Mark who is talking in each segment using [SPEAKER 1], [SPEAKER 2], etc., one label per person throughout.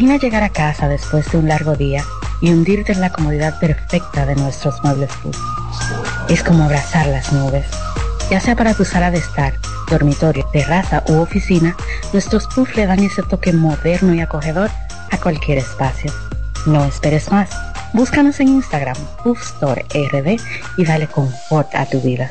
[SPEAKER 1] Imagina llegar a casa después de un largo día y hundirte en la comodidad perfecta de nuestros muebles Puff. Es como abrazar las nubes. Ya sea para tu sala de estar, dormitorio, terraza u oficina, nuestros Puff le dan ese toque moderno y acogedor a cualquier espacio. No esperes más. Búscanos en Instagram, Puff Store RD y dale confort a tu vida.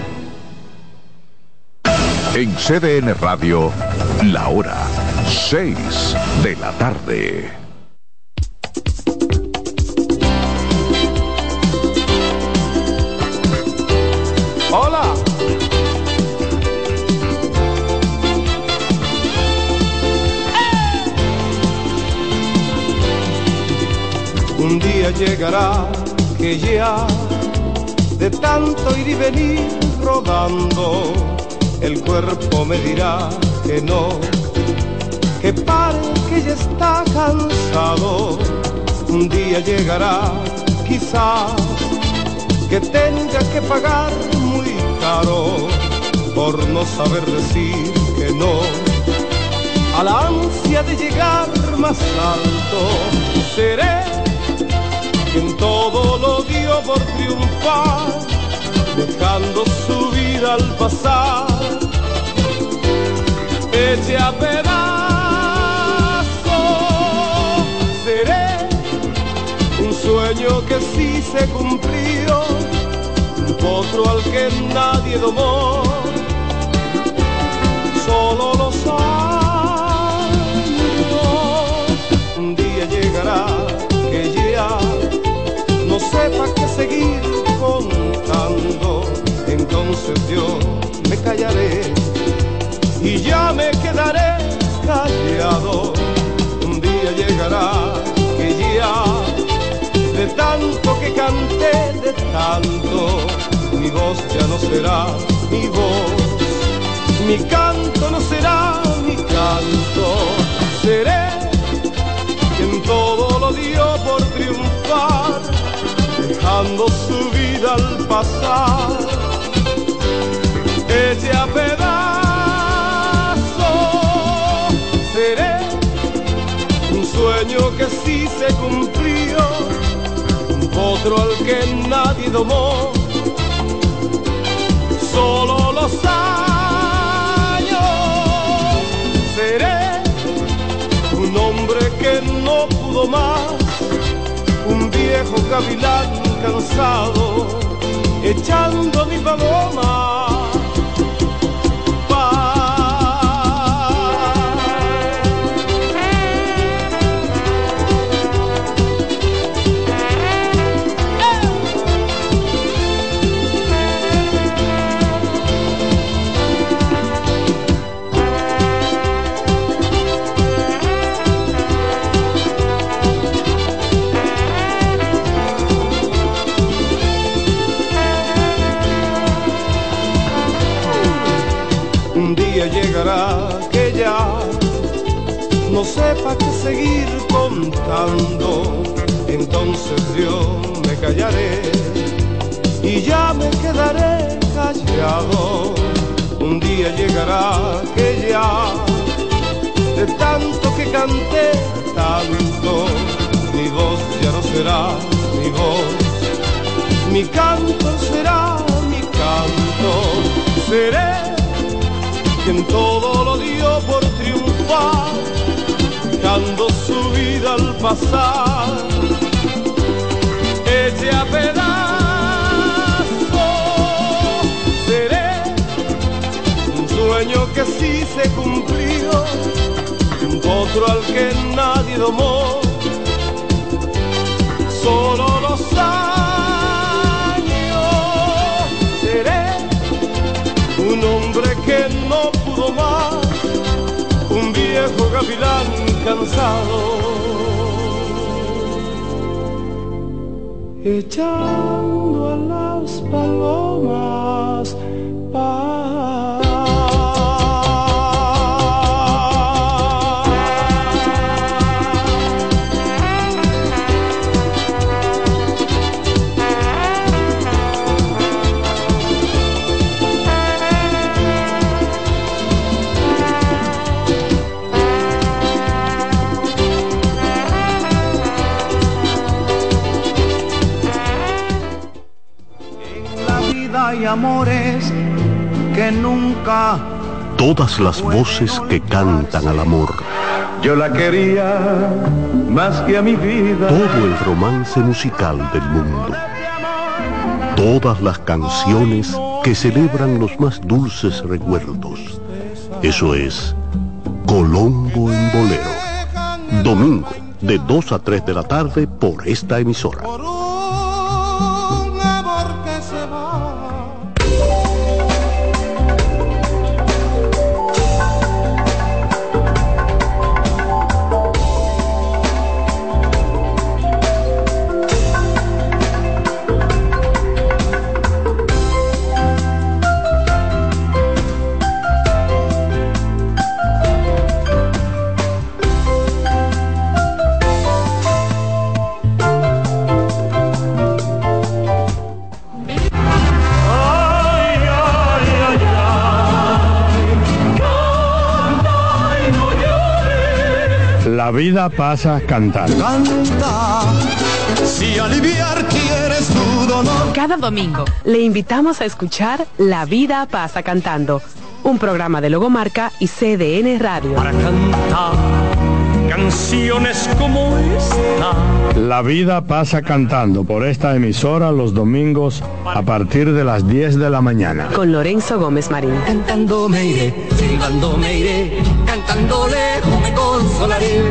[SPEAKER 2] En CDN Radio, la hora 6 de la tarde.
[SPEAKER 3] Hola. Un día llegará que ya de tanto ir y venir rodando el cuerpo me dirá que no, que pare, que ya está cansado. Un día llegará, quizás, que tenga que pagar muy caro por no saber decir que no. A la ansia de llegar más alto, seré quien todo lo dio por triunfar, dejando su vida al pasar eche a pedazo. Seré un sueño que sí se cumplió, un potro al que nadie domó. Me callaré y ya me quedaré callado. Un día llegará que ya de tanto que canté, de tanto, mi voz ya no será mi voz, mi canto no será mi canto, seré quien todo lo dio por triunfar, dejando su vida al pasar. Ese a sueño que sí se cumplió, otro al que nadie domó, solo los años. Seré un hombre que no pudo más, un viejo gavilán cansado, echando mi paloma que ya no sepa qué seguir contando, entonces yo me callaré y ya me quedaré callado. Un día llegará que ya de tanto que canté tanto, mi voz ya no será mi voz, mi canto será mi canto, seré quien todo lo dio por triunfar, dando su vida al pasar, eche a pedazos, seré un sueño que sí se cumplió, otro al que nadie domó, solo los un gavilán cansado, echando a las palomas para amores que nunca.
[SPEAKER 2] Todas las voces que cantan al amor.
[SPEAKER 3] Yo la quería más que a mi vida.
[SPEAKER 2] Todo el romance musical del mundo. Todas las canciones que celebran los más dulces recuerdos. Eso es Colombo en Bolero. Domingo, de 2 a 3 de la tarde por esta emisora.
[SPEAKER 4] La vida pasa cantando.
[SPEAKER 3] Canta, si aliviar quieres tu dolor.
[SPEAKER 5] Cada domingo le invitamos a escuchar La vida pasa cantando, un programa de Logomarca y CDN Radio.
[SPEAKER 3] Para cantar canciones como esta.
[SPEAKER 4] La vida pasa cantando por esta emisora los domingos a partir de las 10 de la mañana.
[SPEAKER 5] Con Lorenzo Gómez Marín.
[SPEAKER 3] Cantando me iré, silbando me iré, cantando lejos me consolaré.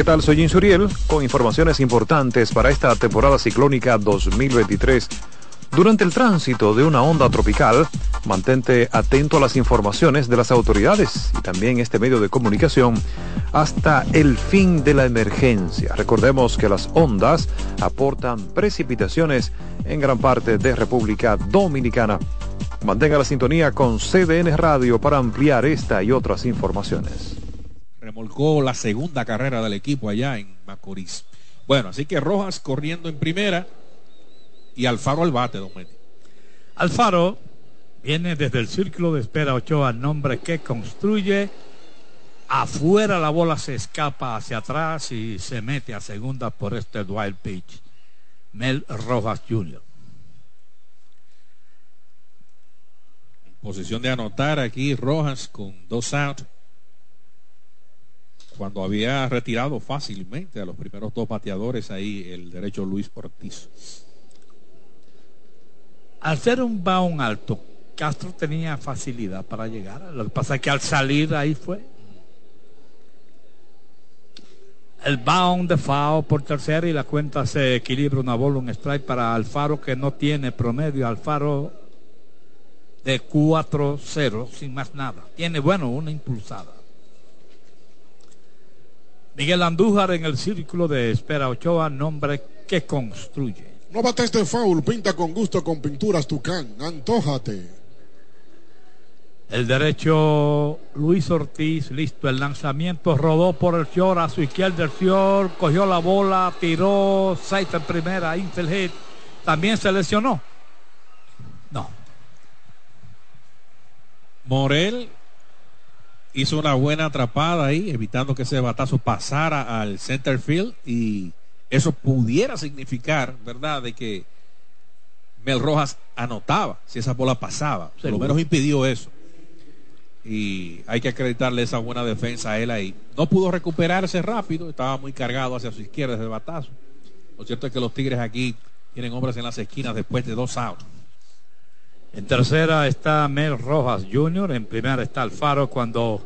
[SPEAKER 6] ¿Qué tal? Soy Insuriel con informaciones importantes para esta temporada ciclónica 2023. Durante el tránsito de una onda tropical, mantente atento a las informaciones de las autoridades y también este medio de comunicación hasta el fin de la emergencia. Recordemos que las ondas aportan precipitaciones en gran parte de República Dominicana. Mantenga la sintonía con CDN Radio para ampliar esta y otras informaciones
[SPEAKER 7] remolcó la segunda carrera del equipo allá en Macorís. Bueno, así que Rojas corriendo en primera y Alfaro al bate, don Meti.
[SPEAKER 8] Alfaro viene desde el círculo de espera Ochoa, nombre que construye. Afuera la bola se escapa hacia atrás y se mete a segunda por este wild pitch. Mel Rojas Jr.
[SPEAKER 7] Posición de anotar aquí Rojas con dos outs cuando había retirado fácilmente a los primeros dos bateadores ahí el derecho Luis Ortiz.
[SPEAKER 8] Al ser un baun alto, Castro tenía facilidad para llegar. Lo que pasa es que al salir ahí fue. El bound de FAO por tercera y la cuenta se equilibra una bola, un strike para Alfaro que no tiene promedio. Alfaro de 4-0 sin más nada. Tiene, bueno, una impulsada. Miguel Andújar en el círculo de espera Ochoa, nombre que construye.
[SPEAKER 9] No bates de foul, pinta con gusto con pinturas Tucán, antójate.
[SPEAKER 8] El derecho Luis Ortiz, listo el lanzamiento, rodó por el short a su izquierda el short, cogió la bola, tiró, seis en primera, infield hit, también se lesionó. No.
[SPEAKER 7] Morel hizo una buena atrapada ahí, evitando que ese batazo pasara al center field y eso pudiera significar, ¿verdad?, de que Mel Rojas anotaba si esa bola pasaba. Por lo menos impidió eso y hay que acreditarle esa buena defensa a él ahí. No pudo recuperarse rápido, estaba muy cargado hacia su izquierda ese batazo. Lo cierto es que los Tigres aquí tienen hombres en las esquinas después de dos outs.
[SPEAKER 8] En tercera está Mel Rojas Jr., en primera está Alfaro cuando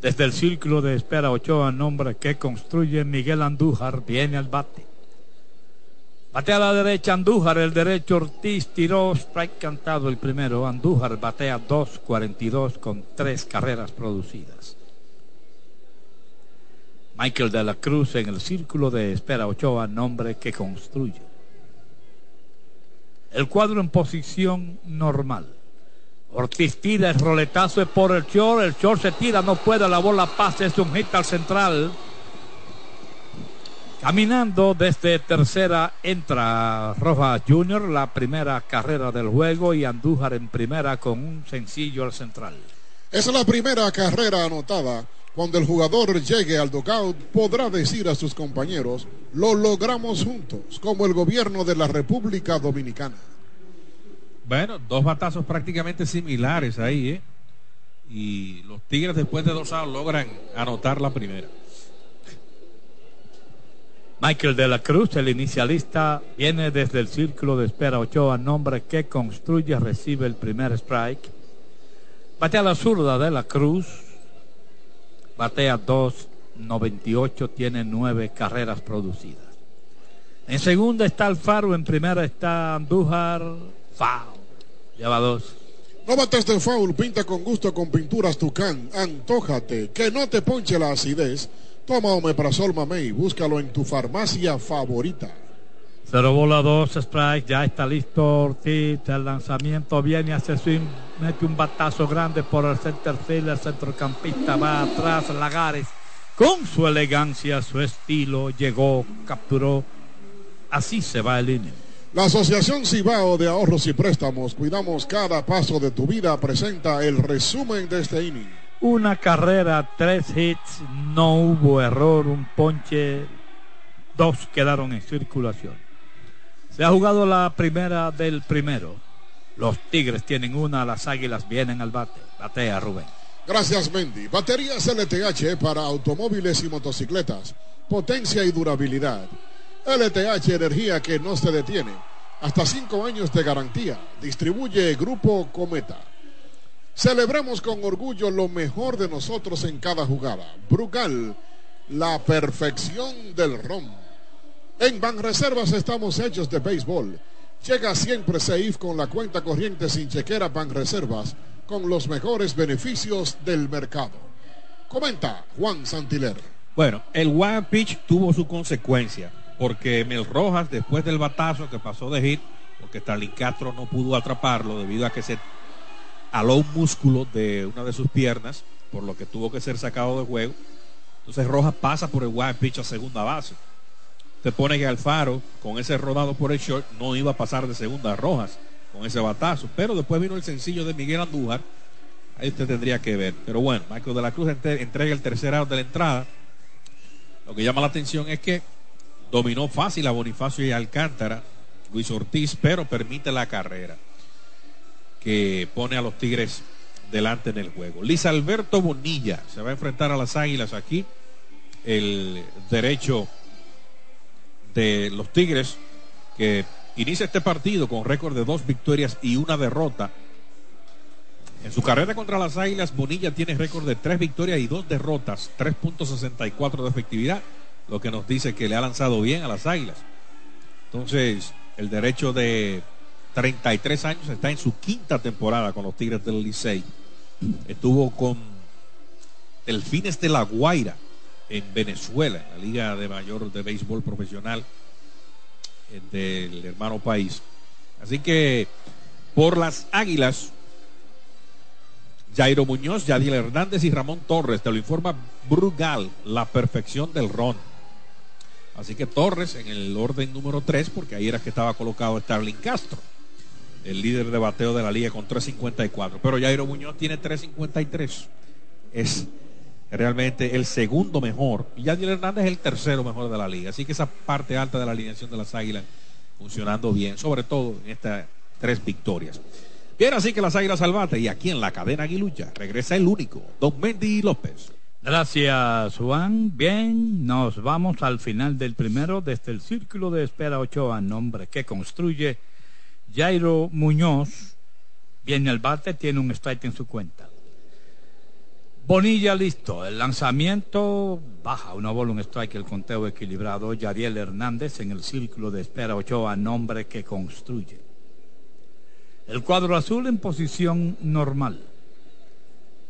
[SPEAKER 8] desde el círculo de espera Ochoa, nombre que construye Miguel Andújar, viene al bate. Batea a la derecha Andújar, el derecho Ortiz tiró strike cantado el primero. Andújar batea 2.42 con tres carreras producidas. Michael de la Cruz en el círculo de espera Ochoa, nombre que construye. El cuadro en posición normal. Ortiz tira el roletazo es por el short, el short se tira, no puede, la bola pasa, es un hit al central. Caminando desde tercera entra Rojas Junior, la primera carrera del juego y Andújar en primera con un sencillo al central.
[SPEAKER 9] Es la primera carrera anotada. Cuando el jugador llegue al dugout podrá decir a sus compañeros, lo logramos juntos, como el gobierno de la República Dominicana.
[SPEAKER 7] Bueno, dos batazos prácticamente similares ahí, ¿eh? Y los Tigres después de dos outs logran anotar la primera.
[SPEAKER 8] Michael de la Cruz, el inicialista, viene desde el círculo de espera Ochoa, nombre que construye, recibe el primer strike. Batea la zurda de la Cruz, batea 2.98, tiene nueve carreras producidas. En segunda está Alfaro, en primera está Andújar, foul, lleva dos.
[SPEAKER 9] No bates de foul, pinta con gusto con pinturas Tucán, antójate, que no te ponche la acidez Toma Omeprazol Mamey, búscalo en tu farmacia favorita.
[SPEAKER 8] Cero bola dos strike, ya está listo Ortiz, el lanzamiento viene hacia swing, mete un batazo grande por el center field, el centrocampista va atrás, Lagares, con su elegancia, su estilo, llegó, capturó, así se va el inning.
[SPEAKER 9] La Asociación Cibao de Ahorros y Préstamos, cuidamos cada paso de tu vida, presenta el resumen de este inning
[SPEAKER 8] una carrera, tres hits, no hubo error, un ponche, dos quedaron en circulación. Se ha jugado la primera del primero. Los Tigres tienen una, las Águilas vienen al bate. Batea Rubén.
[SPEAKER 9] Gracias Mendy. Baterías LTH para automóviles y motocicletas. Potencia y durabilidad. LTH energía que no se detiene. Hasta cinco años de garantía. Distribuye Grupo Cometa. Celebremos con orgullo lo mejor de nosotros en cada jugada. Brugal, la perfección del ron. En Banreservas estamos hechos de béisbol. Llega siempre safe con la cuenta corriente sin chequera Banreservas con los mejores beneficios del mercado. Comenta Juan Santiler.
[SPEAKER 7] Bueno, el one pitch tuvo su consecuencia porque Mel Rojas después del batazo que pasó de hit, porque Stalin Castro no pudo atraparlo debido a que se aló un músculo de una de sus piernas, por lo que tuvo que ser sacado de juego. Entonces Rojas pasa por el wild pitch a segunda base. Se pone que Alfaro, con ese rodado por el short, no iba a pasar de segunda a Rojas con ese batazo. Pero después vino el sencillo de Miguel Andújar. Ahí usted tendría que ver. Pero bueno, Michael de la Cruz entrega el tercer out de la entrada. Lo que llama la atención es que dominó fácil a Bonifacio y Alcántara, Luis Ortiz, pero permite la carrera que pone a los Tigres delante en el juego. Luis Alberto Bonilla se va a enfrentar a las Águilas aquí. El derecho los Tigres que inicia este partido con récord de dos victorias y una derrota. En su carrera contra las Águilas, Bonilla tiene récord de tres victorias y dos derrotas, 3.64 de efectividad, lo que nos dice que le ha lanzado bien a las Águilas. Entonces, el derecho de 33 años está en su quinta temporada con los Tigres del Licey. Estuvo con Delfines de la Guaira en Venezuela, en la Liga de Mayor de Béisbol Profesional del hermano país. Así que por las Águilas, Jairo Muñoz, Yadiel Hernández y Ramón Torres, te lo informa Brugal, la perfección del ron. Así que Torres en el orden número 3, porque ahí era que estaba colocado Starling Castro, el líder de bateo de la liga con 3.54. Pero Jairo Muñoz tiene 3.53. Es realmente el segundo mejor. Y Yadiel Hernández es el tercero mejor de la liga. Así que esa parte alta de la alineación de las Águilas funcionando bien, sobre todo en estas tres victorias. Bien, así que las Águilas Salvate y aquí en la cadena Aguilucha regresa el único, Don Mendy López.
[SPEAKER 8] Gracias, Juan. Bien, nos vamos al final del primero desde el Círculo de Espera Ochoa, nombre que construye Jairo Muñoz. Viene el bate, tiene un strike en su cuenta. Bonilla listo, el lanzamiento baja, una bola, un strike, el conteo equilibrado. Yariel Hernández en el Círculo de Espera Ochoa, nombre que construye. El cuadro azul en posición normal.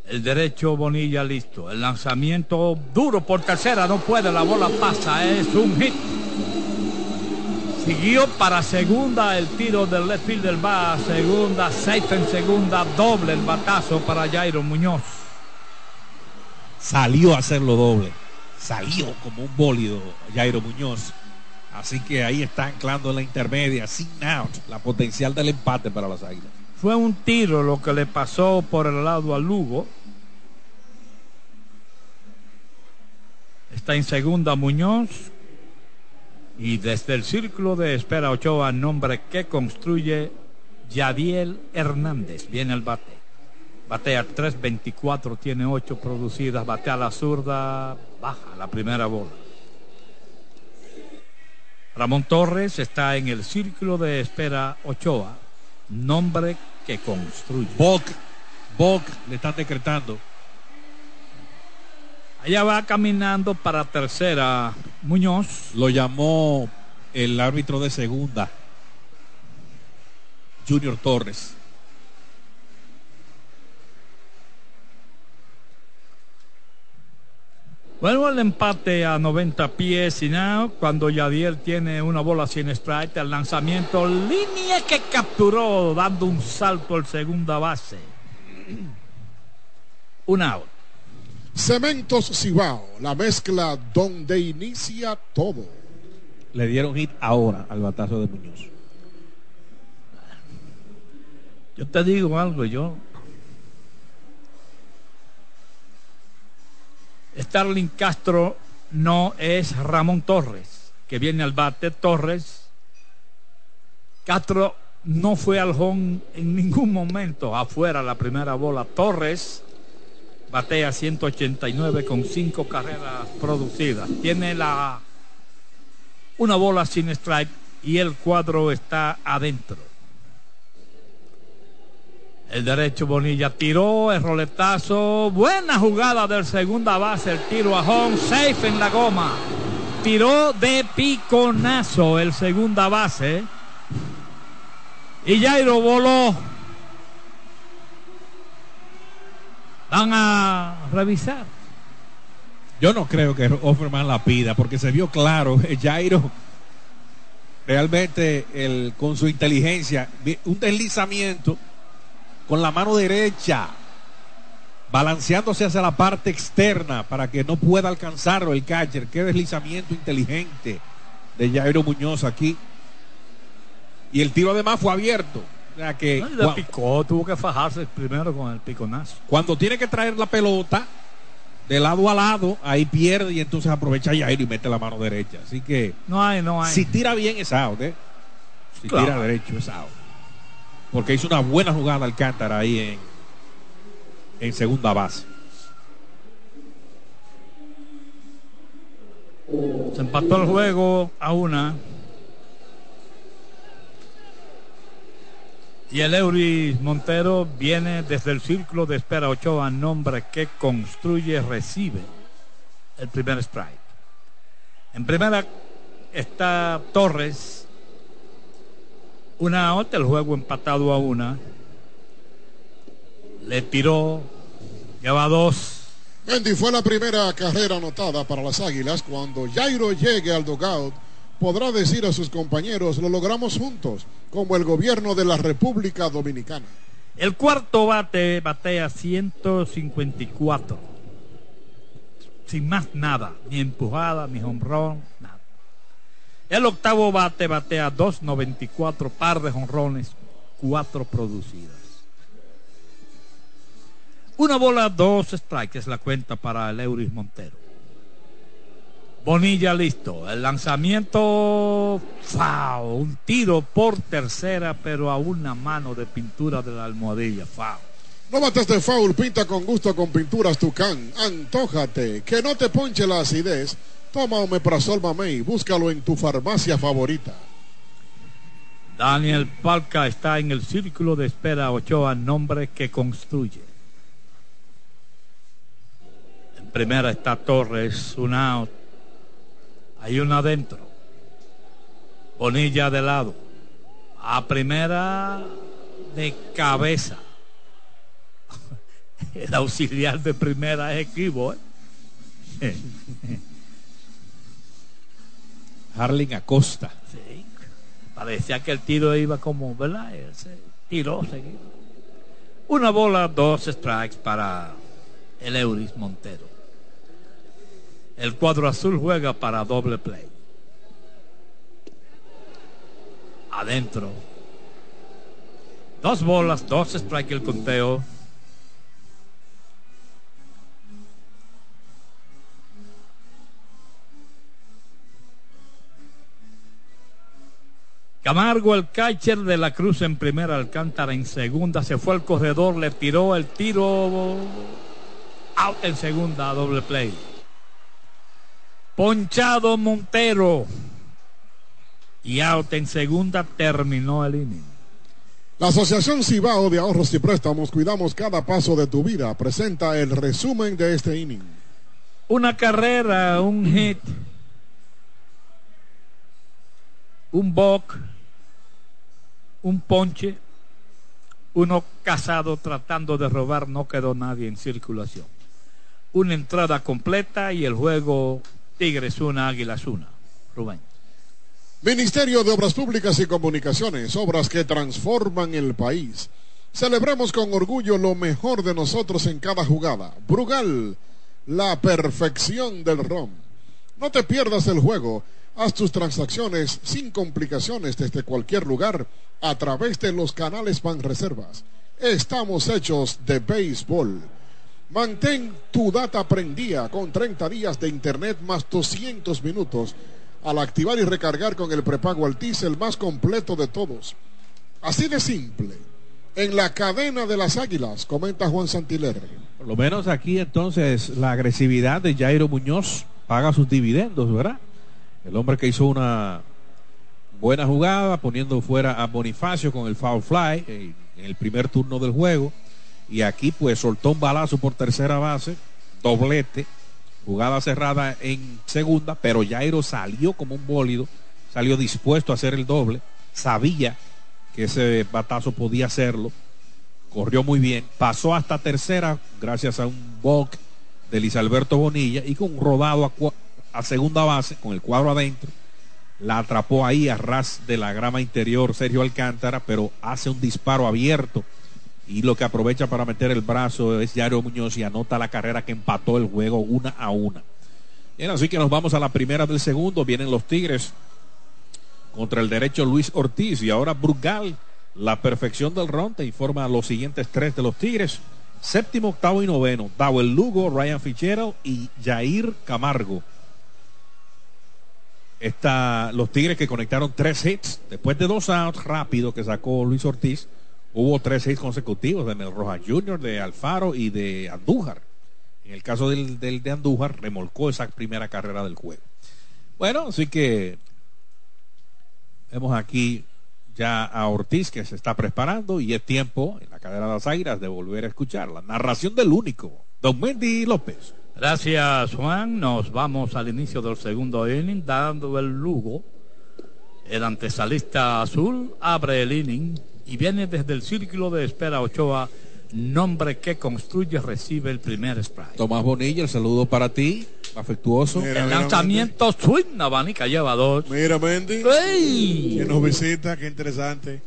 [SPEAKER 8] El derecho Bonilla listo. El lanzamiento duro por tercera. No puede. La bola pasa. Es un hit. Siguió para segunda el tiro del left field del va segunda, safe en segunda, doble el batazo para Jairo Muñoz.
[SPEAKER 7] Salió a hacerlo doble. Salió como un bólido Jairo Muñoz. Así que ahí está anclando en la intermedia, sin out, la potencial del empate para las Águilas.
[SPEAKER 8] Fue un tiro lo que le pasó por el lado a Lugo. Está en segunda Muñoz. Y desde el círculo de espera Ochoa, nombre que construye Yadiel Hernández. Viene el bate. Batea 3.24, tiene 8 producidas. Batea la zurda, baja la primera bola. Ramón Torres está en el círculo de espera Ochoa, nombre que construye.
[SPEAKER 7] Boc, Boc le están decretando.
[SPEAKER 8] Allá va caminando para tercera Muñoz.
[SPEAKER 7] Lo llamó el árbitro de segunda, Junior Torres.
[SPEAKER 8] Bueno, el empate a 90 pies y now, cuando Yadiel tiene una bola sin strike, el lanzamiento, línea que capturó, dando un salto al segunda base. Un out.
[SPEAKER 9] Cementos Cibao, la mezcla donde inicia todo.
[SPEAKER 7] Le dieron hit ahora al batazo de Muñoz.
[SPEAKER 8] Yo te digo algo, yo Starling Castro no es Ramón Torres, que viene al bate. Torres, Castro no fue al home en ningún momento afuera la primera bola. Torres batea 189 con 5 carreras producidas. Tiene la una bola sin strike y el cuadro está adentro. El derecho Bonilla tiró el roletazo. Buena jugada del segunda base. El tiro a home. Safe en la goma. Tiró de piconazo el segunda base. Y Jairo voló. Van a revisar.
[SPEAKER 7] Yo no creo que Offerman la pida porque se vio claro. Jairo realmente el, con su inteligencia, un deslizamiento con la mano derecha, balanceándose hacia la parte externa para que no pueda alcanzarlo el catcher. Qué deslizamiento inteligente de Jairo Muñoz aquí. Y el tiro además fue abierto. O sea que,
[SPEAKER 8] no, picó, tuvo que fajarse primero con el piconazo.
[SPEAKER 7] Cuando tiene que traer la pelota de lado a lado, ahí pierde y entonces aprovecha Jairo y mete la mano derecha. Así que
[SPEAKER 8] no hay, no hay.
[SPEAKER 7] Si tira bien es out, ¿eh? Si tira derecho es out porque hizo una buena jugada Alcántara ahí en, en segunda base.
[SPEAKER 8] Se empató el juego a una. Y el Euris Montero viene desde el círculo de espera Ochoa, nombre que construye, recibe el primer strike. En primera está Torres. Una otra, el juego empatado a una. Le tiró, lleva dos.
[SPEAKER 9] Mendy fue la primera carrera anotada para las Águilas. Cuando Jairo llegue al dugout, podrá decir a sus compañeros, lo logramos juntos, como el gobierno de la República Dominicana.
[SPEAKER 8] El cuarto bate batea 154. Sin más nada, ni empujada, ni honrón, nada. El octavo bate batea 294, par de honrones, cuatro producidas. Una bola, dos strikes es la cuenta para el Euris Montero. Bonilla listo. El lanzamiento, ¡fao! Un tiro por tercera, pero a una mano de pintura de la almohadilla, ¡fao!
[SPEAKER 9] No mates de foul, pinta con gusto con pinturas Tucán. Antójate, que no te ponche la acidez. Toma Omeprazol Mamey, búscalo en tu farmacia favorita.
[SPEAKER 8] Daniel Palca está en el círculo de espera Ochoa, nombre que construye. En primera está Torres, un out. Hay uno adentro. Bonilla de lado. A primera de cabeza. El auxiliar de primera es equivo. ¿eh?
[SPEAKER 7] Harling Acosta.
[SPEAKER 8] Sí. Parecía que el tiro iba como, ¿verdad? Ese tiró seguido. Una bola, dos strikes para el Euris Montero. El cuadro azul juega para doble play. Adentro. Dos bolas, dos strikes el conteo. Camargo, el catcher de la Cruz en primera, Alcántara en segunda, se fue al corredor, le tiró el tiro out en segunda, doble play. Ponchado Montero y out en segunda terminó el inning.
[SPEAKER 9] La Asociación Cibao de Ahorros y Préstamos, cuidamos cada paso de tu vida, presenta el resumen de este inning.
[SPEAKER 8] Una carrera, un hit, un bock, un ponche, uno casado tratando de robar, no quedó nadie en circulación. Una entrada completa y el juego Tigres una, Águilas una. Rubén.
[SPEAKER 9] Ministerio de Obras Públicas y Comunicaciones, obras que transforman el país. Celebremos con orgullo lo mejor de nosotros en cada jugada. Brugal, la perfección del ROM. No te pierdas el juego. Haz tus transacciones sin complicaciones desde cualquier lugar a través de los canales Banreservas. Estamos hechos de béisbol. Mantén tu data prendida con 30 días de internet más 200 minutos al activar y recargar con el prepago Altis el más completo de todos. Así de simple. En la cadena de las águilas, comenta Juan Santiler.
[SPEAKER 7] Por lo menos aquí entonces la agresividad de Jairo Muñoz paga sus dividendos, ¿verdad? El hombre que hizo una buena jugada poniendo fuera a Bonifacio con el foul fly en el primer turno del juego. Y aquí pues soltó un balazo por tercera base, doblete, jugada cerrada en segunda, pero Jairo salió como un bólido, salió dispuesto a hacer el doble, sabía que ese batazo podía hacerlo, corrió muy bien, pasó hasta tercera gracias a un walk de Luis Alberto Bonilla y con un rodado a, a segunda base con el cuadro adentro. La atrapó ahí a ras de la grama interior Sergio Alcántara, pero hace un disparo abierto y lo que aprovecha para meter el brazo es Yario Muñoz y anota la carrera que empató el juego una a una. Bien, así que nos vamos a la primera del segundo. Vienen los Tigres contra el derecho Luis Ortiz y ahora Brugal, la perfección del ron, te informa los siguientes tres de los Tigres. Séptimo, octavo y noveno. Dawel Lugo, Ryan Fitzgerald y Jair Camargo. Está los Tigres que conectaron tres hits después de dos outs rápido que sacó Luis Ortiz Hubo tres seis consecutivos de Mel Rojas Jr., de Alfaro y de Andújar. En el caso del, del, de Andújar, remolcó esa primera carrera del juego. Bueno, así que vemos aquí ya a Ortiz que se está preparando y es tiempo en la cadena de las águilas de volver a escuchar la narración del único, Don Mendy López.
[SPEAKER 8] Gracias, Juan. Nos vamos al inicio del segundo inning, dando el Lugo. El antesalista azul abre el inning y viene desde el círculo de espera Ochoa, nombre que construye, recibe el primer strike.
[SPEAKER 7] Tomás Bonilla, el saludo para ti, afectuoso.
[SPEAKER 9] Mira,
[SPEAKER 8] el
[SPEAKER 9] mira,
[SPEAKER 8] lanzamiento swing, Abanica lleva dos.
[SPEAKER 9] Mira, Mendy.
[SPEAKER 8] ¡Ey!
[SPEAKER 9] Que nos visita, qué interesante.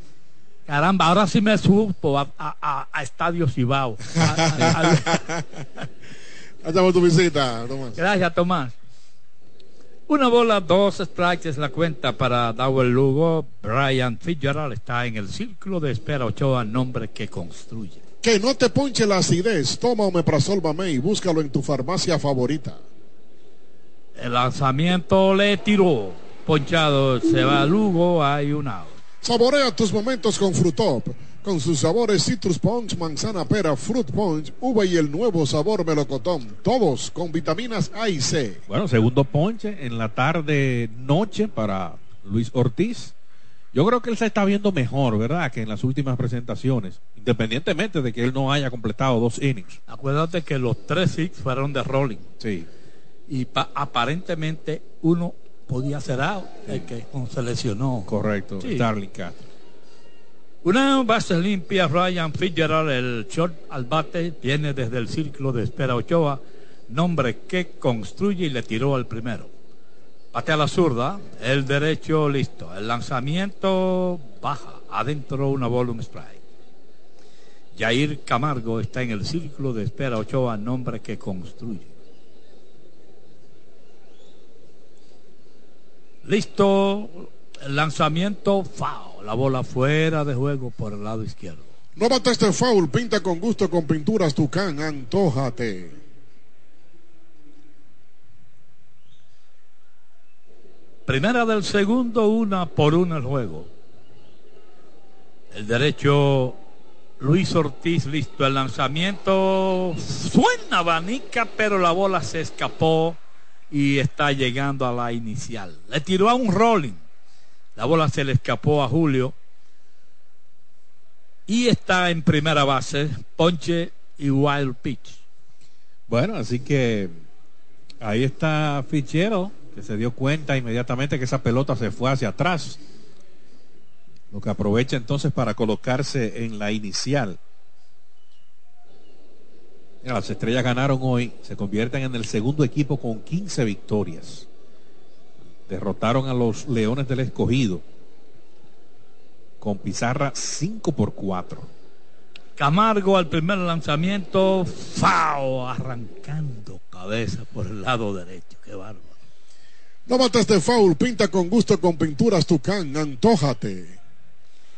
[SPEAKER 8] Caramba, ahora sí me supo a, a, a- a Estadio Cibao.
[SPEAKER 9] Va tu visita, Tomás.
[SPEAKER 8] Gracias, Tomás. Una bola, dos strikes es la cuenta para Dawel Lugo. Brian Fitzgerald está en el círculo de espera Ochoa, nombre que construye.
[SPEAKER 9] Que no te ponche la acidez. Toma Omeprazol Mamey. Búscalo en tu farmacia favorita.
[SPEAKER 8] El lanzamiento le tiró. Ponchado se va Lugo, hay un out.
[SPEAKER 9] Saborea tus momentos con Frutop. Con sus sabores Citrus Punch, Manzana Pera, Fruit Punch, Uva y el nuevo sabor Melocotón. Todos con vitaminas A y C.
[SPEAKER 7] Bueno, segundo ponche en la tarde noche para Luis Ortiz. Yo creo que él se está viendo mejor, ¿verdad? Que en las últimas presentaciones, independientemente de que él no haya completado dos innings.
[SPEAKER 8] Acuérdate que los tres hits fueron de rolling.
[SPEAKER 7] Sí.
[SPEAKER 8] Y pa- aparentemente uno podía ser out, el que se lesionó.
[SPEAKER 7] Correcto,
[SPEAKER 8] Sí.
[SPEAKER 7] Darling Castro.
[SPEAKER 8] Una base limpia, Ryan Fitzgerald, el short al bate, viene desde el círculo de espera Ochoa, nombre que construye y le tiró al primero. Bate a la zurda, el derecho listo, el lanzamiento baja, adentro una un strike. Jair Camargo está en el círculo de espera Ochoa, nombre que construye. Listo, lanzamiento foul, la bola fuera de juego por el lado izquierdo.
[SPEAKER 9] No bates este foul. Pinta con gusto con pinturas Tucán. Antójate.
[SPEAKER 8] Primera del segundo, una por una el juego. El derecho Luis Ortiz listo. El lanzamiento suena abanica, pero la bola se escapó y está llegando a la inicial. Le tiró a un rolling. La bola se le escapó a Julio. Y está en primera base, ponche y wild pitch.
[SPEAKER 7] Bueno, así que ahí está Fichero, que se dio cuenta inmediatamente que esa pelota se fue hacia atrás. Lo que aprovecha entonces para colocarse en la inicial. Las estrellas ganaron hoy, se convierten en el segundo equipo con 15 victorias. Derrotaron a los Leones del Escogido con pizarra 5 por 4.
[SPEAKER 8] Camargo al primer lanzamiento, ¡fao! Arrancando cabeza por el lado derecho. Qué bárbaro.
[SPEAKER 9] No bates este foul. Pinta con gusto con pinturas Tucán. Antójate.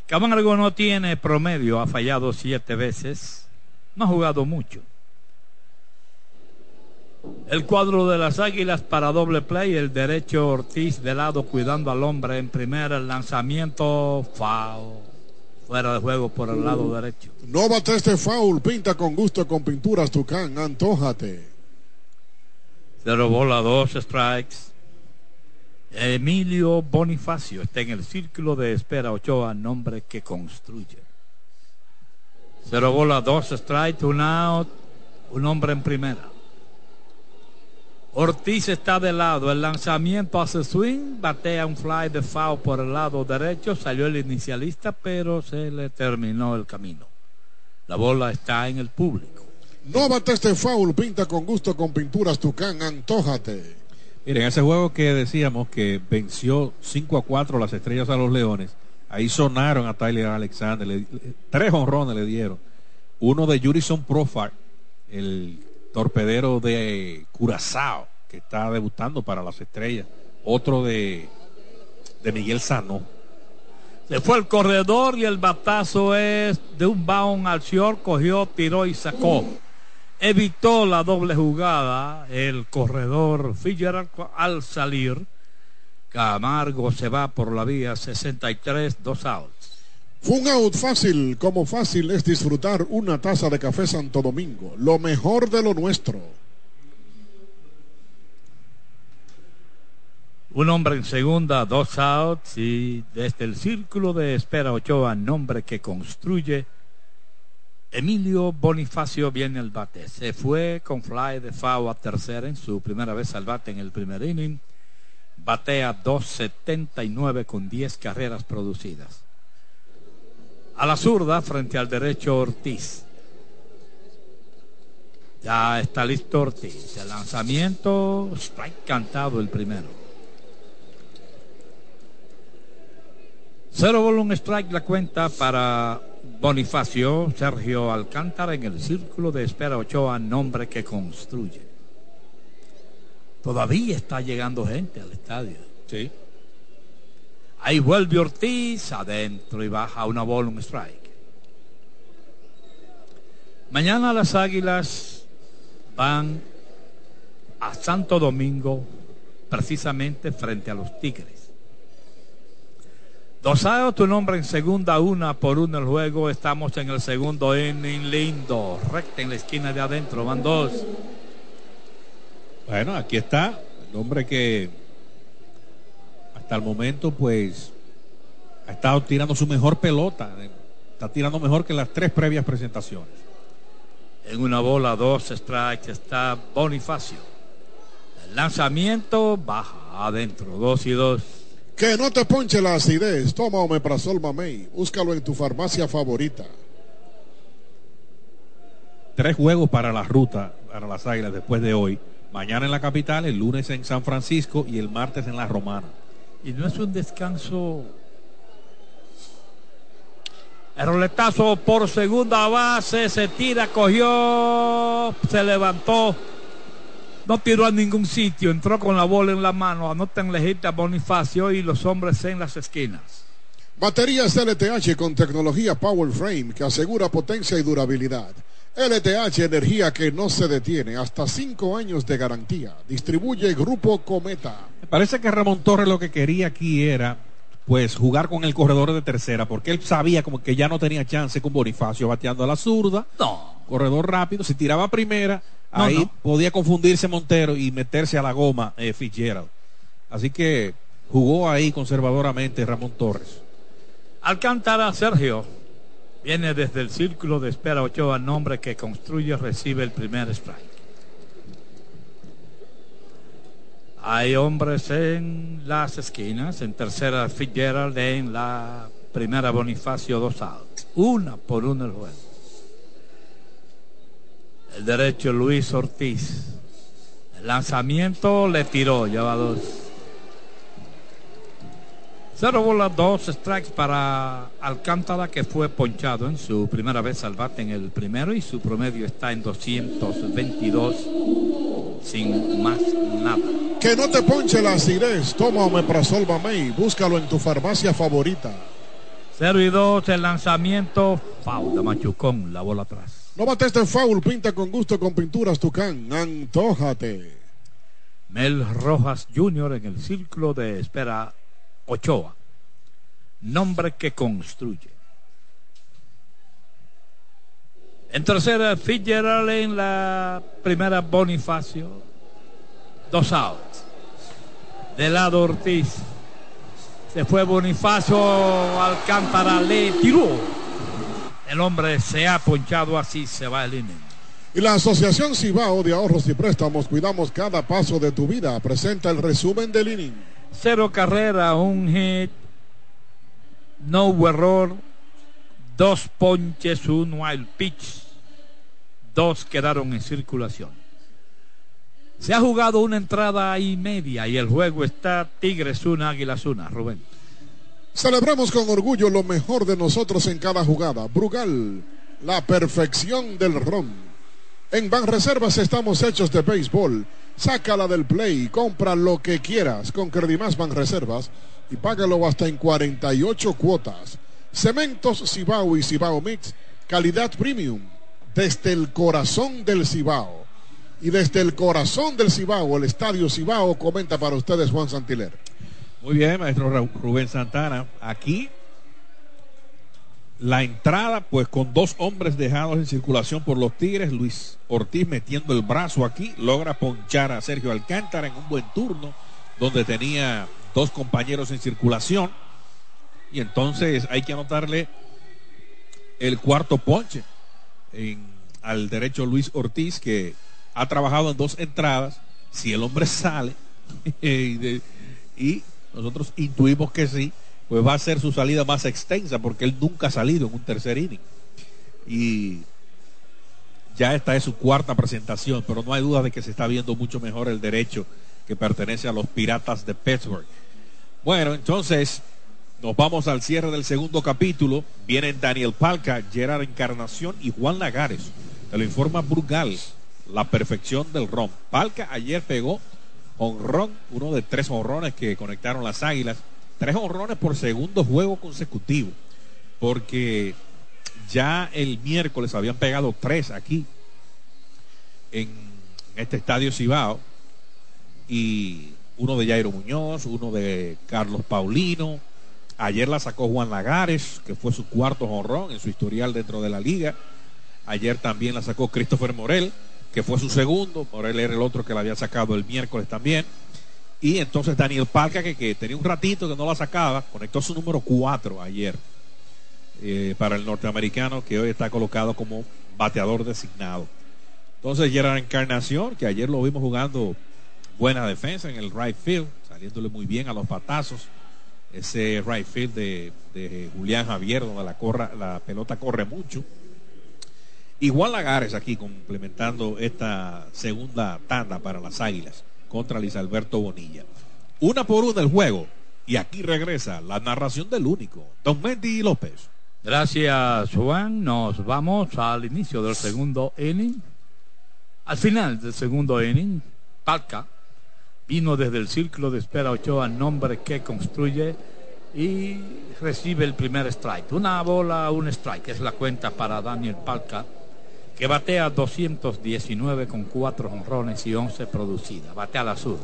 [SPEAKER 8] Camargo no tiene promedio, ha fallado siete veces, no ha jugado mucho. El cuadro de las Águilas para doble play, el derecho Ortiz de lado cuidando al hombre en primera, el lanzamiento foul, fuera de juego por el lado derecho.
[SPEAKER 9] No bates este foul. Pinta con gusto con pinturas Tucán. Antójate.
[SPEAKER 8] Cero bola, dos strikes. Emilio Bonifacio está en el círculo de espera Ochoa, nombre que construye. Cero bola, dos strikes, un out, un hombre en primera. Ortiz está de lado, el lanzamiento hace swing, batea un fly de foul por el lado derecho, salió el inicialista, pero se le terminó el camino. La bola está en el público.
[SPEAKER 9] No bates este foul. Pinta con gusto con pinturas Tucán. Antójate.
[SPEAKER 7] Miren, ese juego que decíamos que venció 5 a 4 las estrellas a los Leones, ahí sonaron a Tyler Alexander, le- le- tres honrones le dieron. Uno de Jurison Profar, el torpedero de Curazao, que está debutando para las estrellas. Otro de, de Miguel Sano.
[SPEAKER 8] Se fue el corredor y el batazo es de un bound al short, cogió, tiró y sacó. Evitó la doble jugada el corredor Fitzgerald al salir. Camargo se va por la vía 63, dos outs.
[SPEAKER 9] Fue un out fácil, como fácil es disfrutar una taza de café Santo Domingo, lo mejor de lo nuestro.
[SPEAKER 8] Un hombre en segunda, dos outs y desde el círculo de espera Ochoa, nombre que construye, Emilio Bonifacio viene al bate. Se fue con fly de FAO a tercera en su primera vez al bate en el primer inning. Batea 2.79 con 10 carreras producidas. A la zurda frente al derecho Ortiz. Ya está listo Ortiz. El lanzamiento, strike cantado el primero. Cero volumen strike la cuenta para Bonifacio Sergio Alcántara en el círculo de espera Ochoa, nombre que construye. Todavía está llegando gente al estadio.
[SPEAKER 7] Sí.
[SPEAKER 8] Ahí vuelve Ortiz adentro y baja una volume strike. Mañana las águilas van a Santo Domingo, precisamente frente a los Tigres. Dosado tu nombre en segunda, una por uno el juego. Estamos en el segundo inning lindo. Recta en la esquina de adentro. Van dos.
[SPEAKER 7] Bueno, aquí está. El hombre que hasta el momento, pues, ha estado tirando su mejor pelota. Está tirando mejor que las tres previas presentaciones.
[SPEAKER 8] En una bola, dos strikes está Bonifacio. El lanzamiento baja adentro. Dos y dos.
[SPEAKER 9] Que no te ponche la acidez. Toma Omeprazol Mamey. Búscalo en tu farmacia favorita.
[SPEAKER 7] Tres juegos para la ruta, para las águilas después de hoy. Mañana en la capital, el lunes en San Francisco y el martes en la Romana.
[SPEAKER 8] Y no es un descanso. El roletazo por segunda base, se tira, cogió, se levantó, no tiró a ningún sitio, entró con la bola en la mano, anoten lejita Bonifacio y los hombres en las esquinas.
[SPEAKER 9] Baterías LTH con tecnología Power Frame que asegura potencia y durabilidad. LTH, energía que no se detiene, hasta cinco años de garantía. Distribuye Grupo Cometa.
[SPEAKER 7] Me parece que Ramón Torres lo que quería aquí era pues jugar con el corredor de tercera, porque él sabía como que ya no tenía chance con Bonifacio bateando a la zurda.
[SPEAKER 8] No.
[SPEAKER 7] Corredor rápido, si tiraba primera,
[SPEAKER 8] No,
[SPEAKER 7] ahí
[SPEAKER 8] no.
[SPEAKER 7] podía confundirse Montero y meterse a la goma eh, Fitzgerald. Así que jugó ahí conservadoramente Ramón Torres.
[SPEAKER 8] Alcántara Sergio viene desde el círculo de espera Ochoa, nombre que construye, recibe el primer strike. Hay hombres en las esquinas, en tercera Fitzgerald, en la primera Bonifacio dos outs. Una por uno el juego. El derecho Luis Ortiz. El lanzamiento le tiró, lleva dos. Cero bolas, dos strikes para Alcántara que fue ponchado en su primera vez al bate en el primero y su promedio está en 222 sin más nada.
[SPEAKER 9] Que no te ponche la acidez. Toma Omeprazol Mamey. Búscalo en tu farmacia favorita.
[SPEAKER 8] 0 y 2 el lanzamiento, foul de Machucón, la bola atrás.
[SPEAKER 9] No bates de foul. Pinta con gusto con pinturas Tucán. Antójate.
[SPEAKER 8] Mel Rojas Jr. en el círculo de espera Ochoa. Nombre que construye. En tercera, Fitzgerald en la primera, Bonifacio. Dos outs. De lado Ortiz. Se fue Bonifacio, Alcántara le tiró. El hombre se ha ponchado así, se va el inning.
[SPEAKER 9] Y la Asociación Cibao de Ahorros y Préstamos Cuidamos Cada Paso de tu Vida presenta el resumen del inning.
[SPEAKER 8] Cero carrera, un hit, no error, dos ponches, un wild pitch, dos quedaron en circulación. Se ha jugado una entrada y media y el juego está Tigres una, Águilas una, Rubén.
[SPEAKER 9] Celebramos con orgullo lo mejor de nosotros en cada jugada. Brugal, la perfección del ron. En Banreservas estamos hechos de béisbol. Sácala del play, compra lo que quieras con Credimás Banreservas y págalo hasta en 48 cuotas. Cementos Cibao y Cibao Mix, calidad premium, desde el corazón del Cibao. Y desde el corazón del Cibao, el Estadio Cibao, comenta para ustedes Juan Santiler.
[SPEAKER 7] Muy bien, maestro Rubén Santana. Aquí la entrada, pues con dos hombres dejados en circulación por los Tigres, Luis Ortiz metiendo el brazo aquí, logra ponchar a Sergio Alcántara en un buen turno, donde tenía dos compañeros en circulación. Y entonces hay que anotarle el cuarto ponche. al derecho Luis Ortiz, que ha trabajado en dos entradas. Si el hombre sale, y nosotros intuimos que sí, pues va a ser su salida más extensa, porque él nunca ha salido en un tercer inning. Y ya esta es su cuarta presentación, pero no hay duda de que se está viendo mucho mejor el derecho que pertenece a los Piratas de Pittsburgh. Bueno, entonces nos vamos al cierre del segundo capítulo. Vienen Daniel Palca, Gerard Encarnación y Juan Lagares. Te lo informa Brugal, la perfección del ron. Palca ayer pegó honrón, uno de tres honrones que conectaron las águilas. Tres honrones por segundo juego consecutivo. Porque ya el miércoles habían pegado tres aquí en este estadio Cibao. Y uno de Jairo Muñoz, uno de Carlos Paulino. Ayer la sacó Juan Lagares, que fue su cuarto honrón en su historial dentro de la liga. Ayer también la sacó Christopher Morel, que fue su segundo. Morel era el otro que la había sacado el miércoles también. Y entonces Daniel Parca, que, tenía un ratito que no la sacaba, conectó su número cuatro ayer eh, para el norteamericano, que hoy está colocado como bateador designado. Entonces Gerard Encarnación, que ayer lo vimos jugando buena defensa en el right field, saliéndole muy bien a los patazos. Ese right field de, Julián Javier, donde la, la pelota corre mucho. Igual Lagares aquí complementando esta segunda tanda para las Águilas contra Luis Alberto Bonilla. Una por una el juego. Y aquí regresa la narración del único, Don Mendy López.
[SPEAKER 8] Gracias, Juan. Nos vamos al inicio del segundo inning. Al final del segundo inning, Palca vino desde el círculo de espera Ochoa, nombre que construye y recibe el primer strike. Una bola, un strike, es la cuenta para Daniel Palca, que batea 219 con 4 honrones y 11 producidas. Batea la zurda.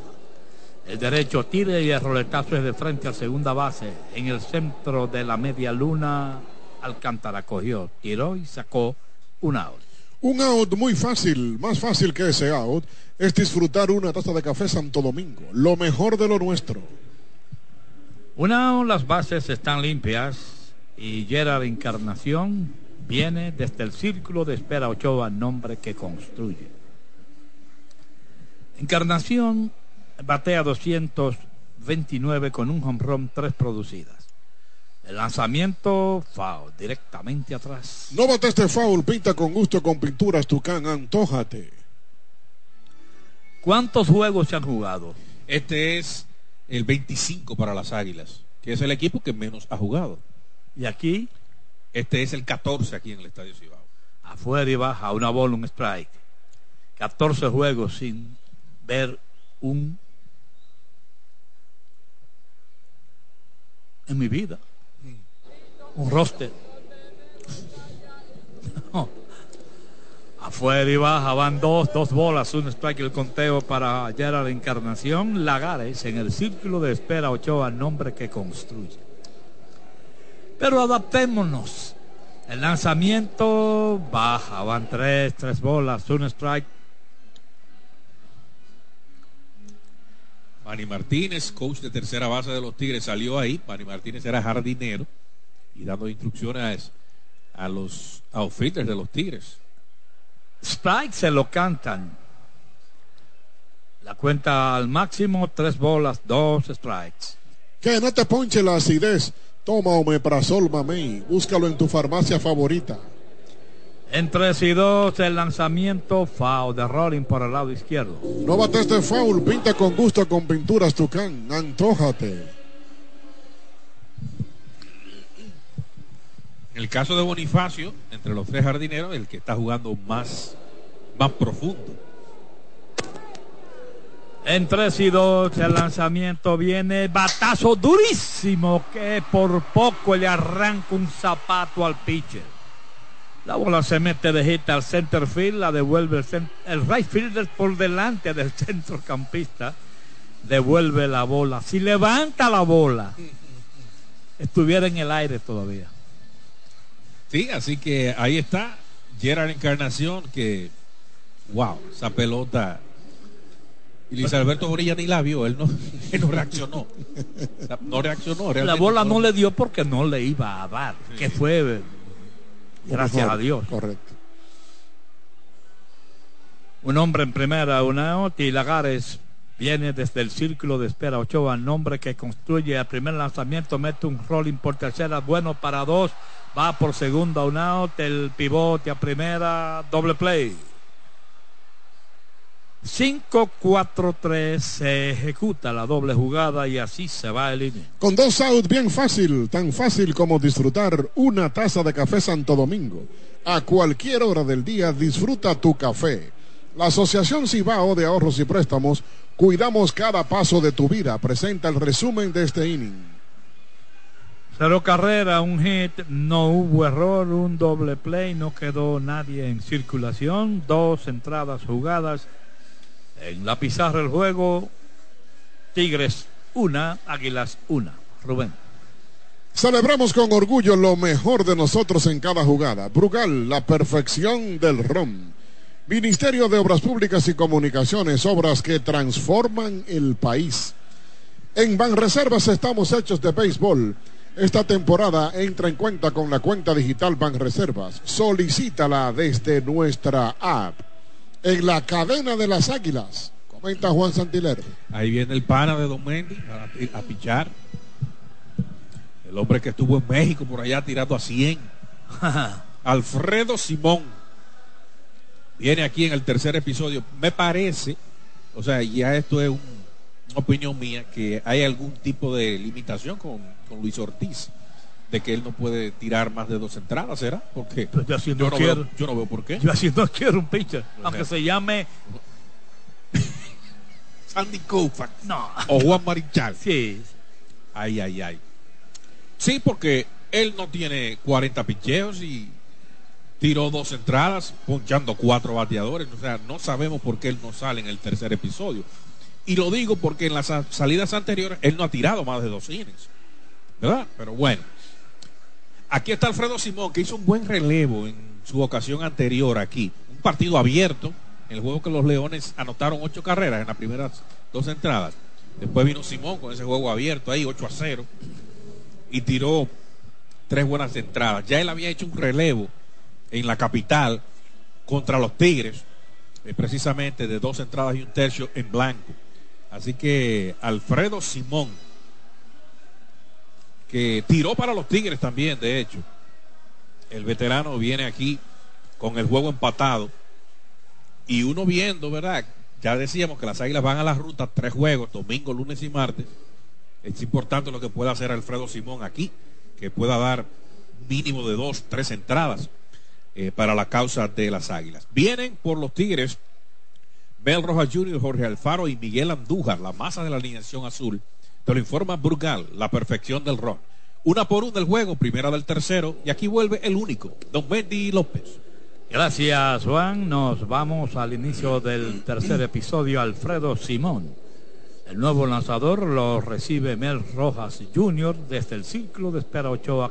[SPEAKER 8] El derecho tire y el roletazo es de frente a segunda base. En el centro de la media luna, Alcántara cogió, tiró y sacó un out.
[SPEAKER 9] Un out muy fácil, más fácil que ese out, es disfrutar una taza de café Santo Domingo, lo mejor de lo nuestro.
[SPEAKER 8] Una, las bases están limpias y Gerard Encarnación viene desde el círculo de espera Ochoa, nombre que construye. Encarnación batea 229 con un home run, tres producidas. El lanzamiento, foul, directamente atrás.
[SPEAKER 9] No bate este foul, pinta con gusto con pinturas Tucán, antójate.
[SPEAKER 8] ¿Cuántos juegos se han jugado?
[SPEAKER 7] Este es el 25 para las Águilas, que es el equipo que menos ha jugado.
[SPEAKER 8] ¿Y aquí?
[SPEAKER 7] Este es el 14 aquí en el Estadio Cibao.
[SPEAKER 8] Afuera y baja, una bola, un strike. 14 juegos sin ver un en mi vida un roster. Afuera y baja van dos, dos bolas, un strike el conteo para Gerard Encarnación. Lagares en el círculo de espera Ochoa, nombre que construye. Pero adaptémonos. El lanzamiento baja, van tres, tres bolas, un strike.
[SPEAKER 7] Manny Martínez, coach de tercera base de los Tigres, salió ahí. Manny Martínez era jardinero y dando instrucciones a los outfielders de los Tigres.
[SPEAKER 8] Strike se lo cantan. La cuenta al máximo, tres bolas, dos strikes.
[SPEAKER 9] Que no te ponche la acidez. Toma Omeprazol Mamey. Búscalo en tu farmacia favorita.
[SPEAKER 8] En 3 y 2, el lanzamiento foul de Rolling por el lado izquierdo.
[SPEAKER 9] No bates de foul, pinta con gusto con pinturas Tucán. Antójate.
[SPEAKER 7] En el caso de Bonifacio, entre los tres jardineros, el que está jugando más, más profundo.
[SPEAKER 8] En 3 y 2 el lanzamiento viene batazo durísimo que por poco le arranca un zapato al pitcher. La bola se mete de hit al center field, la devuelve el, el right fielder por delante del centrocampista. Devuelve la bola. Si levanta la bola, estuviera en el aire todavía.
[SPEAKER 7] Sí, así que ahí está Gerard Encarnación que, wow, esa pelota. Y Luis Alberto Borilla ni la vio, él no, reaccionó. No reaccionó.
[SPEAKER 8] La bola no, le dio porque no le iba a dar, que fue, gracias a Dios.
[SPEAKER 9] Correcto.
[SPEAKER 8] Un hombre en primera, una out y Lagares viene desde el círculo de espera Ochoa, nombre que construye el primer lanzamiento, mete un rolling por tercera, bueno para dos, va por segunda, un out, el pivote a primera, doble play. 5-4-3 se ejecuta la doble jugada y así se va el inning.
[SPEAKER 9] Con dos outs bien fácil, tan fácil como disfrutar una taza de café Santo Domingo. A cualquier hora del día disfruta tu café. La Asociación Cibao de Ahorros y Préstamos, cuidamos cada paso de tu vida. Presenta el resumen de este inning.
[SPEAKER 8] Cero carrera, un hit, no hubo error, un doble play, no quedó nadie en circulación, dos entradas jugadas en la pizarra del juego, Tigres una, Águilas una. Rubén.
[SPEAKER 9] Celebramos con orgullo lo mejor de nosotros en cada jugada. Brugal, la perfección del ron. Ministerio de Obras Públicas y Comunicaciones, obras que transforman el país. En Banreservas estamos hechos de béisbol. Esta temporada entra en cuenta con la cuenta digital Banreservas. Solicítala desde nuestra app en la cadena de las águilas. Comenta Juan Santiler.
[SPEAKER 7] Ahí viene el pana de Don Mendy a, pichar. El hombre que estuvo en México por allá tirando a 100. Alfredo Simón. Viene aquí en el tercer episodio. Me parece, o sea, ya esto es una opinión mía, que hay algún tipo de limitación con Luis Ortiz de que él no puede tirar más de dos entradas, ¿será? Porque
[SPEAKER 8] Pues yo, así no
[SPEAKER 7] yo, no
[SPEAKER 8] quiero,
[SPEAKER 7] veo, yo no veo por qué.
[SPEAKER 8] yo así no quiero un pitcher,
[SPEAKER 7] O
[SPEAKER 8] aunque
[SPEAKER 7] sea,
[SPEAKER 8] se llame
[SPEAKER 7] Sandy Koufax
[SPEAKER 8] no.
[SPEAKER 7] o Juan Marichal.
[SPEAKER 8] Sí,
[SPEAKER 7] Ay, ay, ay. Sí, porque él no tiene 40 picheos y tiró dos entradas, punchando cuatro bateadores. O sea, no sabemos por qué él no sale en el tercer episodio. Y lo digo porque en las sa- salidas anteriores él no ha tirado más de dos innings. ¿Verdad? Pero bueno. Aquí está Alfredo Simón, que hizo un buen relevo en su ocasión anterior aquí. Un partido abierto, en el juego que los Leones anotaron ocho carreras en las primeras dos entradas. Después vino Simón con ese juego abierto ahí, 8 a 0, y tiró tres buenas entradas. Ya él había hecho un relevo en la capital contra los Tigres, eh, precisamente de dos entradas y un tercio en blanco. Así que Alfredo Simón, que tiró para los Tigres también, de hecho. El veterano viene aquí con el juego empatado. Y uno viendo, ¿verdad? Ya decíamos que las águilas van a la ruta tres juegos, domingo, lunes y martes. Es importante lo que pueda hacer Alfredo Simón aquí, que pueda dar mínimo de dos, tres entradas eh, para la causa de las águilas. Vienen por los Tigres Mel Rojas Jr., Jorge Alfaro y Miguel Andújar, la masa de la alineación azul. Te lo informa Burgal, la perfección del rock. Una por una del juego, primera del tercero, y aquí vuelve el único, Don Wendy López.
[SPEAKER 8] Gracias, Juan. Nos vamos al inicio del tercer episodio. Alfredo Simón. El nuevo lanzador lo recibe Mel Rojas Jr. desde el círculo de espera Ochoa.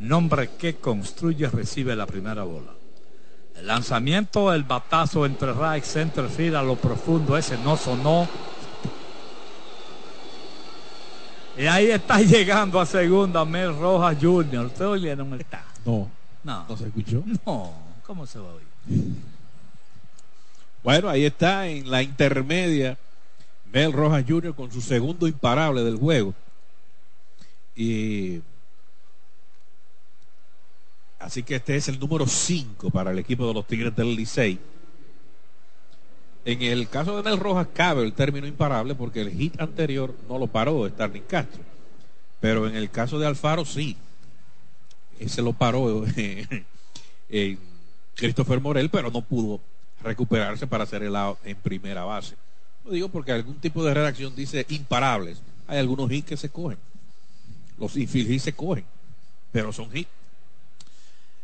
[SPEAKER 8] Nombre que construye recibe la primera bola. El lanzamiento, el batazo entre right center field a lo profundo, ese no sonó. Y ahí está llegando a segunda Mel Rojas Jr. ¿Ustedes oyeron el ta?
[SPEAKER 7] No,
[SPEAKER 8] No.
[SPEAKER 7] no se escuchó.
[SPEAKER 8] No, ¿cómo se va a oír?
[SPEAKER 7] Bueno, ahí está en la intermedia Mel Rojas Jr. con su segundo imparable del juego. Y así que este es el número 5 para el equipo de los Tigres del Licey. En el caso de Mel Rojas cabe el término imparable porque el hit anterior no lo paró Starling Castro. Pero en el caso de Alfaro sí. Ese lo paró eh, Christopher Morel, pero no pudo recuperarse para hacer el out en primera base. Lo digo porque algún tipo de redacción dice imparables. Hay algunos hits que se cogen. Los infield se cogen, pero son hits.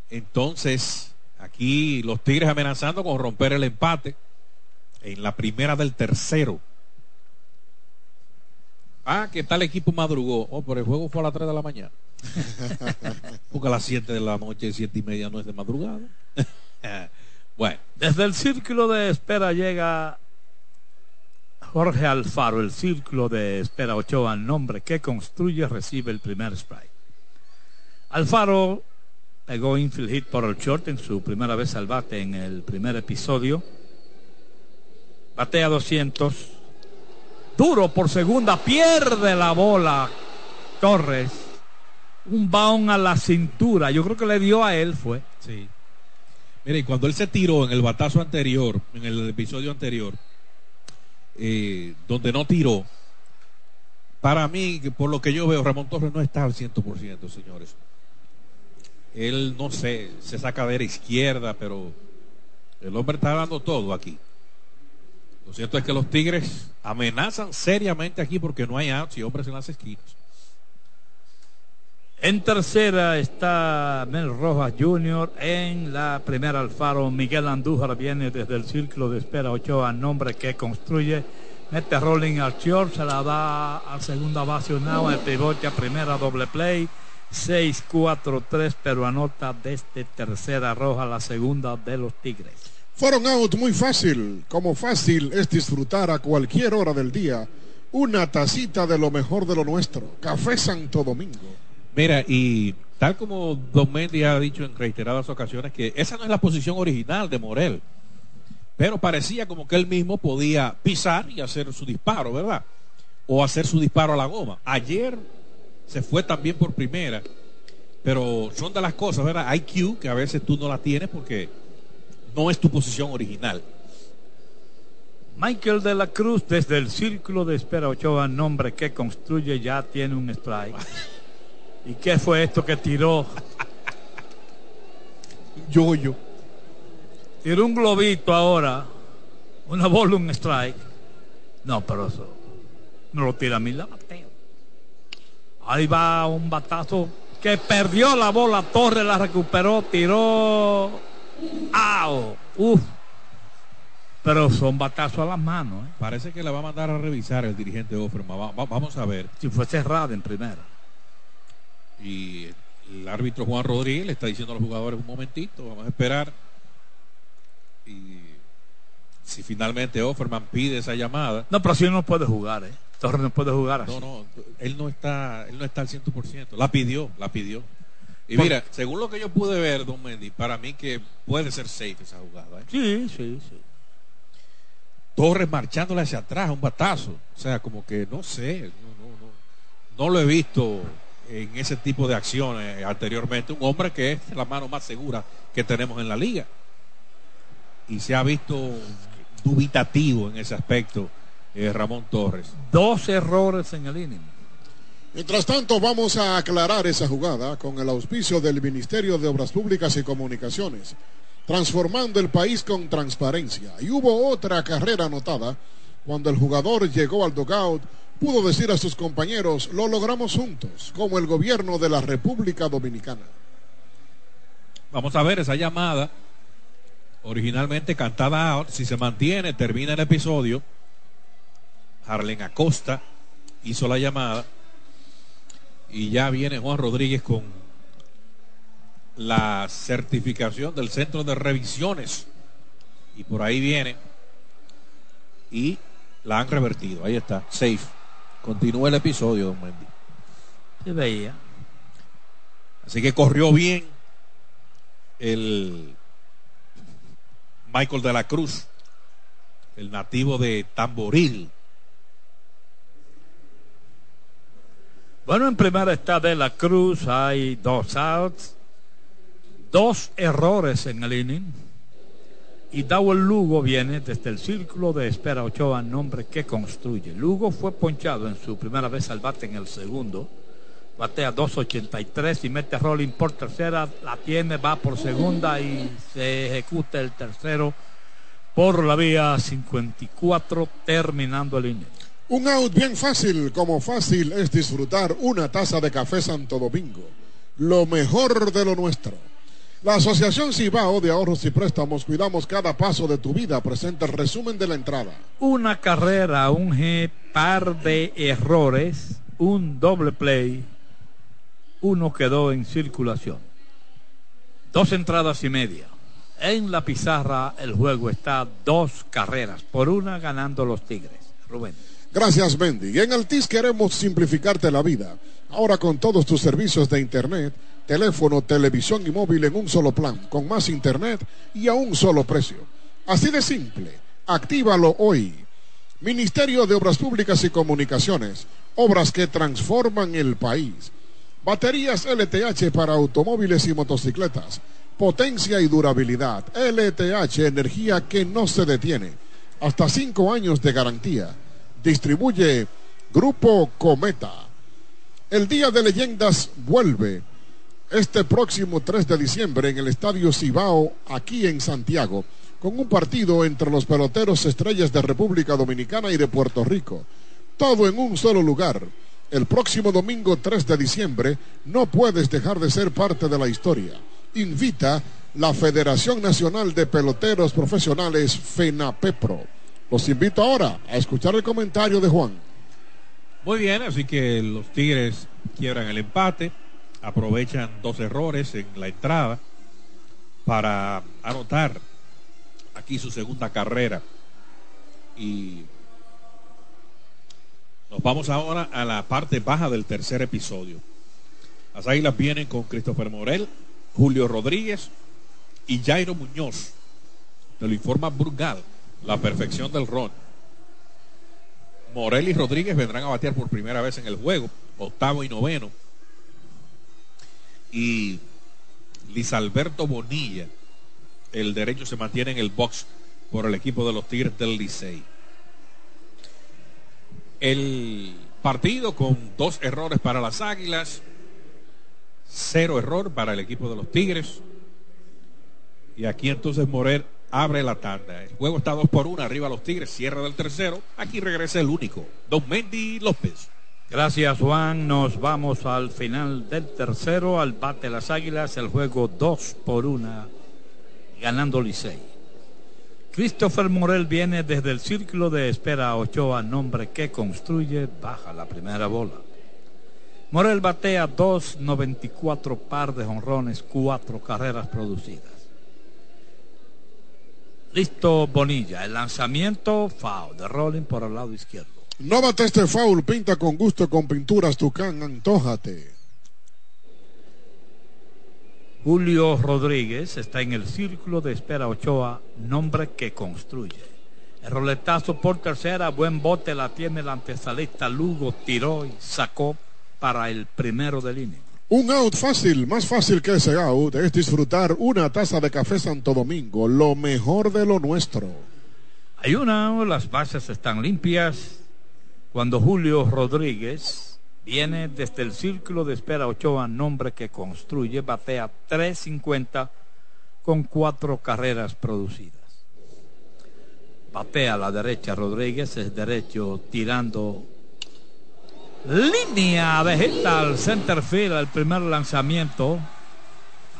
[SPEAKER 7] Entonces, aquí los Tigres amenazando con romper el empate en la primera del tercero. Ah, que tal equipo madrugó. Oh, pero el juego fue a las 3 de la mañana. Porque a las 7 de la noche, 7 y media no es de madrugada. bueno,
[SPEAKER 8] Desde el círculo de espera llega Jorge Alfaro, el círculo de espera Ochoa, nombre que construye, recibe el primer strike. Alfaro pegó infield hit por el short en su primera vez al bate en el primer episodio. Batea 200. Duro por segunda, pierde la bola. Torres. Un baón a la cintura. Yo creo que le dio a él, fue.
[SPEAKER 7] Sí. Mire, cuando él se tiró en el batazo anterior, en el episodio anterior, eh, donde no tiró, para mí, por lo que yo veo, Ramón Torres no está al 100%, señores. Él, no sé, se saca de la izquierda, pero el hombre está dando todo aquí. Lo cierto es que los Tigres amenazan seriamente aquí porque no hay outs y hombres en las esquinas.
[SPEAKER 8] En tercera está Mel Rojas Jr. En la primera Alfaro, Miguel Andújar viene desde el círculo de espera Ochoa, nombre que construye. Mete rolling al short, se la da al segunda base Unao, el pivote a primera doble play. 6-4-3, pero anota desde tercera roja la segunda de los Tigres.
[SPEAKER 9] Fueron out muy fácil, como fácil es disfrutar a cualquier hora del día una tacita de lo mejor de lo nuestro, Café Santo Domingo.
[SPEAKER 7] Mira, y tal como Don Mendy ha dicho en reiteradas ocasiones que esa no es la posición original de Morel, pero parecía como que él mismo podía pisar y hacer su disparo, ¿verdad? O hacer su disparo a la goma. Ayer se fue también por primera, pero son de las cosas, ¿verdad? IQ que a veces tú no la tienes porque no es tu posición original.
[SPEAKER 8] Michael de la Cruz desde el círculo de espera Ochoa, nombre que construye, ya tiene un strike. ¿Y qué fue esto que tiró?
[SPEAKER 7] Yo-yo.
[SPEAKER 8] Tiró un globito ahora. Una bola, un strike. No, pero eso no lo tira a mí la bateo. Ahí va un batazo que perdió la bola. Torres la recuperó, tiró. ¡Au! ¡Uf! Pero son batazos a las manos. ¿eh?
[SPEAKER 7] Parece que la va a mandar a revisar el dirigente Offerman. Va, va, vamos a ver.
[SPEAKER 8] Si fue cerrada en primera.
[SPEAKER 7] Y el árbitro Juan Rodríguez le está diciendo a los jugadores un momentito, vamos a esperar. Y si finalmente Offerman pide esa llamada.
[SPEAKER 8] No, pero si no puede jugar, ¿eh? Torres no puede jugar así.
[SPEAKER 7] No, no, él no está, él no está al 100%. La pidió, la pidió. Y mira, según lo que yo pude ver, Don Mendy, para mí que puede ser safe esa jugada. ¿eh?
[SPEAKER 8] Sí, sí, sí.
[SPEAKER 7] Torres marchándole hacia atrás, un batazo. O sea, como que no sé, no, no, no, no lo he visto en ese tipo de acciones anteriormente. Un hombre que es la mano más segura que tenemos en la liga. Y se ha visto dubitativo en ese aspecto eh, Ramón Torres.
[SPEAKER 8] Dos errores en el inning.
[SPEAKER 9] Mientras tanto, vamos a aclarar esa jugada con el auspicio del Ministerio de Obras Públicas y Comunicaciones, transformando el país con transparencia. Y hubo otra carrera anotada cuando el jugador llegó al dugout pudo decir a sus compañeros, lo logramos juntos, como el gobierno de la República Dominicana.
[SPEAKER 7] Vamos a ver esa llamada, originalmente cantada out, si se mantiene, termina el episodio. Harlen Acosta hizo la llamada y ya viene Juan Rodríguez con la certificación del centro de revisiones y por ahí viene y la han revertido, ahí está, safe. Continúa el episodio, don Mendy.
[SPEAKER 8] Se veía.
[SPEAKER 7] Así que corrió bien el Michael de la Cruz, el nativo de Tamboril.
[SPEAKER 8] Bueno, en primera está de la Cruz, hay dos outs, dos errores en el inning. Y Dawel Lugo viene desde el círculo de espera Ochoa, nombre que construye. Lugo fue ponchado en su primera vez al bate en el segundo. Batea 2.83 y mete rolling por tercera. La tiene, va por segunda y se ejecuta el tercero por la vía 54, terminando el inning.
[SPEAKER 9] Un out bien fácil, como fácil es disfrutar una taza de café Santo Domingo. Lo mejor de lo nuestro. La Asociación Cibao de Ahorros y Préstamos Cuidamos Cada Paso de tu Vida presenta el resumen de la entrada.
[SPEAKER 8] Una carrera, un G, par de errores, un doble play, uno quedó en circulación. Dos entradas y media. En la pizarra el juego está dos carreras, por una ganando los Tigres. Rubén.
[SPEAKER 9] Gracias, Bendy. En Altis queremos simplificarte la vida. Ahora con todos tus servicios de Internet, teléfono, televisión y móvil en un solo plan, con más Internet y a un solo precio. Así de simple. Actívalo hoy. Ministerio de Obras Públicas y Comunicaciones. Obras que transforman el país. Baterías LTH para automóviles y motocicletas. Potencia y durabilidad. LTH, energía que no se detiene. Hasta cinco años de garantía. Distribuye Grupo Cometa. El Día de Leyendas vuelve este próximo 3 de diciembre en el Estadio Cibao, aquí en Santiago, con un partido entre los peloteros estrellas de República Dominicana y de Puerto Rico. Todo en un solo lugar. El próximo domingo 3 de diciembre no puedes dejar de ser parte de la historia. Invita la Federación Nacional de Peloteros Profesionales FENAPEPRO. Los invito ahora a escuchar el comentario de Juan.
[SPEAKER 7] Muy bien, así que los Tigres quiebran el empate, aprovechan dos errores en la entrada para anotar aquí su segunda carrera. Y nos vamos ahora a la parte baja del tercer episodio. Las águilas vienen con Christopher Morel, Julio Rodríguez y Jairo Muñoz. Te lo informa Burgal, la perfección del ron. Morel y Rodríguez vendrán a batear por primera vez en el juego, octavo y noveno. Y Liz Alberto Bonilla, el derecho se mantiene en el box por el equipo de los Tigres del Licey. El partido con dos errores para las Águilas, cero error para el equipo de los Tigres. Y aquí entonces Morel abre la tanda. El juego está dos por uno, arriba los Tigres, cierra del tercero. Aquí regresa el único, Don Mendy López.
[SPEAKER 8] Gracias Juan, nos vamos al final del tercero, al bate las Águilas, el juego dos por una, ganando Licey. Christopher Morel viene desde el círculo de espera Ochoa, nombre que construye, baja la primera bola. Morel batea 2.94 par de honrones, cuatro carreras producidas. Listo Bonilla, el lanzamiento foul de Rolling por el lado izquierdo.
[SPEAKER 9] No bate este foul, pinta con gusto con pinturas Tucán, antójate.
[SPEAKER 8] Julio Rodríguez está en el círculo de espera Ochoa, nombre que construye. El roletazo por tercera, buen bote la tiene el antesalista Lugo, tiró y sacó para el primero del inning.
[SPEAKER 9] Un out fácil, más fácil que ese out, es disfrutar una taza de café Santo Domingo, lo mejor de lo nuestro.
[SPEAKER 8] Hay una, las bases están limpias. Cuando Julio Rodríguez viene desde el círculo de espera Ochoa, nombre que construye, batea 3.50 con cuatro carreras producidas. Batea a la derecha Rodríguez, es derecho tirando Línea de hit al center field, el primer lanzamiento.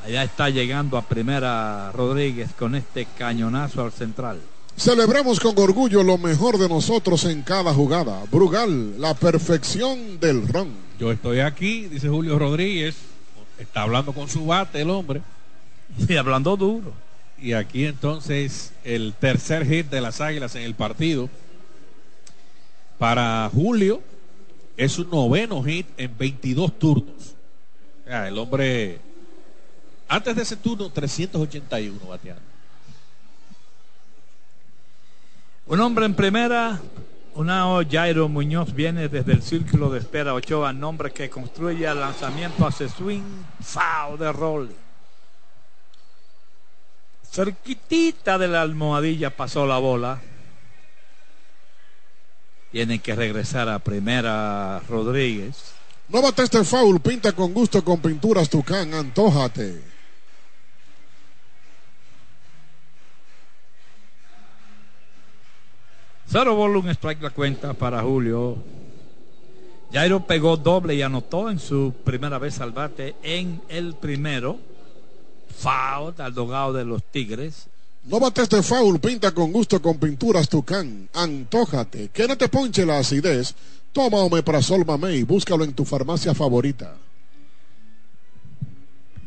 [SPEAKER 8] Allá está llegando a primera Rodríguez con este cañonazo al central.
[SPEAKER 9] Celebramos con orgullo lo mejor de nosotros en cada jugada. Brugal, la perfección del ron.
[SPEAKER 7] Yo estoy aquí, dice Julio Rodríguez. Está hablando con su bate el hombre.
[SPEAKER 8] Y hablando duro.
[SPEAKER 7] Y aquí entonces el tercer hit de las Águilas en el partido. Para Julio, es su noveno hit en 22 turnos. el hombre, antes de ese turno, 381 bateando.
[SPEAKER 8] Un hombre en primera, Unao Jairo Muñoz viene desde el círculo de espera Ochoa, nombre que construye el lanzamiento hace swing, foul de rol. Cerquitita de la almohadilla pasó la bola. Tienen que regresar a primera Rodríguez.
[SPEAKER 9] No bate este foul, pinta con gusto con pinturas Tucán, antójate.
[SPEAKER 8] Cero volumen strike la cuenta para Julio. Jairo pegó doble y anotó en su primera vez al bate en el primero. Foul al dogado de los Tigres.
[SPEAKER 9] No bate este foul, pinta con gusto con pinturas Tucán. Antójate, que no te ponche la acidez. Toma Omeprazol Mamey, búscalo en tu farmacia favorita.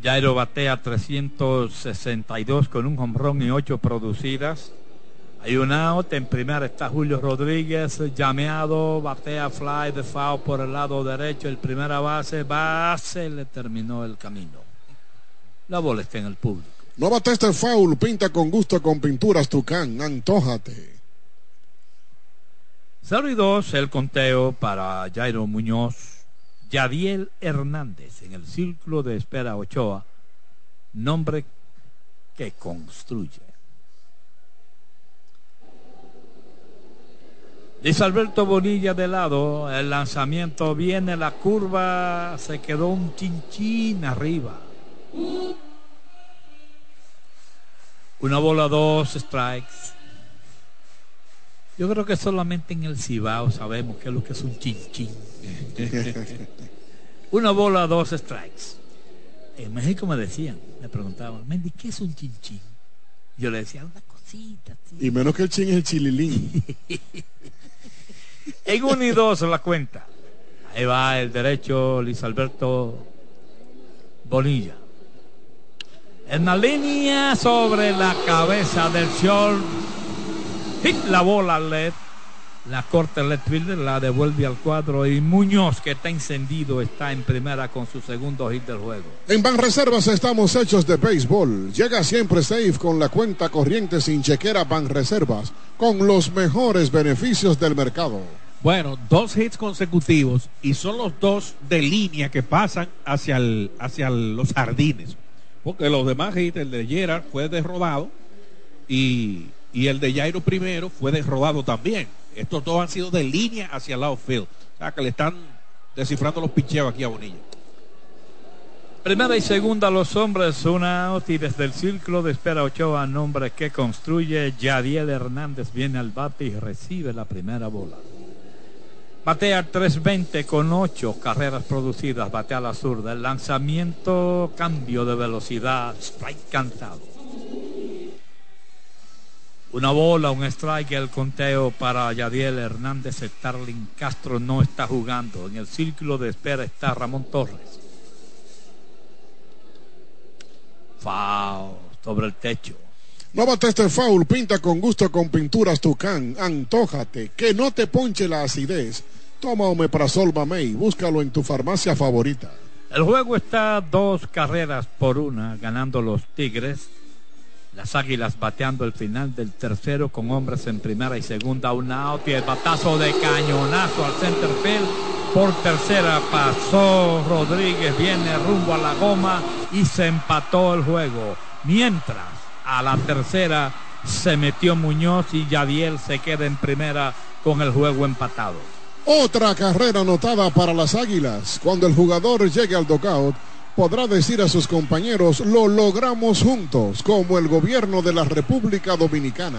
[SPEAKER 8] Jairo batea 362 con un hombrón y 8 producidas. Hay un out, en primera está Julio Rodríguez, llameado, batea fly de foul por el lado derecho, el primera base, base, le terminó el camino. La bola está en el público.
[SPEAKER 9] No bate este foul, pinta con gusto con pinturas Tucán, antójate.
[SPEAKER 8] 0 y 2 el conteo para Jairo Muñoz. Yadiel Hernández en el círculo de espera Ochoa. Nombre que construye. Dice Alberto Bonilla de lado, el lanzamiento viene, la curva se quedó un chinchín arriba. Una bola, dos strikes. Yo creo que solamente en el Cibao sabemos qué es lo que es un chinchín. Una bola, dos strikes. En México me decían, me preguntaban, Mendy, ¿qué es un chinchín? Yo le decía, una cosita.
[SPEAKER 9] Y menos que el chin es el chililín.
[SPEAKER 8] en uno y dos la cuenta. Ahí va el derecho Luis Alberto Bonilla. En la línea sobre la cabeza del short. Hit la bola LED. La corta el fielder, la devuelve al cuadro y Muñoz, que está encendido, está en primera con su segundo hit del juego.
[SPEAKER 9] En Banreservas estamos hechos de béisbol. Llega siempre safe con la cuenta corriente sin chequera Banreservas, con los mejores beneficios del mercado.
[SPEAKER 7] Bueno, dos hits consecutivos y son los dos de línea que pasan hacia, el, hacia los jardines. Porque los demás hits, el de Gerard fue desrobado y, y el de Jairo primero fue desrobado también. Estos dos han sido de línea hacia el outfield. O sea que le están descifrando los picheos aquí a Bonilla.
[SPEAKER 8] Primera y segunda los hombres, una out y desde el círculo de espera Ochoa, nombre que construye Yadiel Hernández viene al bate y recibe la primera bola. Batea 320 con 8 carreras producidas, batea a la zurda. El lanzamiento, cambio de velocidad, strike cantado. Una bola, un strike, el conteo para Yadiel Hernández. Starling Castro no está jugando. En el círculo de espera está Ramón Torres. Foul sobre el techo.
[SPEAKER 9] No bates este foul, pinta con gusto con pinturas Tucán, antójate, que no te ponche la acidez. Toma Omeprazol Mamey, búscalo en tu farmacia favorita.
[SPEAKER 8] El juego está dos carreras por una, ganando los Tigres. Las Águilas bateando el final del tercero con hombres en primera y segunda, un out y el batazo de cañonazo al center field. Por tercera pasó Rodríguez, viene rumbo a la goma y se empató el juego. Mientras a la tercera se metió Muñoz y Yadiel se queda en primera con el juego empatado.
[SPEAKER 9] Otra carrera anotada para las Águilas. Cuando el jugador llegue al dogout, podrá decir a sus compañeros, lo logramos juntos, como el gobierno de la República Dominicana.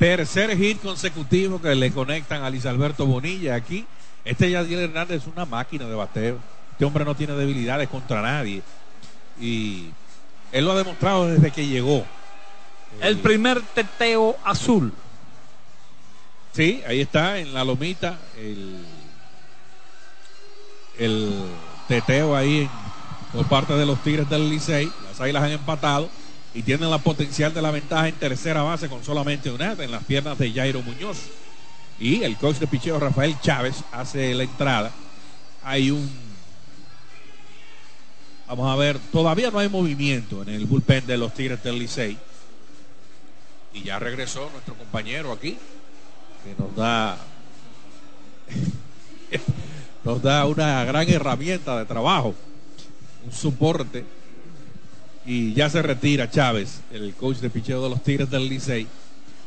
[SPEAKER 7] Tercer hit consecutivo que le conectan a Luis Alberto Bonilla aquí. Este Yadiel Hernández es una máquina de bateo. Este hombre no tiene debilidades contra nadie. Y él lo ha demostrado desde que llegó.
[SPEAKER 8] El primer teteo azul.
[SPEAKER 7] Sí, ahí está en la lomita el, el teteo ahí por parte de los Tigres del Licey. Las Águilas han empatado y tienen la potencial de la ventaja en tercera base con solamente una en las piernas de Jairo Muñoz. Y el coach de picheo Rafael Chávez hace la entrada. Hay un Vamos a ver, todavía no hay movimiento en el bullpen de los Tigres del Licey. Y ya regresó nuestro compañero aquí, que nos da nos da una gran herramienta de trabajo, un soporte. Y ya se retira Chávez, el coach de picheo de los Tigres del Licey.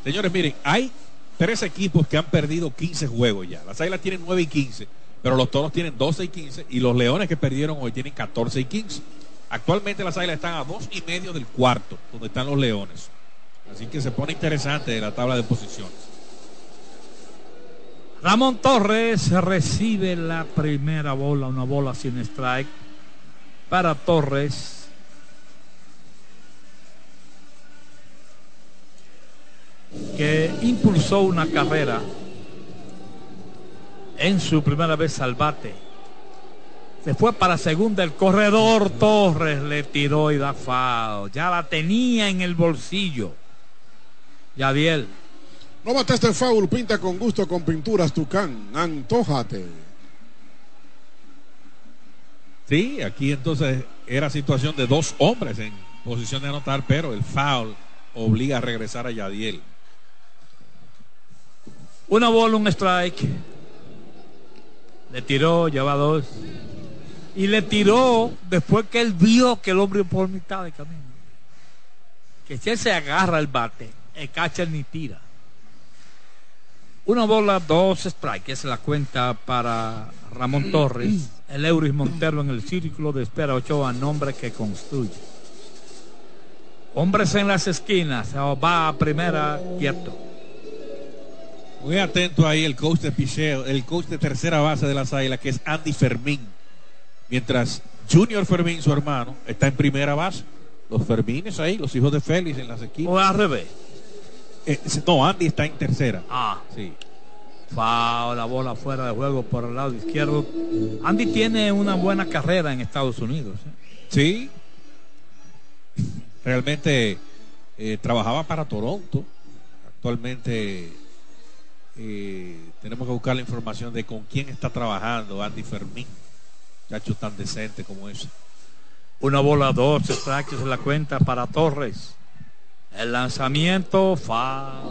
[SPEAKER 7] Señores, miren, hay tres equipos que han perdido 15 juegos ya. Las Águilas tienen 9 y 15. Pero los toros tienen 12 y 15 y los leones que perdieron hoy tienen 14 y 15. Actualmente las águilas están a dos y medio del cuarto, donde están los leones. Así que se pone interesante la tabla de posiciones.
[SPEAKER 8] Ramón Torres recibe la primera bola, una bola sin strike para Torres. Que impulsó una carrera en su primera vez al bate. Se fue para segunda el corredor Torres le tiró y da foul. Ya la tenía en el bolsillo. Yadiel.
[SPEAKER 9] No mataste foul, pinta con gusto con pinturas Tucán. Antójate.
[SPEAKER 7] Sí, aquí entonces era situación de dos hombres en posición de anotar, pero el foul obliga a regresar a Yadiel.
[SPEAKER 8] Una bola, un strike. Le tiró, lleva dos. Y le tiró después que él vio que el hombre por mitad de camino. Que si él se agarra el bate, el catcher ni tira. Una bola, dos strikes, es la cuenta para Ramón Torres. El Euris Montero en el círculo de espera Ochoa, nombre que construye. Hombres en las esquinas, va a primera, quieto.
[SPEAKER 7] Muy atento ahí el coach de picheo, el coach de tercera base de las águilas, que es Andy Fermín. Mientras Junior Fermín, su hermano, está en primera base. Los Fermines ahí, los hijos de Félix en las esquinas.
[SPEAKER 8] O al revés.
[SPEAKER 7] Eh, no, Andy está en tercera.
[SPEAKER 8] Ah, sí. Fa la bola fuera de juego por el lado izquierdo. Andy tiene una buena carrera en Estados Unidos. ¿eh?
[SPEAKER 7] Sí. Realmente eh, trabajaba para Toronto. Actualmente tenemos que buscar la información de con quién está trabajando Andy Fermín. Chacho tan decente como ese.
[SPEAKER 8] Una bola, dos strikes en la cuenta para Torres. El lanzamiento fa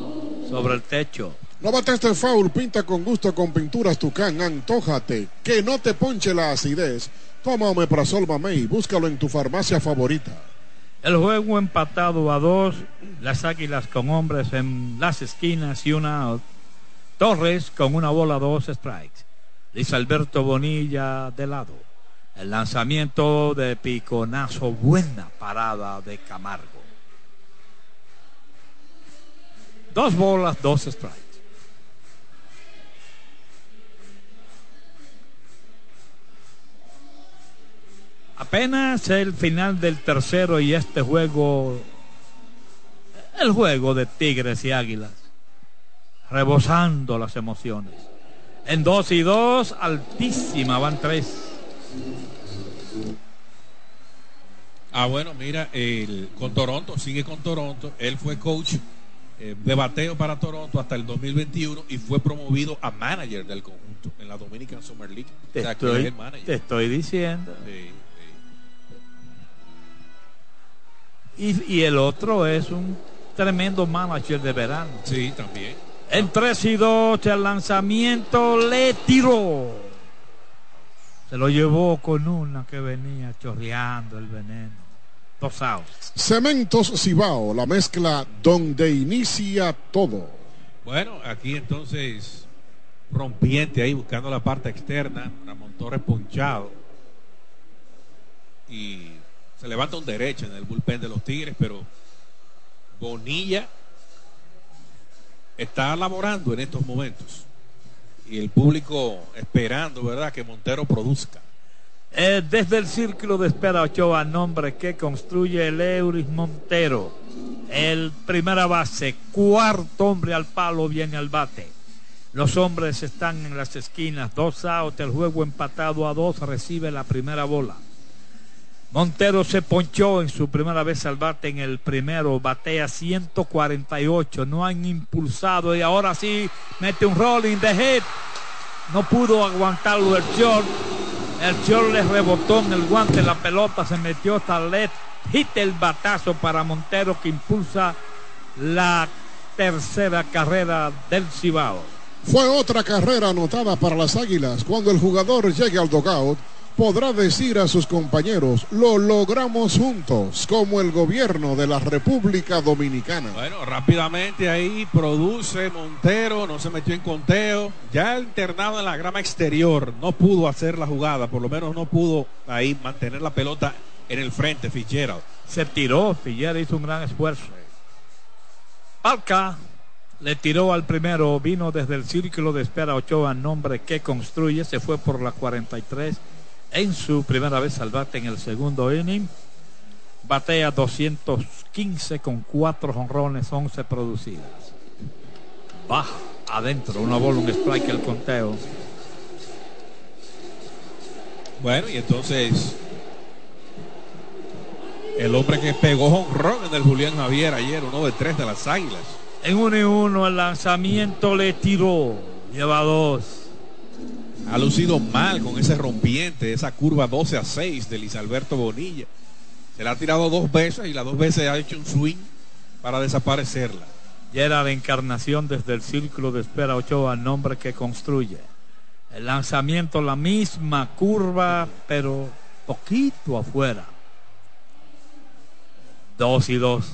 [SPEAKER 8] sobre el techo.
[SPEAKER 9] No este foul, pinta con gusto con pinturas Tucán, antójate, que no te ponche la acidez. Toma Omeprazol Mamey, búscalo en tu farmacia favorita.
[SPEAKER 8] El juego empatado a dos, las águilas con hombres en las esquinas y una Torres con una bola, dos strikes. Luis Alberto Bonilla de lado. El lanzamiento de piconazo, buena parada de Camargo. Dos bolas, dos strikes. Apenas el final del tercero y este juego, el juego de Tigres y Águilas, rebosando las emociones. En dos y dos, altísima, van tres.
[SPEAKER 7] Ah, bueno, mira, con Toronto, sigue con Toronto. Él fue coach eh, de bateo para Toronto hasta el 2021 y fue promovido a manager del conjunto en la Dominican Summer League.
[SPEAKER 8] Te, estoy, te estoy, diciendo. Y, y, el otro es un tremendo manager de verano.
[SPEAKER 7] Sí, también.
[SPEAKER 8] En 3 y 2 el lanzamiento le tiró. Se lo llevó con una que venía chorreando el veneno. Dos outs.
[SPEAKER 9] Cementos Cibao, la mezcla donde inicia todo.
[SPEAKER 7] Bueno, aquí entonces rompiente ahí buscando la parte externa. Ramón Torres ponchado. Y se levanta un derecho en el bullpen de los Tigres, pero Bonilla está laborando en estos momentos. Y el público esperando, ¿verdad?, que Montero produzca.
[SPEAKER 8] Eh, desde el círculo de espera Ochoa, nombre que construye el Euris Montero. El primera base, cuarto hombre al palo, viene al bate. Los hombres están en las esquinas, dos outs, el juego empatado a dos, recibe la primera bola. Montero se ponchó en su primera vez al bate en el primero, batea 148, no han impulsado y ahora sí mete un rolling de hit. No pudo aguantarlo el short. El short le rebotó en el guante, la pelota se metió hasta led. Hit el batazo para Montero que impulsa la tercera carrera del Cibao.
[SPEAKER 9] Fue otra carrera anotada para las Águilas cuando el jugador llegue al dogout podrá decir a sus compañeros, lo logramos juntos, como el gobierno de la República Dominicana.
[SPEAKER 7] Bueno, rápidamente ahí produce Montero, no se metió en conteo, ya internado en la grama exterior, no pudo hacer la jugada, por lo menos no pudo ahí mantener la pelota en el frente, Fitzgerald.
[SPEAKER 8] Se tiró, Fitzgerald hizo un gran esfuerzo. Palca le tiró al primero, vino desde el círculo de espera Ochoa, nombre que construye, se fue por la 43 en su primera vez al bate en el segundo inning. Batea 215 con cuatro honrones, 11 producidas. Baja adentro, una bola, un strike, el conteo.
[SPEAKER 7] Bueno, y entonces el hombre que pegó honrón en el Julián Javier ayer, uno de tres de las águilas.
[SPEAKER 8] En uno y uno el lanzamiento le tiró, lleva dos
[SPEAKER 7] ha lucido mal con ese rompiente, esa curva 12 a 6 de Luis Alberto Bonilla. Se la ha tirado dos veces y las dos veces ha hecho un swing para desaparecerla.
[SPEAKER 8] Ya era la encarnación desde el círculo de espera Ochoa, nombre que construye. El lanzamiento, la misma curva, pero poquito afuera. Dos y dos.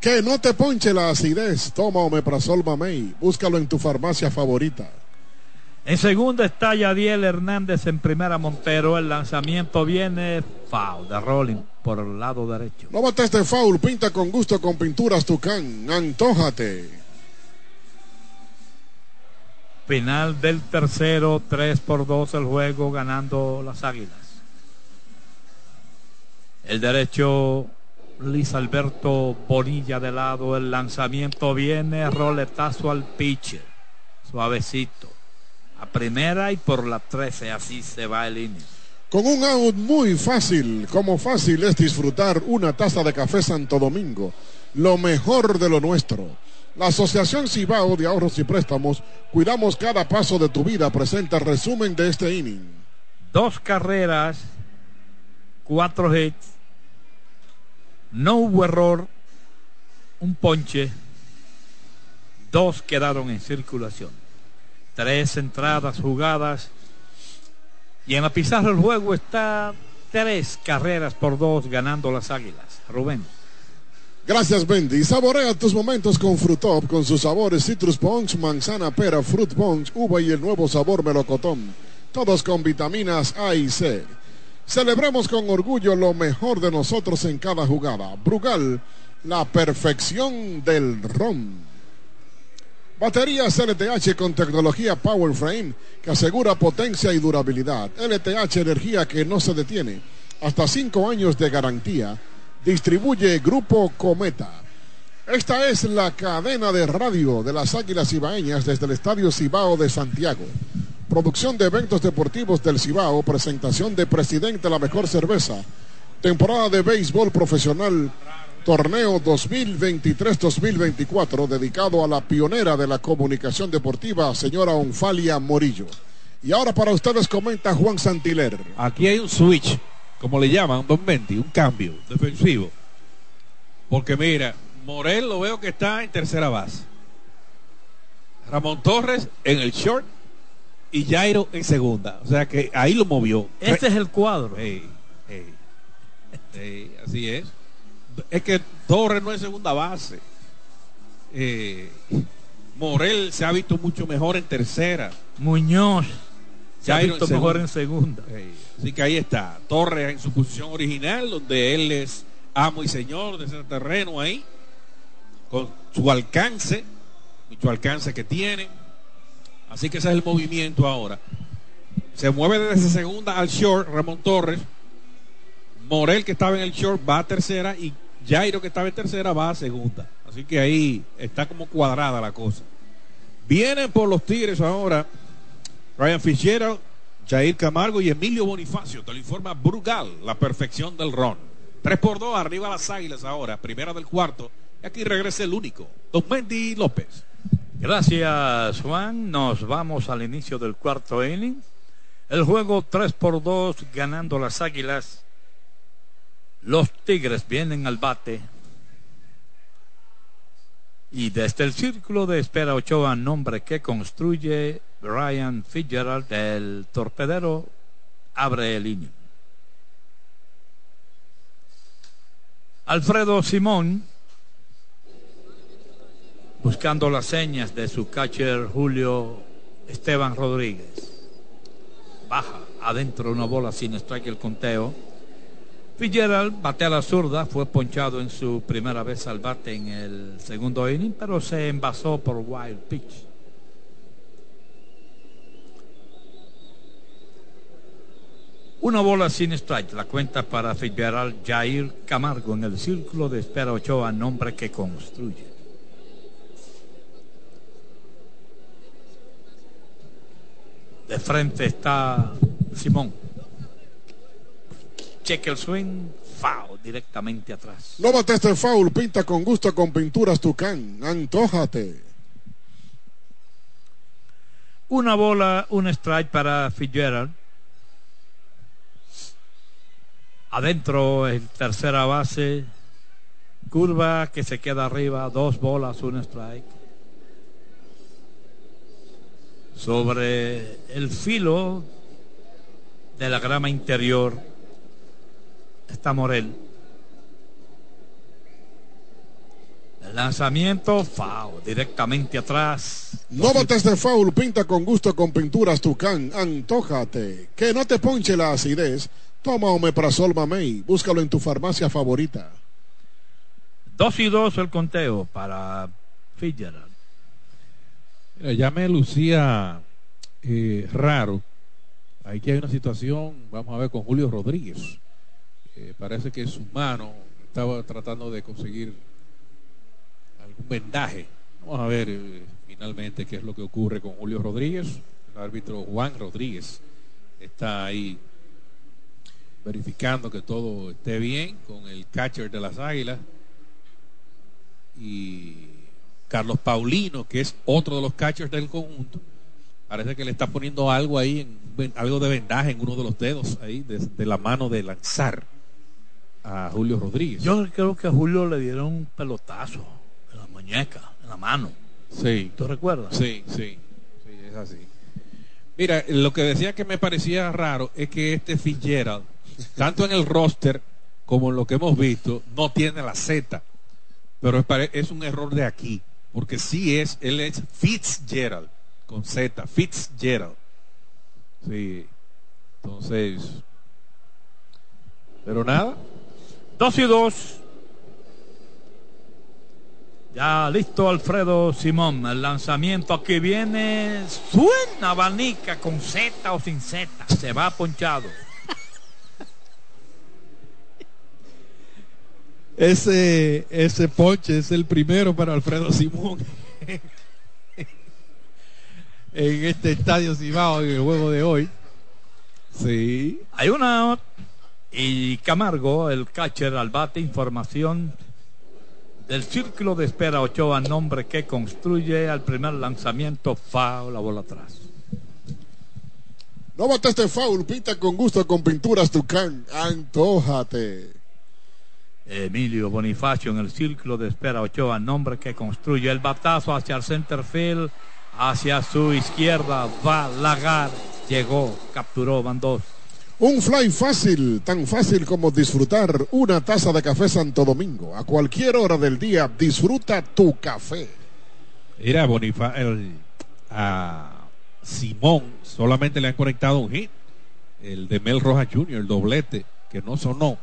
[SPEAKER 9] Que no te ponche la acidez. Toma Omeprazol Mamey. Búscalo en tu farmacia favorita.
[SPEAKER 8] En segunda está Yadiel Hernández en primera Montero. El lanzamiento viene foul de Rolling por el lado derecho.
[SPEAKER 9] No bates de foul. Pinta con gusto con pinturas Tucán. Antójate.
[SPEAKER 8] Final del tercero, 3 por 2 el juego ganando las águilas. El derecho Luis Alberto Bonilla de lado, el lanzamiento viene, roletazo al pitcher, suavecito, a primera y por la 13, así se va el inning.
[SPEAKER 9] Con un out muy fácil, como fácil es disfrutar una taza de café Santo Domingo, lo mejor de lo nuestro. La Asociación Cibao de Ahorros y Préstamos, cuidamos cada paso de tu vida, presenta resumen de este inning.
[SPEAKER 8] Dos carreras, cuatro hits, no hubo error, un ponche, dos quedaron en circulación, tres entradas jugadas y en la pizarra del juego está tres carreras por dos ganando las águilas. Rubén.
[SPEAKER 9] Gracias, Bendy. Saborea tus momentos con Frutop, con sus sabores Citrus Punch, manzana, pera, Fruit Punch, uva y el nuevo sabor melocotón. Todos con vitaminas A y C. Celebremos con orgullo lo mejor de nosotros en cada jugada. Brugal, la perfección del ron. Baterías LTH con tecnología Power Frame que asegura potencia y durabilidad. LTH energía que no se detiene. Hasta cinco años de garantía. Distribuye Grupo Cometa. Esta es la cadena de radio de las Águilas Cibaeñas desde el Estadio Cibao de Santiago. Producción de eventos deportivos del Cibao, presentación de Presidente La Mejor Cerveza, temporada de béisbol profesional, torneo 2023-2024, dedicado a la pionera de la comunicación deportiva, señora Onfalia Morillo. Y ahora para ustedes comenta Juan Santiler.
[SPEAKER 7] Aquí hay un switch, como le llaman, Don Menti, un cambio defensivo. Porque mira, Morel lo veo que está en tercera base. Ramón Torres en el short y Jairo en segunda. O sea que ahí lo movió.
[SPEAKER 8] Este es el cuadro.
[SPEAKER 7] Así es. Es que Torres no es segunda base. Eh, Morel se ha visto mucho mejor en tercera.
[SPEAKER 8] Muñoz se ha visto
[SPEAKER 7] en
[SPEAKER 8] mejor en segunda.
[SPEAKER 7] Así que ahí está. Torres en su posición original, donde él es amo y señor de ese terreno ahí. Con su alcance, mucho alcance que tiene. Así que ese es el movimiento ahora. Se mueve desde segunda al short Ramón Torres. Morel que estaba en el short va a tercera y Jairo que estaba en tercera va a segunda. Así que ahí está como cuadrada la cosa. Vienen por los Tigres ahora Ryan Fitzgerald, Jair Camargo y Emilio Bonifacio. Te lo informa Brugal, la perfección del ron. 3 por 2, arriba las águilas ahora, primera del cuarto. Y aquí regresa el único, Don Mendy López.
[SPEAKER 8] Gracias, Juan. Nos vamos al inicio del cuarto inning. El juego 3 por 2 ganando las Águilas. Los Tigres vienen al bate. Y desde el círculo de espera Ochoa, nombre que construye Brian Fitzgerald, el torpedero, abre el inning. Alfredo Simón buscando las señas de su catcher Julio Esteban Rodríguez. Baja adentro una bola sin strike el conteo. Fitzgerald batea la zurda, fue ponchado en su primera vez al bate en el segundo inning, pero se envasó por wild pitch. Una bola sin strike, la cuenta para Fitzgerald Jair Camargo en el círculo de espera Ochoa, nombre que construye. De frente está Simón. Cheque el swing, foul directamente atrás.
[SPEAKER 9] No bates de foul, pinta con gusto con pinturas Tucán. Antójate.
[SPEAKER 8] Una bola, un strike para Fitzgerald. Adentro en tercera base, Curva que se queda arriba, dos bolas, un strike. Sobre el filo de la grama interior está Morel. El lanzamiento, foul, directamente atrás.
[SPEAKER 9] No bates de foul, pinta con gusto con pinturas Tucán, antójate. Que no te ponche la acidez. Toma Omeprazol Mamey, búscalo en tu farmacia favorita.
[SPEAKER 8] Dos y dos el conteo para Fitzgerald.
[SPEAKER 7] Mira, ya me lucía eh, raro. Aquí hay una situación, vamos a ver, con Julio Rodríguez. Eh, parece que su mano estaba tratando de conseguir algún vendaje. Vamos a ver eh, finalmente qué es lo que ocurre con Julio Rodríguez. El árbitro Juan Rodríguez está ahí verificando que todo esté bien con el catcher de las Águilas y Carlos Paulino, que es otro de los catchers del conjunto. Parece que le está poniendo algo ahí, en, algo de vendaje en uno de los dedos ahí, de, de la mano de lanzar a Julio Rodríguez.
[SPEAKER 8] Yo creo que a Julio le dieron un pelotazo en la muñeca, en la mano.
[SPEAKER 7] Sí.
[SPEAKER 8] ¿Tú recuerdas?
[SPEAKER 7] Sí, sí, sí, es así. Mira, lo que decía que me parecía raro es que este Fitzgerald, tanto en el roster como en lo que hemos visto, no tiene la Z. Pero es, un error de aquí, porque sí es, él es Fitzgerald, con Z, Fitzgerald. Sí, entonces, pero nada,
[SPEAKER 8] Dos y dos. Ya listo Alfredo Simón. El lanzamiento aquí viene. Suena abanica con Z o sin Z. Se va ponchado.
[SPEAKER 7] ese, ese ponche es el primero para Alfredo Simón en este estadio Cibao en el juego de hoy. Sí.
[SPEAKER 8] Hay una y Camargo, el catcher al bate, información del círculo de espera Ochoa, nombre que construye al primer lanzamiento, foul, la bola atrás.
[SPEAKER 9] No bates de foul, pinta con gusto con pinturas Tucán, antójate.
[SPEAKER 8] Emilio Bonifacio en el círculo de espera Ochoa, nombre que construye el batazo hacia el center field, hacia su izquierda, va Lagar, llegó, capturó, van dos.
[SPEAKER 9] Un fly fácil, tan fácil como disfrutar una taza de café Santo Domingo. A cualquier hora del día, disfruta tu café.
[SPEAKER 7] Mira, Bonifa el, a Simón solamente le han conectado un hit. El de Mel Rojas Jr., el doblete, que no sonó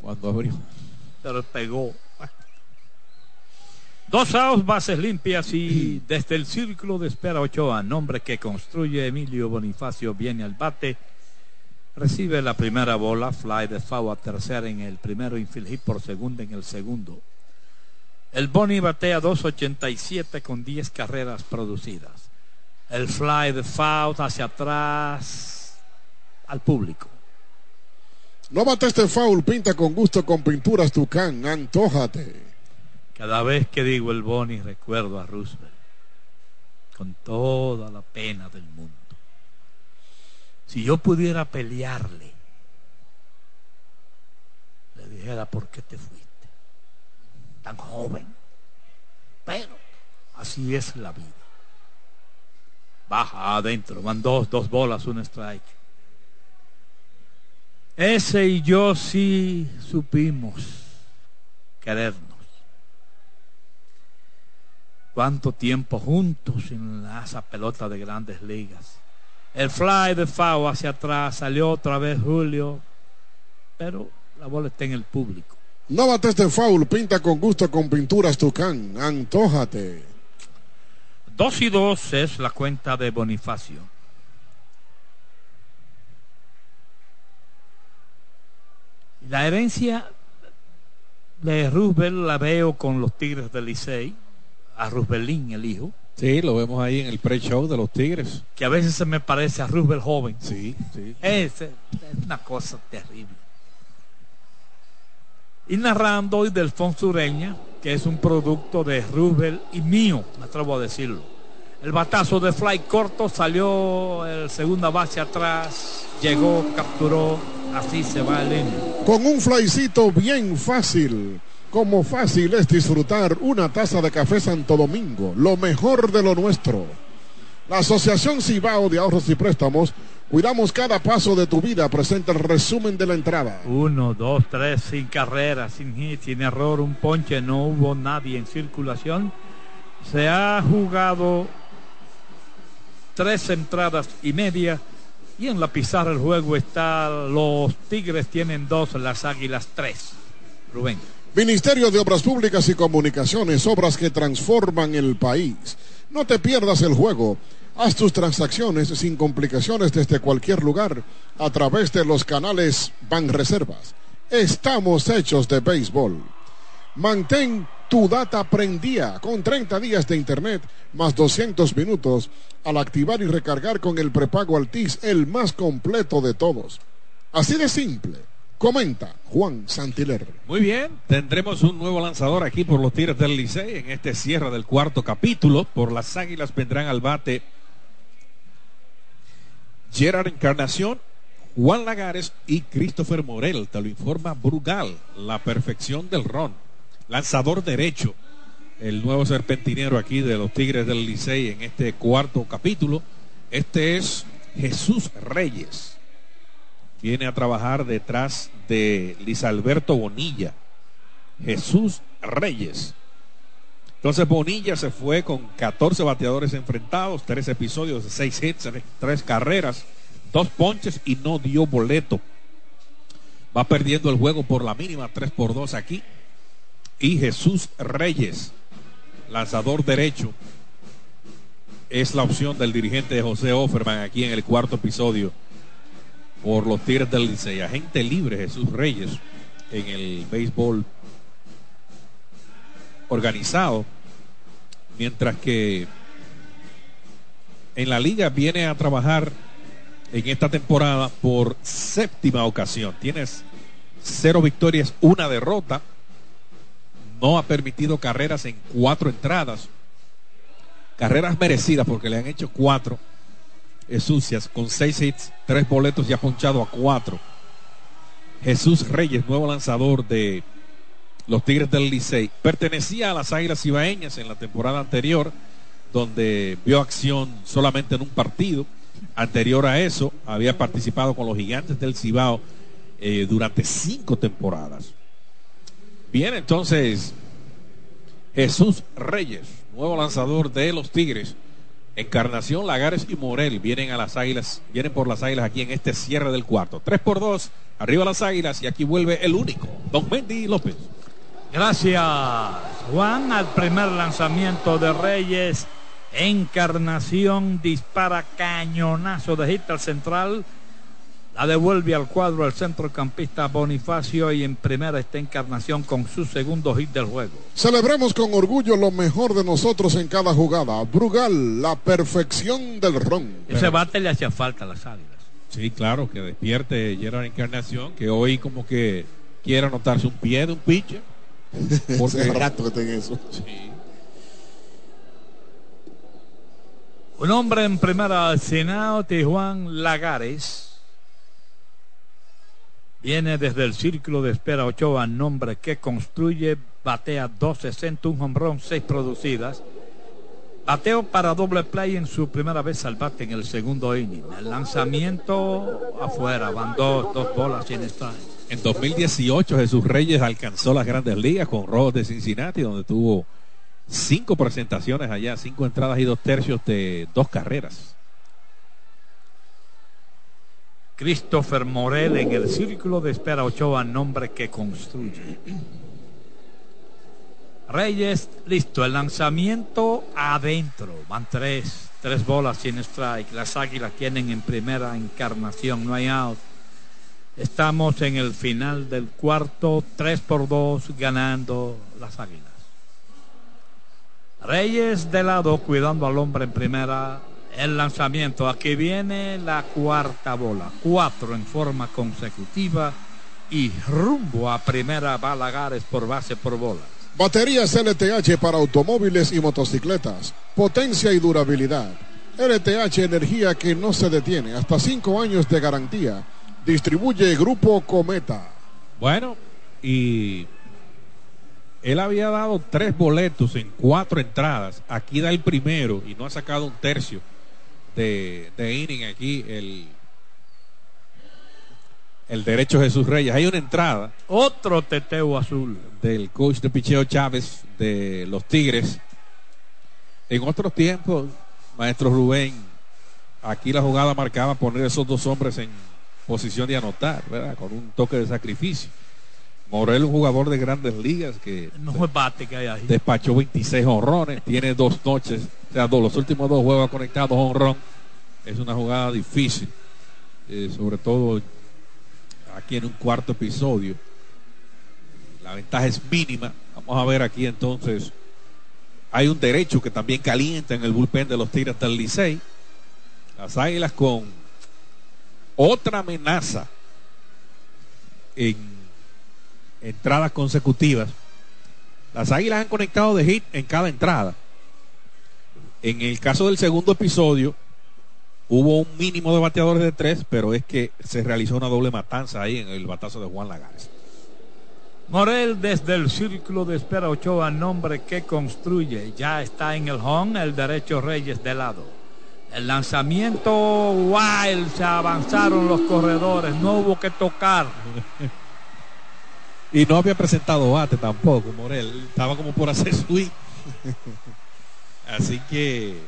[SPEAKER 7] cuando abrió.
[SPEAKER 8] pero pegó. Dos outs, bases limpias y desde el círculo de espera Ochoa, nombre que construye Emilio Bonifacio, viene al bate. Recibe la primera bola, fly de foul a tercera en el primero, infield hit por segunda en el segundo. El Boni batea 2.87 con 10 carreras producidas. El fly de foul hacia atrás al público.
[SPEAKER 9] No bates de foul, pinta con gusto con pinturas Tucán, antójate.
[SPEAKER 8] Cada vez que digo el Boni recuerdo a Roosevelt con toda la pena del mundo. Si yo pudiera pelearle, le dijera, ¿por qué te fuiste? Tan joven. Pero así es la vida. Baja adentro, van dos, dos bolas, un strike. Ese y yo sí supimos querernos. Cuánto tiempo juntos en esa pelota de grandes ligas. El fly de Fao hacia atrás, salió otra vez Julio, pero la bola está en el público.
[SPEAKER 9] No bates de foul, pinta con gusto con pinturas Tucán, antójate.
[SPEAKER 8] Dos y dos es la cuenta de Bonifacio. La herencia de Roosevelt la veo con los Tigres del Licey, a Rooseveltín, el hijo,
[SPEAKER 7] Sí, lo vemos ahí en el pre-show de los Tigres.
[SPEAKER 8] que a veces se me parece a Roosevelt joven.
[SPEAKER 7] Sí, sí.
[SPEAKER 8] Es, es una cosa terrible. Y narrando hoy del Sureña, que es un producto de Roosevelt y mío, me atrevo a decirlo. El batazo de fly corto salió el segunda base atrás, llegó, capturó, así se va el inning.
[SPEAKER 9] Con un flycito bien fácil, como fácil es disfrutar una taza de café Santo Domingo, lo mejor de lo nuestro. La Asociación Cibao de Ahorros y Préstamos, cuidamos cada paso de tu vida, presenta el resumen de la entrada.
[SPEAKER 8] Uno, dos, tres, sin carrera, sin hit, sin error, un ponche, no hubo nadie en circulación. Se ha jugado tres entradas y media y en la pizarra el juego está los Tigres tienen dos, las Águilas tres. Rubén.
[SPEAKER 9] Ministerio de Obras Públicas y Comunicaciones, obras que transforman el país. No te pierdas el juego. Haz tus transacciones sin complicaciones desde cualquier lugar a través de los canales Banreservas. Estamos hechos de béisbol. Mantén tu data prendida con 30 días de internet más 200 minutos al activar y recargar con el prepago Altis, el más completo de todos. Así de simple. Comenta Juan Santiler.
[SPEAKER 7] Muy bien, tendremos un nuevo lanzador aquí por los Tigres del Licey en este cierre del cuarto capítulo. Por las Águilas vendrán al bate Gerard Encarnación, Juan Lagares y Christopher Morel. Te lo informa Brugal, la perfección del ron. Lanzador derecho, el nuevo serpentinero aquí de los Tigres del Licey en este cuarto capítulo. Este es Jesús Reyes viene a trabajar detrás de Luis Alberto Bonilla, Jesús Reyes. Entonces Bonilla se fue con 14 bateadores enfrentados, 3 episodios de 6 hits, 3 carreras, 2 ponches y no dio boleto. Va perdiendo el juego por la mínima, 3 por 2 aquí. Y Jesús Reyes, lanzador derecho, es la opción del dirigente José Offerman aquí en el cuarto episodio por los Tigres del Licey. Agente libre Jesús Reyes en el béisbol organizado. Mientras que en la liga viene a trabajar en esta temporada por séptima ocasión. Tienes cero victorias, una derrota. No ha permitido carreras en cuatro entradas. Carreras merecidas porque le han hecho cuatro sucias con seis hits, tres boletos y ha ponchado a cuatro. Jesús Reyes, nuevo lanzador de los Tigres del Licey, pertenecía a las Águilas Ibaeñas en la temporada anterior, donde vio acción solamente en un partido. Anterior a eso, había participado con los Gigantes del Cibao eh, durante cinco temporadas. Bien, entonces, Jesús Reyes, nuevo lanzador de los Tigres Encarnación, Lagares y Morel vienen a las águilas, vienen por las águilas aquí en este cierre del cuarto. Tres por dos, arriba las águilas y aquí vuelve el único, Don Mendy López.
[SPEAKER 8] Gracias, Juan. Al primer lanzamiento de Reyes, Encarnación dispara cañonazo de hit al central. La devuelve al cuadro el centrocampista Bonifacio y en primera está Encarnación con su segundo hit del juego.
[SPEAKER 9] Celebremos con orgullo lo mejor de nosotros en cada jugada. Brugal, la perfección del ron.
[SPEAKER 8] Ese bate le hacía falta a las águilas.
[SPEAKER 7] Sí, claro, que despierte Gerard Encarnación, que hoy como que quiere anotarse un pie de un pitcher.
[SPEAKER 9] Porque... Hace rato que tenga eso. Sí.
[SPEAKER 8] Un hombre en primera al Senado, Tijuan Lagares Viene desde el círculo de espera Ochoa, nombre que construye, batea 260, un hombrón, 6 producidas. Bateo para doble play en su primera vez al bate en el segundo inning. El lanzamiento afuera, van dos, dos bolas sin estar.
[SPEAKER 7] En 2018 Jesús Reyes alcanzó las grandes ligas con Rojos de Cincinnati, donde tuvo cinco presentaciones allá, cinco entradas y dos tercios de dos carreras.
[SPEAKER 8] Christopher Morel en el círculo de espera Ochoa, nombre que construye. Reyes, listo, el lanzamiento adentro, van tres, tres bolas sin strike, las águilas tienen en primera encarnación, no hay out. Estamos en el final del cuarto, tres por dos, ganando las águilas. Reyes de lado, cuidando al hombre en primera, el lanzamiento. Aquí viene la cuarta bola. Cuatro en forma consecutiva y rumbo a primera Balagares por base por bola.
[SPEAKER 9] Baterías LTH para automóviles y motocicletas. Potencia y durabilidad. LTH energía que no se detiene. Hasta cinco años de garantía. Distribuye Grupo Cometa.
[SPEAKER 7] Bueno, y Él había dado tres boletos en cuatro entradas. Aquí da el primero y no ha sacado un tercio de, de inning aquí el, el derecho Jesús Reyes. Hay una entrada.
[SPEAKER 8] Otro teteo azul.
[SPEAKER 7] Del coach de Picheo Chávez de los Tigres. En otros tiempos, maestro Rubén, aquí la jugada marcaba poner esos dos hombres en posición de anotar, ¿verdad? Con un toque de sacrificio. Morel, un jugador de grandes ligas que,
[SPEAKER 8] no bate que hay ahí.
[SPEAKER 7] despachó 26 honrones, tiene dos noches, los últimos dos juegos conectados honrón. Es una jugada difícil, eh, sobre todo aquí en un cuarto episodio. La ventaja es mínima. Vamos a ver aquí entonces. Hay un derecho que también calienta en el bullpen de los Tigres del Licey. Las Águilas con otra amenaza en entradas consecutivas. Las Águilas han conectado de hit en cada entrada. En el caso del segundo episodio, hubo un mínimo de bateadores de tres, pero es que se realizó una doble matanza ahí en el batazo de Juan Lagares.
[SPEAKER 8] Morel desde el círculo de espera Ochoa, nombre que construye. Ya está en el home, el derecho Reyes de lado. El lanzamiento wild, se avanzaron los corredores, no hubo que tocar.
[SPEAKER 7] y no había presentado bate tampoco, Morel. Estaba como por hacer swing. Así que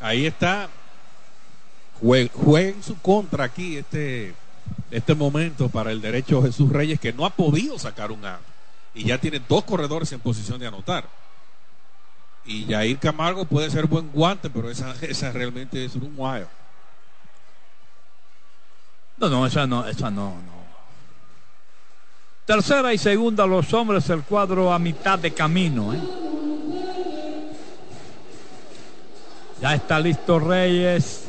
[SPEAKER 7] ahí está. Juega en su contra aquí este, este momento para el derecho Jesús Reyes que no ha podido sacar un out. Y ya tiene dos corredores en posición de anotar. Y Jair Camargo puede ser buen guante, pero esa, esa realmente es un wild.
[SPEAKER 8] No, no, esa no, esa no, no. Tercera y segunda los hombres, el cuadro a mitad de camino. ¿eh? Ya está listo Reyes.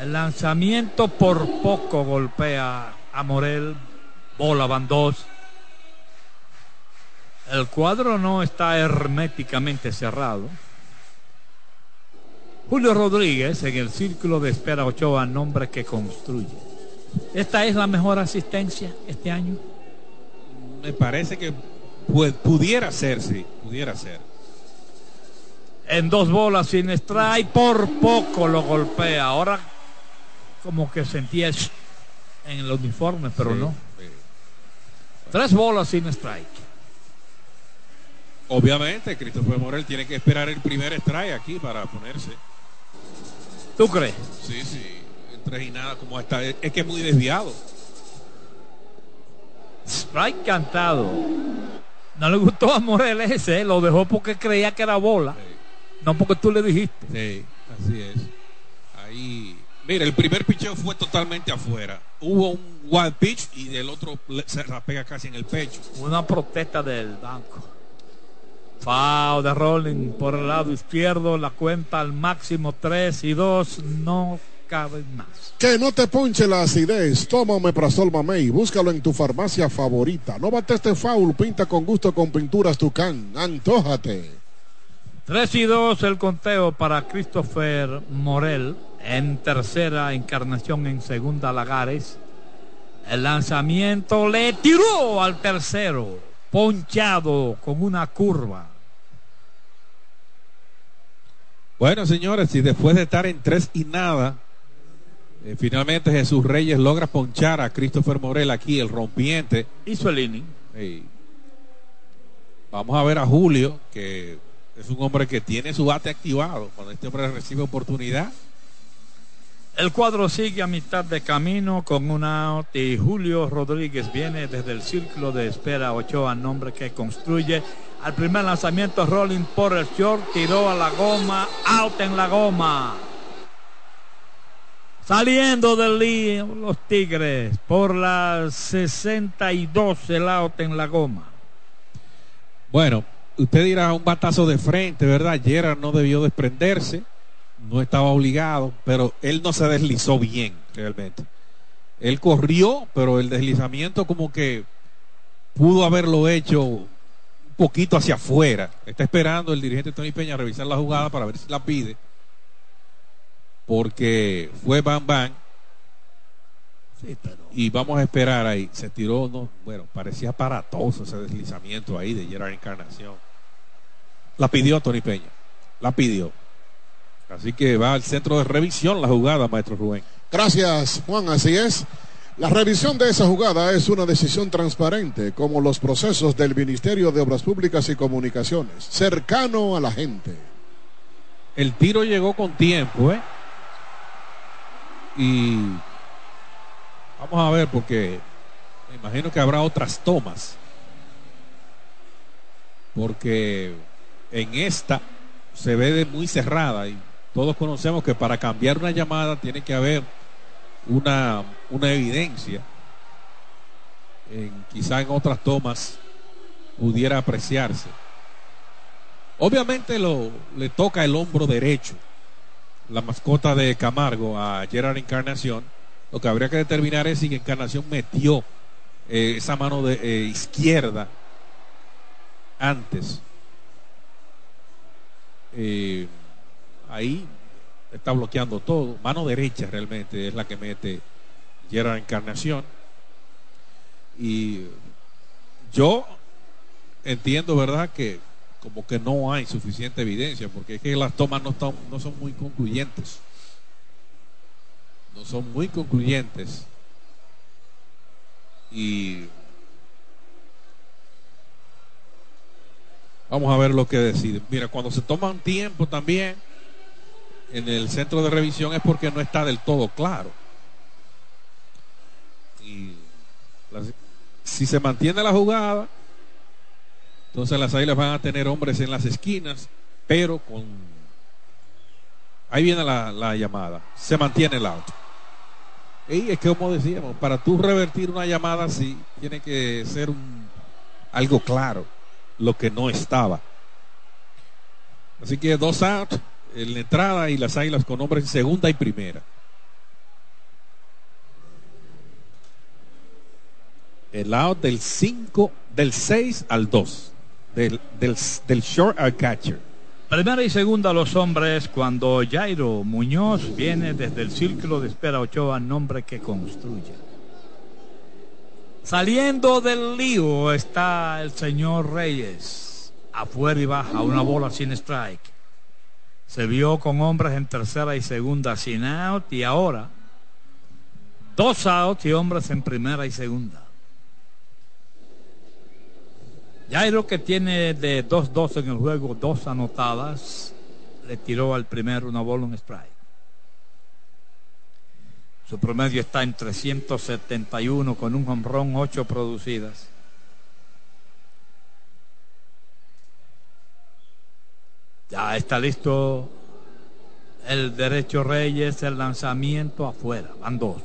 [SPEAKER 8] El lanzamiento por poco golpea a Morel. Bola van dos. El cuadro no está herméticamente cerrado. Julio Rodríguez en el círculo de espera Ochoa, nombre que construye. ¿Esta es la mejor asistencia este año?
[SPEAKER 7] Me parece que pudiera ser, sí, pudiera ser.
[SPEAKER 8] En dos bolas sin strike, por poco lo golpea. Ahora como que sentía en el uniforme, pero no. Tres bolas sin strike.
[SPEAKER 7] Obviamente, Christopher Morel tiene que esperar el primer strike aquí para ponerse.
[SPEAKER 8] ¿Tú crees?
[SPEAKER 7] Sí, sí. Tres y nada como está. Es que es muy desviado.
[SPEAKER 8] Strike cantado. No le gustó a Morel ese, lo dejó porque creía que era bola. No porque tú le dijiste.
[SPEAKER 7] Sí, así es. Ahí. Mira, el primer picheo fue totalmente afuera. Hubo un wild pitch y del otro se la pega casi en el pecho.
[SPEAKER 8] Una protesta del banco. Foul de Rolling por el lado izquierdo, la cuenta al máximo 3 y 2, no cabe más.
[SPEAKER 9] Que no te ponche la acidez, toma Omeprazol Mamey, búscalo en tu farmacia favorita. No bate este foul, pinta con gusto con pinturas Tucán, antójate.
[SPEAKER 8] 3 y 2 el conteo para Christopher Morel, en tercera encarnación, en segunda Lagares. El lanzamiento le tiró al tercero ponchado con una curva.
[SPEAKER 7] Bueno, señores, y después de estar en tres y nada, eh, finalmente Jesús Reyes logra ponchar a Christopher Morel aquí, el rompiente.
[SPEAKER 8] Hizo el inning.
[SPEAKER 7] Vamos a ver a Julio, que es un hombre que tiene su bate activado. Cuando este hombre recibe oportunidad,
[SPEAKER 8] el cuadro sigue a mitad de camino con un out y Julio Rodríguez viene desde el círculo de espera Ochoa, nombre que construye. Al primer lanzamiento, Rolling por el short, tiró a la goma, out en la goma. Saliendo del lío los Tigres por las 62 el out en la goma.
[SPEAKER 7] Bueno, usted dirá un batazo de frente, ¿verdad? Gerard no debió desprenderse no estaba obligado, pero él no se deslizó bien realmente. Él corrió, pero el deslizamiento como que pudo haberlo hecho un poquito hacia afuera. Está esperando el dirigente Tony Peña a revisar la jugada para ver si la pide. Porque fue Bam Bam. Y vamos a esperar ahí. Se tiró, no, bueno, parecía aparatoso ese deslizamiento ahí de Gerard Encarnación. La pidió Tony Peña. La pidió. Así que va al centro de revisión la jugada, maestro Rubén.
[SPEAKER 9] Gracias, Juan. Así es. La revisión de esa jugada es una decisión transparente, como los procesos del Ministerio de Obras Públicas y Comunicaciones, cercano a la gente.
[SPEAKER 7] El tiro llegó con tiempo, ¿eh? Y vamos a ver, porque me imagino que habrá otras tomas. Porque en esta se ve de muy cerrada y todos conocemos que para cambiar una llamada tiene que haber una, una evidencia. En, quizá en otras tomas pudiera apreciarse. Obviamente le toca el hombro derecho, la mascota de Camargo a Gerard Encarnación. Lo que habría que determinar es si Encarnación metió eh, esa mano de, eh, izquierda antes. Eh, ahí está bloqueando todo. Mano derecha realmente es la que mete Gerard Encarnación. Y yo entiendo, ¿verdad?, que como que no hay suficiente evidencia, porque es que las tomas no, están, no son muy concluyentes. No son muy concluyentes. Y vamos a ver lo que decide. Mira, cuando se toman tiempo también, en el centro de revisión es porque no está del todo claro. Y si se mantiene la jugada, entonces las águilas van a tener hombres en las esquinas, pero con... Ahí viene la, llamada. Se mantiene el auto. Y es que como decíamos, para tú revertir una llamada así, tiene que ser algo claro, lo que no estaba. Así que dos outs en la entrada y las águilas con hombres en segunda y primera. El lado del 5, del 6 al 2, del, del, del short al catcher.
[SPEAKER 8] Primera y segunda los hombres cuando Jairo Muñoz viene desde el círculo de espera Ochoa, nombre que construye. Saliendo del lío está el señor Reyes. Afuera y baja una bola sin strike. Se vio con hombres en tercera y segunda sin out y ahora dos outs y hombres en primera y segunda. Jairo que tiene de 2-2 en el juego, dos anotadas, le tiró al primero una bola, un strike. Su promedio está en 371 con un hombrón, 8 producidas. Ya está listo el derecho Reyes, el lanzamiento afuera. Van dos.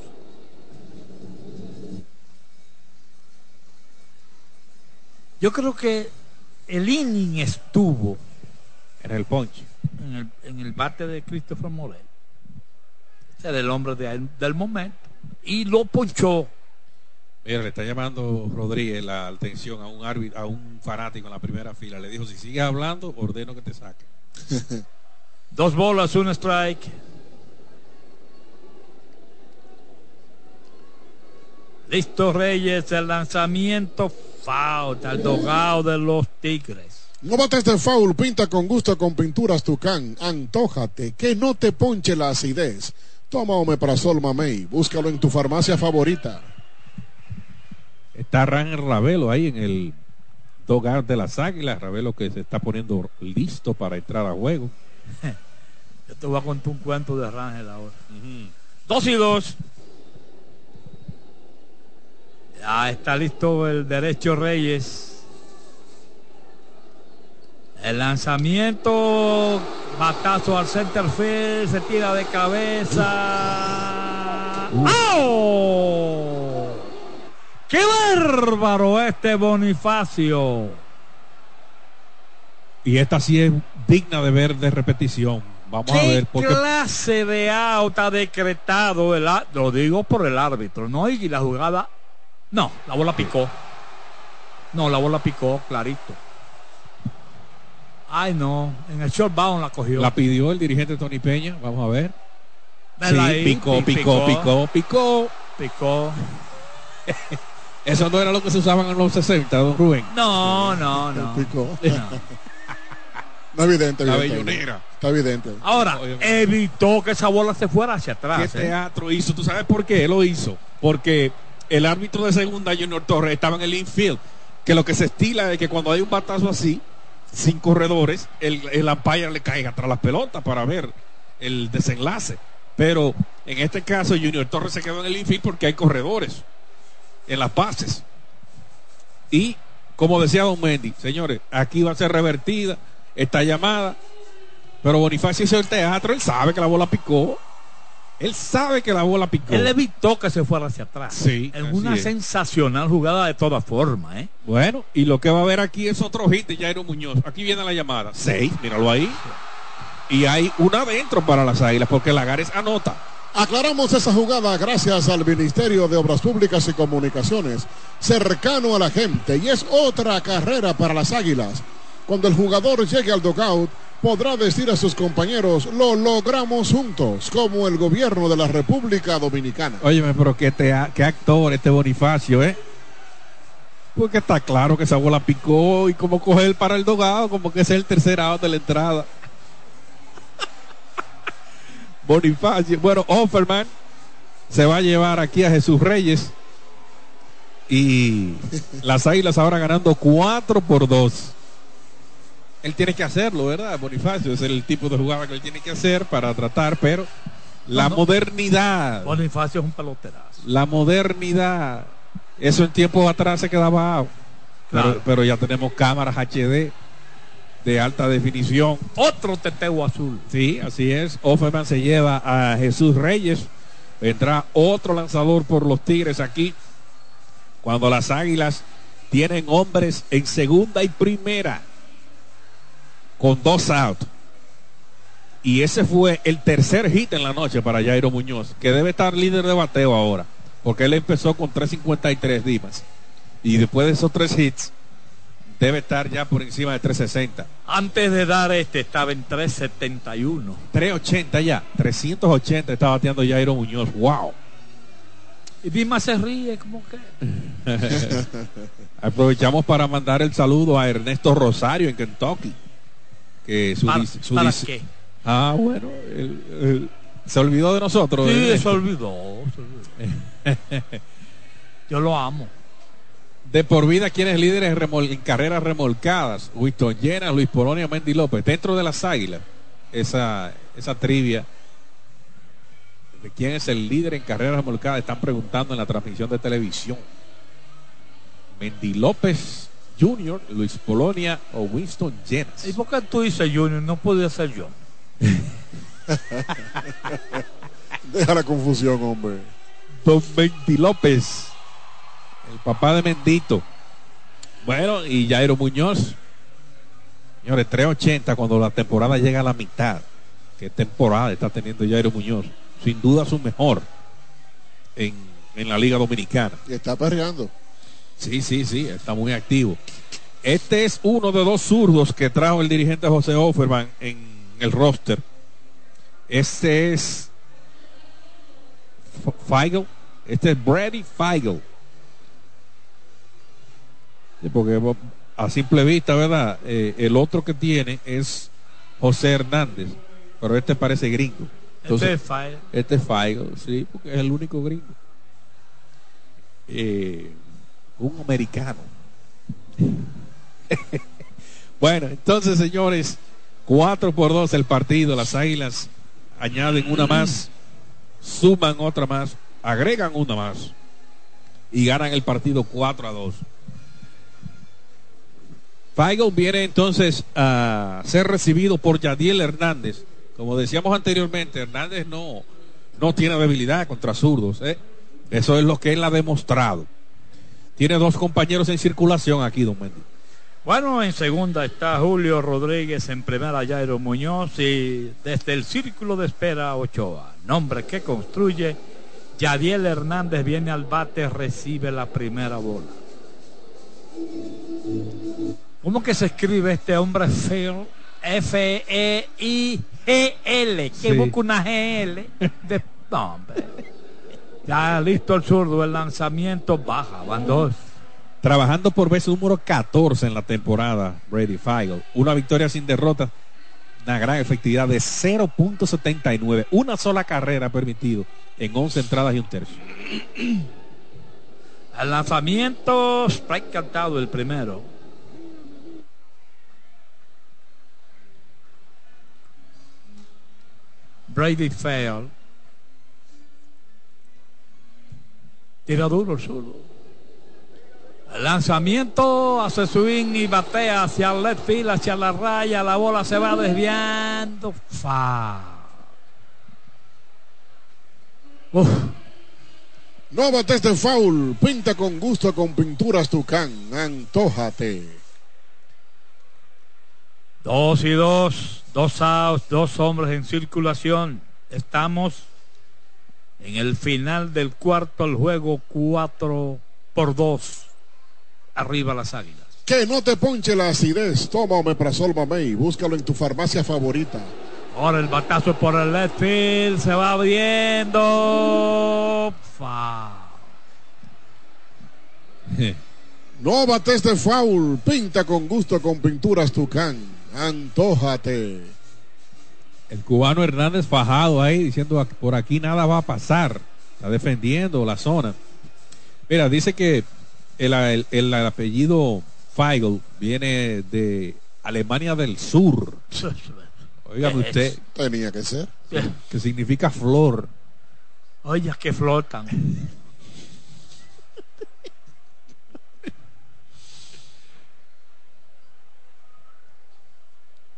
[SPEAKER 8] Yo creo que el inning estuvo
[SPEAKER 7] en el ponche,
[SPEAKER 8] en el, bate de Christopher Morel. Era el hombre del momento. Y lo ponchó
[SPEAKER 7] Mira, le está llamando Rodríguez la atención a un árbitro, a un fanático en la primera fila. Le dijo, si sigues hablando, ordeno que te saque.
[SPEAKER 8] Dos bolas, un strike. Listo Reyes, el lanzamiento foul al dogado de los Tigres.
[SPEAKER 9] No bates de foul, pinta con gusto con pinturas Tucán. Antójate, que no te ponche la acidez. Toma Omeprazol Mamey, búscalo en tu farmacia favorita.
[SPEAKER 7] Está Ran Ravelo ahí en el Dogar de las Águilas. Ravelo que se está poniendo listo para entrar a juego.
[SPEAKER 8] Yo te voy a contar un cuento de Rangel ahora. Dos y dos. Ya está listo el derecho Reyes. El lanzamiento, batazo al center field, se tira de cabeza. ¡Oh! ¡Qué bárbaro este Bonifacio!
[SPEAKER 7] Y esta sí es digna de ver de repetición. Vamos a ver
[SPEAKER 8] por qué clase de out ha decretado el lo digo por el árbitro, no y la jugada no, la bola picó. No, la bola picó clarito. Ay, no, en el short bound la cogió.
[SPEAKER 7] La pidió el dirigente Tony Peña, vamos a ver. Sí, picó, picó, picó, picó,
[SPEAKER 8] Picó.
[SPEAKER 7] Eso no era lo que se usaban en los 60, don Rubén.
[SPEAKER 8] No, no, no.
[SPEAKER 9] Picó.
[SPEAKER 8] No.
[SPEAKER 9] No evidente,
[SPEAKER 7] La bellonera.
[SPEAKER 9] Está evidente.
[SPEAKER 8] Ahora, evitó que esa bola se fuera hacia
[SPEAKER 7] ¿Qué
[SPEAKER 8] atrás. ¿eh?
[SPEAKER 7] teatro hizo? ¿Tú sabes por qué lo hizo? Porque el árbitro de segunda, Junior Torres, estaba en el infield. Que lo que se estila es que cuando hay un batazo así, sin corredores, el, el umpire le caiga atrás las pelotas para ver el desenlace. Pero en este caso, Junior Torres se quedó en el infield porque hay corredores en las bases. Y como decía Don Mendy, señores, aquí va a ser revertida esta llamada. Pero Bonifacio hizo el teatro, él sabe que la bola picó. Él sabe que la bola picó.
[SPEAKER 8] Él evitó que se fuera hacia atrás.
[SPEAKER 7] Sí,
[SPEAKER 8] En
[SPEAKER 7] así
[SPEAKER 8] una
[SPEAKER 7] es.
[SPEAKER 8] sensacional jugada de todas formas, ¿eh?
[SPEAKER 7] Bueno, y lo que va a haber aquí es otro hit de Jairo Muñoz. Aquí viene la llamada. Seis, míralo ahí. Y hay una adentro para las águilas porque Lagares anota.
[SPEAKER 9] Aclaramos esa jugada gracias al Ministerio de Obras Públicas y Comunicaciones, cercano a la gente, y es otra carrera para las Águilas. Cuando el jugador llegue al dugout, podrá decir a sus compañeros, lo logramos juntos, como el gobierno de la República Dominicana.
[SPEAKER 7] Óyeme, pero qué, actor este Bonifacio, ¿eh? Porque está claro que esa bola picó y como coger para el dogado, como que es el tercer out de la entrada. Bonifacio. Bueno, Offerman se va a llevar aquí a Jesús Reyes. Y las águilas ahora ganando 4 por 2. Él tiene que hacerlo, ¿verdad? Bonifacio es el tipo de jugada que él tiene que hacer para tratar, pero la
[SPEAKER 8] No, no.
[SPEAKER 7] modernidad.
[SPEAKER 8] Bonifacio es un peloterazo.
[SPEAKER 7] La modernidad. Eso en tiempo atrás se quedaba.
[SPEAKER 8] Claro.
[SPEAKER 7] Pero, pero ya tenemos cámaras HD de alta definición.
[SPEAKER 8] Otro teteo azul.
[SPEAKER 7] Sí, así es. Offerman se lleva a Jesús Reyes. Vendrá otro lanzador por los Tigres aquí. Cuando las Águilas tienen hombres en segunda y primera. Con dos out. Y ese fue el tercer hit en la noche para Jairo Muñoz, que debe estar líder de bateo ahora. Porque él empezó con 3.53 Dimas. Y después de esos tres hits, debe estar ya por encima de 360.
[SPEAKER 8] Antes de dar este estaba en 371.
[SPEAKER 7] 380 ya, 380 está bateando Jairo Muñoz. ¡Wow!
[SPEAKER 8] Y Dima se ríe como que.
[SPEAKER 7] Aprovechamos para mandar el saludo a Ernesto Rosario en Kentucky. Que su,
[SPEAKER 8] ¿Para,
[SPEAKER 7] dis- su
[SPEAKER 8] para
[SPEAKER 7] dis-
[SPEAKER 8] qué?
[SPEAKER 7] Ah, bueno, se olvidó de nosotros.
[SPEAKER 8] Sí,
[SPEAKER 7] ¿eh?
[SPEAKER 8] se olvidó. se olvidó. Yo lo amo.
[SPEAKER 7] De por vida, quienes líderes remol- en carreras remolcadas? Winston Llenas, Luis Polonia, Mendy López. Dentro de las águilas, esa, esa trivia de quién es el líder en carreras remolcadas están preguntando en la transmisión de televisión. Mendy López Jr., Luis Polonia o Winston Llenas.
[SPEAKER 8] ¿Y por qué tú dices Junior? No podía ser yo.
[SPEAKER 9] Deja la confusión, hombre.
[SPEAKER 7] Don Mendy López, el papá de Mendito. Bueno, y Jairo Muñoz. Señores, 380 cuando la temporada llega a la mitad. ¿Qué temporada está teniendo Jairo Muñoz? Sin duda su mejor en, en la Liga Dominicana.
[SPEAKER 9] Y está perreando.
[SPEAKER 7] Sí, sí, sí, está muy activo. Este es uno de dos zurdos que trajo el dirigente José Offerman en el roster. Este es Feigl. Este es Brady Feigl. Porque a simple vista, ¿verdad? Eh, el otro que tiene es José Hernández. Pero este parece gringo. Entonces,
[SPEAKER 8] este es Fire.
[SPEAKER 7] este es Feigl, sí, porque es el único gringo. Eh, un americano. bueno, entonces, señores, 4 por 2 el partido. Las águilas añaden una más, suman otra más, agregan una más y ganan el partido 4 a 2. Feigl viene entonces a ser recibido por Yadiel Hernández. Como decíamos anteriormente, Hernández no, no tiene debilidad contra zurdos. ¿eh? Eso es lo que él ha demostrado. Tiene dos compañeros en circulación aquí, don Mendy.
[SPEAKER 8] Bueno, en segunda está Julio Rodríguez, en primera Jairo Muñoz y desde el círculo de espera Ochoa. Nombre que construye. Yadiel Hernández viene al bate, recibe la primera bola. ¿Cómo que se escribe este hombre feo? F-E-I-G-L. Que
[SPEAKER 7] Sí.
[SPEAKER 8] busca una G-L. De... No, hombre. Ya listo el zurdo, el lanzamiento baja, van dos.
[SPEAKER 7] Trabajando por vez número 14 en la temporada, Brady Feigl. Una victoria sin derrota, una gran efectividad de 0.79. Una sola carrera permitido en 11 entradas y un tercio.
[SPEAKER 8] El lanzamiento, strike cantado el primero. Brady Fail. Tira duro el zurdo. El lanzamiento hace swing y batea hacia el left field, hacia la raya. La bola se va desviando. Fa.
[SPEAKER 9] Uf. No bates de foul. Pinta con gusto con pinturas Tucán. Antójate.
[SPEAKER 8] Dos y dos. Dos outs, dos hombres en circulación. Estamos en el final del cuarto, el juego 4 por 2. Arriba las águilas.
[SPEAKER 9] Que no te ponche la acidez. Toma Omeprazol Mamey. Búscalo en tu farmacia favorita.
[SPEAKER 8] Ahora el batazo por el left field. Se va abriendo. Fa.
[SPEAKER 9] No bates de foul. Pinta con gusto con pinturas Tucán. Antójate.
[SPEAKER 7] El cubano Hernández fajado ahí diciendo por aquí nada va a pasar. Está defendiendo la zona. Mira, dice que el, el, el apellido Feigl viene de Alemania del Sur. Oigan usted.
[SPEAKER 9] Tenía que ser.
[SPEAKER 7] Que significa flor.
[SPEAKER 8] Oye, que flotan.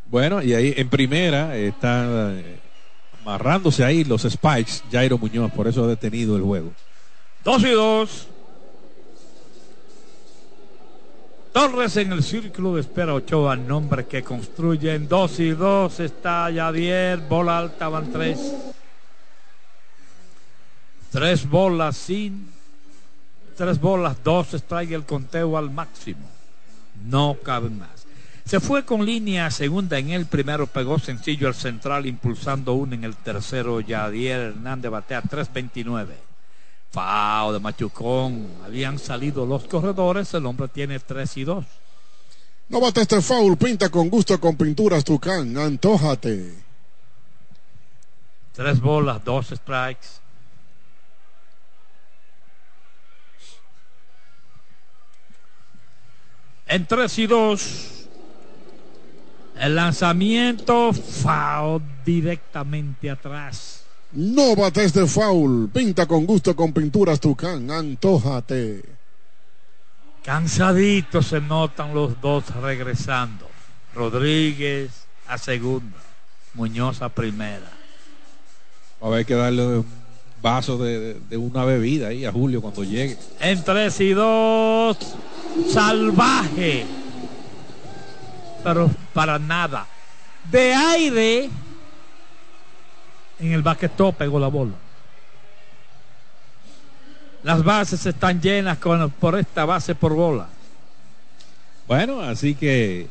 [SPEAKER 7] Bueno, y ahí en primera está eh, amarrándose ahí los Spikes, Jairo Muñoz, por eso ha detenido el juego.
[SPEAKER 8] Dos y dos. Torres en el círculo de espera Ochoa, nombre que construyen. Dos y dos está Yadier, bola alta, van tres. Tres bolas sin. Tres bolas, dos strike el conteo al máximo. No caben más. Se fue con línea segunda en el primero, pegó sencillo al central, impulsando uno en el tercero. Yadier Hernández batea 3.29. Fao de Machucón. Habían salido los corredores, el hombre tiene 3 y 2.
[SPEAKER 9] No bate este foul, pinta con gusto con pinturas Tucán, antójate.
[SPEAKER 8] Tres bolas, dos strikes. En 3 y 2. El lanzamiento, foul directamente atrás.
[SPEAKER 9] No bates de foul. Pinta con gusto con pinturas Tucán. Antójate.
[SPEAKER 8] Cansaditos se notan los dos regresando. Rodríguez a segunda. Muñoz a primera.
[SPEAKER 7] Va a haber que darle un vaso de, de, de una bebida ahí a Julio cuando llegue.
[SPEAKER 8] En 3 y 2. Salvaje. Pero para nada. De aire en el baquetó pegó la bola. Las bases están llenas con, por esta base por bola.
[SPEAKER 7] Bueno, así que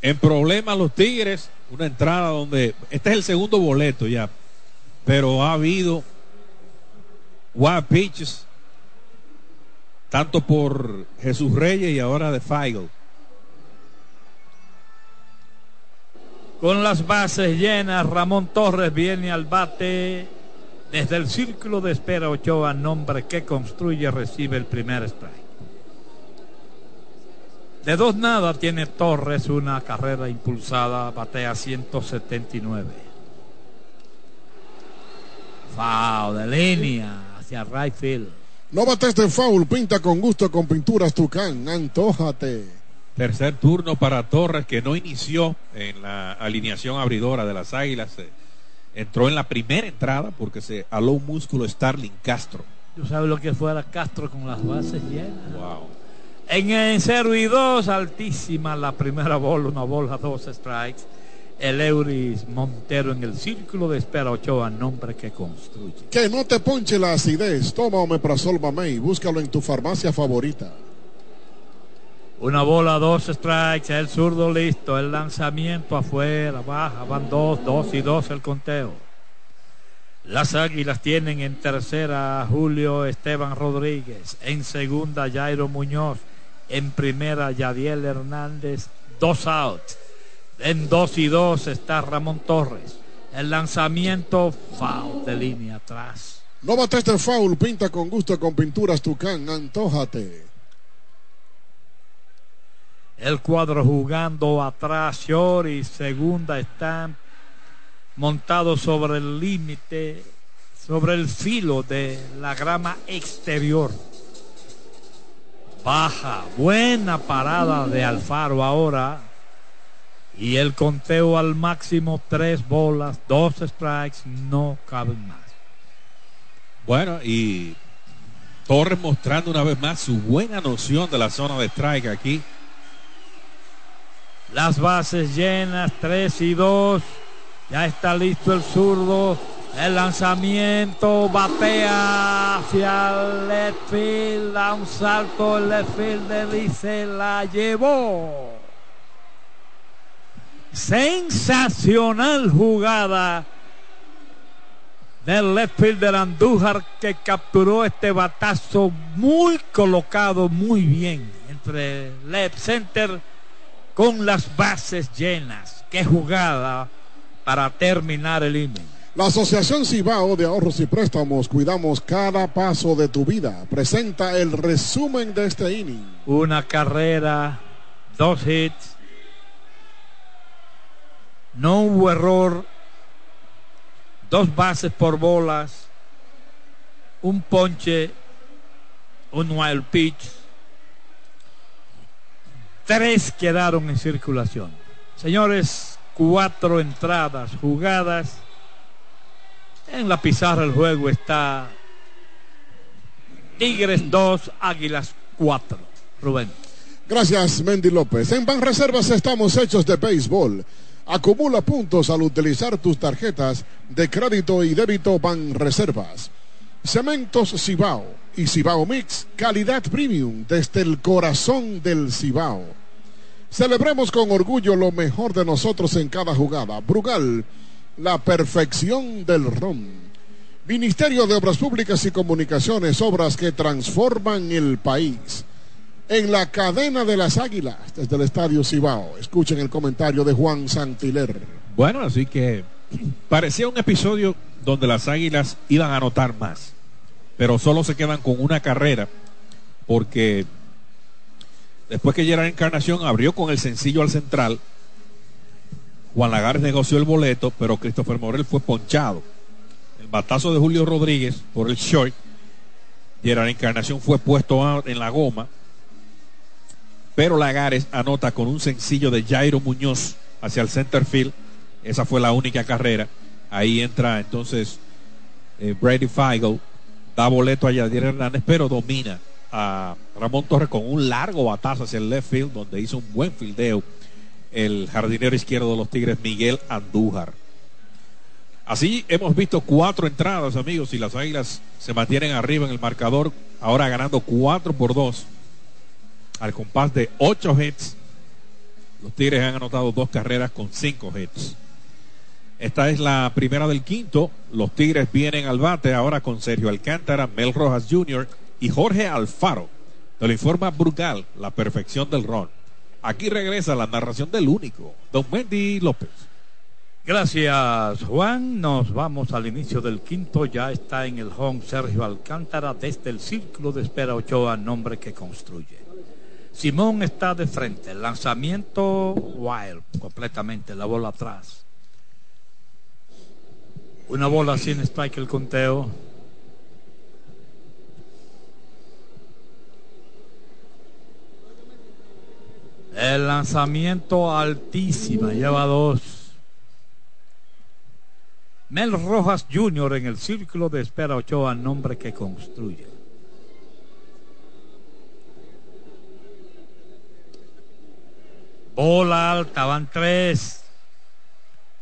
[SPEAKER 7] en problemas los Tigres, una entrada donde este es el segundo boleto ya, pero ha habido wild pitches tanto por Jesús Reyes y ahora de Feigl.
[SPEAKER 8] Con las bases llenas, Ramón Torres viene al bate. Desde el círculo de espera Ochoa, nombre que construye, recibe el primer strike. De dos nada tiene Torres una carrera impulsada, batea 179. Foul de línea hacia right field.
[SPEAKER 9] No bates de foul, pinta con gusto con pinturas Tucán, antójate.
[SPEAKER 7] Tercer turno para Torres que no inició en la alineación abridora de las Águilas. Entró en la primera entrada porque se aló un músculo Starling Castro.
[SPEAKER 8] ¿Tú sabes lo que fuera Castro con las bases llenas?
[SPEAKER 7] Wow.
[SPEAKER 8] En el 0 y 2, altísima la primera bola, una bola, dos strikes. El Euris Montero en el círculo de espera Ochoa, nombre que construye.
[SPEAKER 9] Que no te ponche la acidez. Toma Omeprazol Mamey. Búscalo en tu farmacia favorita.
[SPEAKER 8] Una bola, dos strikes, el zurdo listo, el lanzamiento afuera, baja, van dos, dos y dos el conteo. Las Águilas tienen en tercera Julio Esteban Rodríguez, en segunda Jairo Muñoz, en primera Yadiel Hernández, dos outs. En dos y dos está Ramón Torres. El lanzamiento foul de línea atrás.
[SPEAKER 9] No bates de foul, pinta con gusto con pinturas Tucán, antójate.
[SPEAKER 8] El cuadro jugando atrás, y segunda están montados sobre el límite, sobre el filo de la grama exterior. Baja, buena parada de Alfaro ahora. Y el conteo al máximo, tres bolas, dos strikes, no caben más.
[SPEAKER 7] Bueno, y Torres mostrando una vez más su buena noción de la zona de strike aquí.
[SPEAKER 8] Las bases llenas, 3 y 2. Ya está listo el zurdo. El lanzamiento batea hacia el left field. Da un salto el left fielder y se la llevó. Sensacional jugada del left fielder Andújar que capturó este batazo muy colocado, muy bien entre left center con las bases llenas. Qué jugada para terminar el inning.
[SPEAKER 9] La Asociación Cibao de Ahorros y Préstamos, cuidamos cada paso de tu vida. Presenta el resumen de este inning.
[SPEAKER 8] Una carrera, dos hits. No hubo error. Dos bases por bolas. Un ponche. Un wild pitch Tres quedaron en circulación. Señores, cuatro entradas jugadas. En la pizarra del juego está Tigres 2, Águilas 4. Rubén.
[SPEAKER 9] Gracias, Mendy López. En Banreservas estamos hechos de béisbol. Acumula puntos al utilizar tus tarjetas de crédito y débito Banreservas. Cementos Cibao y Cibao Mix, calidad premium desde el corazón del Cibao. Celebremos con orgullo lo mejor de nosotros en cada jugada. Brugal, la perfección del ron. Ministerio de Obras Públicas y Comunicaciones, obras que transforman el país. En la cadena de las águilas, desde el Estadio Cibao. Escuchen el comentario de Juan Santiler.
[SPEAKER 7] Bueno, así que parecía un episodio donde las águilas iban a anotar más pero solo se quedan con una carrera porque después que Gerard Encarnación abrió con el sencillo al central, Juan Lagares negoció el boleto, pero Christopher Morel fue ponchado. El batazo de Julio Rodríguez por el short, Gerard Encarnación fue puesto en la goma, pero Lagares anota con un sencillo de Jairo Muñoz hacia el center field. Esa fue la única carrera. Ahí entra entonces eh, Brady Feigl da boleto a Yadier Hernández, pero domina a Ramón Torres con un largo batazo hacia el left field, donde hizo un buen fildeo el jardinero izquierdo de los Tigres, Miguel Andújar. Así hemos visto cuatro entradas, amigos, y las Águilas se mantienen arriba en el marcador, ahora ganando cuatro por dos, al compás de ocho hits. Los Tigres han anotado dos carreras con cinco hits. Esta es la primera del quinto. Los Tigres vienen al bate ahora con Sergio Alcántara, Mel Rojas Jr. y Jorge Alfaro. Te lo informa Brugal, la perfección del ron. Aquí regresa la narración del único, Don Wendy López.
[SPEAKER 8] Gracias, Juan. Nos vamos al inicio del quinto. Ya está en el home Sergio Alcántara desde el círculo de espera Ochoa, nombre que construye. Simón está de frente. Lanzamiento wild, completamente, la bola atrás. Una bola sin strike el conteo. El lanzamiento altísima, lleva dos. Mel Rojas Jr. en el círculo de espera Ochoa, nombre que construye. Bola alta, van tres.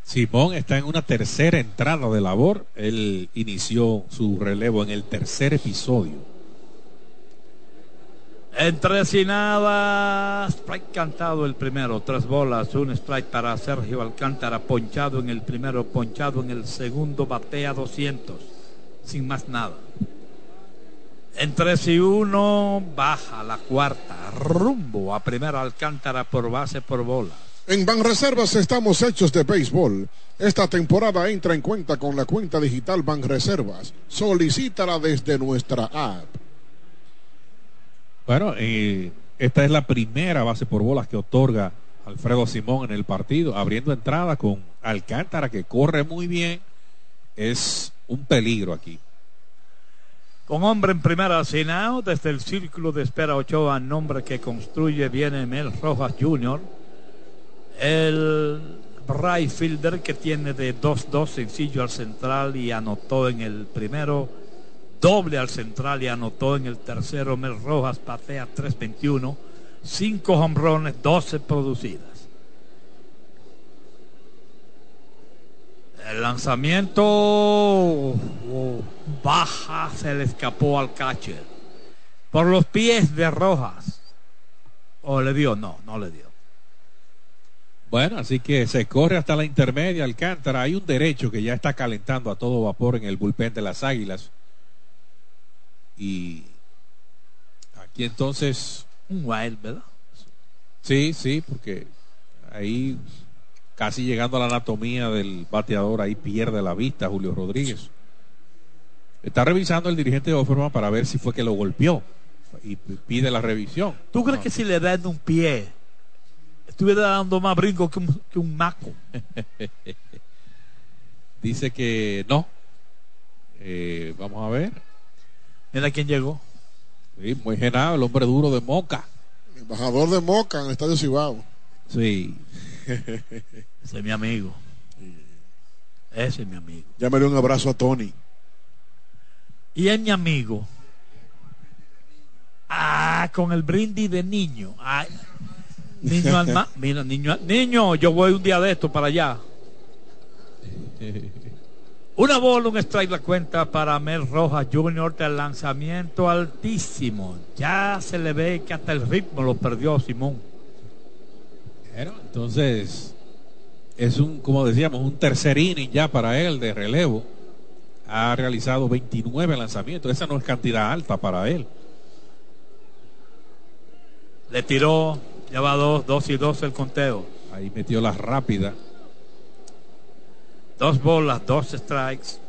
[SPEAKER 7] Simón está en una tercera entrada de labor. Él inició su relevo en el tercer episodio.
[SPEAKER 8] Entre sin nada, strike cantado el primero, tres bolas, un strike para Sergio Alcántara, ponchado en el primero, ponchado en el segundo, batea 200, sin más nada. Entre si uno, baja la cuarta, rumbo a primera Alcántara por base por bola.
[SPEAKER 9] En Banreservas estamos hechos de béisbol. Esta temporada entra en cuenta con la cuenta digital Banreservas. Solicítala desde nuestra app.
[SPEAKER 7] Bueno, eh, esta es la primera base por bolas que otorga Alfredo Simón en el partido, abriendo entrada con Alcántara, que corre muy bien. Es un peligro aquí.
[SPEAKER 8] Con hombre en primera Sinao, desde el círculo de espera Ochoa, nombre que construye, viene Mel Rojas Jr., el right fielder que tiene de 2-2 sencillo al central y anotó en el primero, doble al central y anotó en el tercero. Mel Rojas patea 3-21, 5 hombrones, 12 producidas. El lanzamiento oh, baja, se le escapó al catcher. Por los pies de Rojas. ¿O le dio? No, no le dio.
[SPEAKER 7] Bueno, así que se corre hasta la intermedia Alcántara. Hay un derecho que ya está calentando a todo vapor en el bullpen de las Águilas. Y aquí entonces...
[SPEAKER 8] Un wild, ¿verdad?
[SPEAKER 7] Sí, sí, porque ahí casi llegando a la anatomía del bateador, ahí pierde la vista Julio Rodríguez. Está revisando el dirigente de Offerman para ver si fue que lo golpeó y pide la revisión.
[SPEAKER 8] ¿Tú crees que si le dan un pie, estuviera dando más brinco que un, que un maco?
[SPEAKER 7] Dice que no. Eh, vamos a ver.
[SPEAKER 8] Mira quién llegó.
[SPEAKER 7] Sí, muy genado, el hombre duro de Moca.
[SPEAKER 9] Embajador de Moca en el Estadio Cibao.
[SPEAKER 7] Sí.
[SPEAKER 8] Ese es mi amigo. Ese es mi amigo.
[SPEAKER 9] Llámale un abrazo a Tony.
[SPEAKER 8] Y es mi amigo. Ah, con el brindis de niño. Ay, niño alma. Mira, niño, niño, yo voy un día de esto para allá. Una bola, un strike la cuenta para Mel Rojas Jr. del lanzamiento altísimo. Ya se le ve que hasta el ritmo lo perdió Simón.
[SPEAKER 7] Pero, entonces, es un, como decíamos, un tercer inning ya para él de relevo. Ha realizado 29 lanzamientos. Esa no es cantidad alta para él.
[SPEAKER 8] Le tiró, ya va dos, dos y dos el conteo.
[SPEAKER 7] Ahí metió la rápida.
[SPEAKER 8] Dos bolas, dos strikes.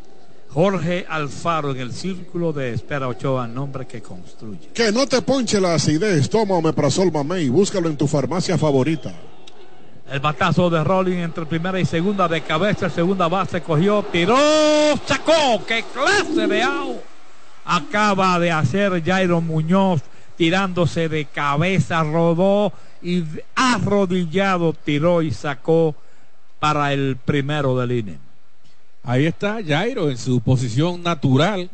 [SPEAKER 8] Jorge Alfaro en el círculo de espera Ochoa, nombre que construye.
[SPEAKER 9] Que no te ponche la acidez. Toma Omeprazol Mamey. Búscalo en tu farmacia favorita.
[SPEAKER 8] El batazo de Rolling entre primera y segunda de cabeza, segunda base cogió, tiró, sacó. ¡Qué clase de out! Acaba de hacer Jairo Muñoz tirándose de cabeza, rodó y arrodillado tiró y sacó para el primero del inning.
[SPEAKER 7] Ahí está Jairo en su posición natural.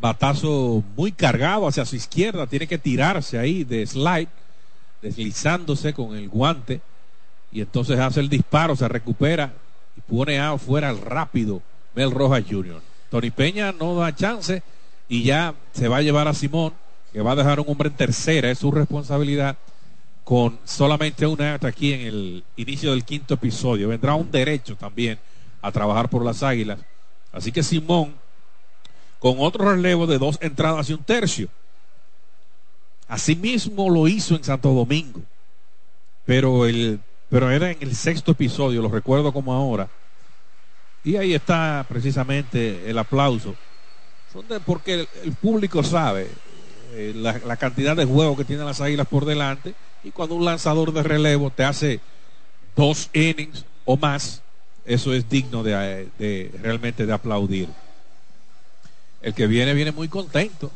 [SPEAKER 7] Batazo muy cargado hacia su izquierda. Tiene que tirarse ahí de slide, deslizándose con el guante. Y entonces hace el disparo, se recupera y pone a fuera al rápido Mel Rojas Jr. Tony Peña no da chance y ya se va a llevar a Simón, que va a dejar un hombre en tercera, es su responsabilidad, con solamente una aquí en el inicio del quinto episodio. Vendrá un derecho también a trabajar por las águilas. Así que Simón, con otro relevo de dos entradas y un tercio. Asimismo lo hizo en Santo Domingo. Pero, el, pero era en el sexto episodio, lo recuerdo como ahora. Y ahí está precisamente el aplauso. Porque el público sabe eh, la, la, cantidad de juegos que tienen las águilas por delante. Y cuando un lanzador de relevo te hace dos innings o más, eso es digno de, de, realmente de aplaudir. El que viene viene muy contento.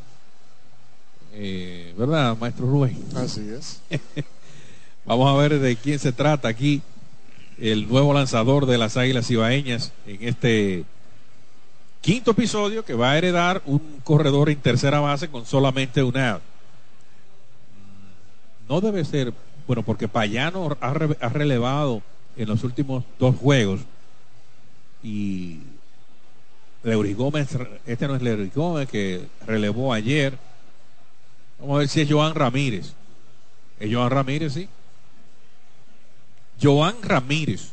[SPEAKER 7] Eh, ¿Verdad, maestro Rubén?
[SPEAKER 9] Así es.
[SPEAKER 7] Vamos a ver de quién se trata aquí el nuevo lanzador de las Águilas Ibaeñas en este quinto episodio que va a heredar un corredor en tercera base con solamente una. No debe ser, bueno, porque Payano ha relevado en los últimos dos juegos y Leury Gómez, este no es Leury Gómez que relevó ayer. Vamos a ver si es Joan Ramírez. ¿Es Joan Ramírez, sí? Joan Ramírez,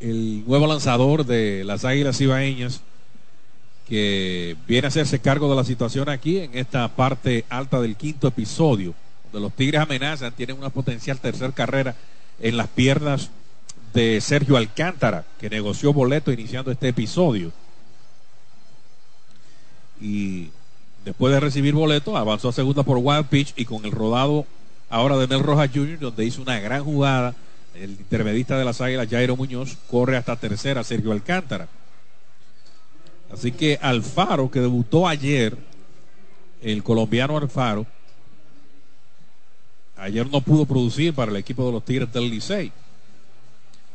[SPEAKER 7] el nuevo lanzador de las Águilas Ibaeñas, que viene a hacerse cargo de la situación aquí en esta parte alta del quinto episodio, donde los Tigres amenazan, tienen una potencial tercer carrera en las piernas de Sergio Alcántara, que negoció boleto iniciando este episodio. Y después de recibir boleto, avanzó a segunda por wild pitch y con el rodado ahora de Mel Rojas Jr., donde hizo una gran jugada. El intermedista de las Águilas, Jairo Muñoz, corre hasta tercera, Sergio Alcántara. Así que Alfaro, que debutó ayer, el colombiano Alfaro, ayer no pudo producir para el equipo de los Tigres del Licey.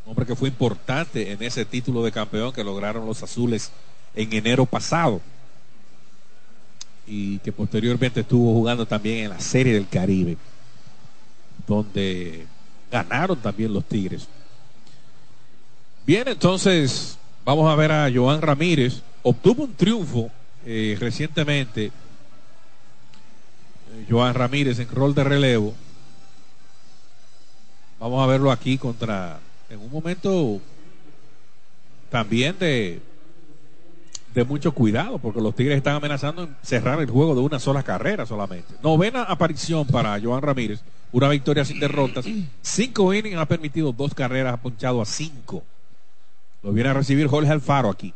[SPEAKER 7] hombre que fue importante en ese título de campeón que lograron los azules en enero pasado. Y que posteriormente estuvo jugando también en la Serie del Caribe donde ganaron también los Tigres. Bien, entonces vamos a ver a Joan Ramírez. Obtuvo un triunfo eh, recientemente. Eh, Joan Ramírez en rol de relevo. Vamos a verlo aquí contra, en un momento también de, de mucho cuidado, porque los Tigres están amenazando en cerrar el juego de una sola carrera solamente. Novena aparición para Joan Ramírez una victoria sin derrotas. Cinco innings ha permitido dos carreras, ha ponchado a cinco. Lo viene a recibir Jorge Alfaro aquí.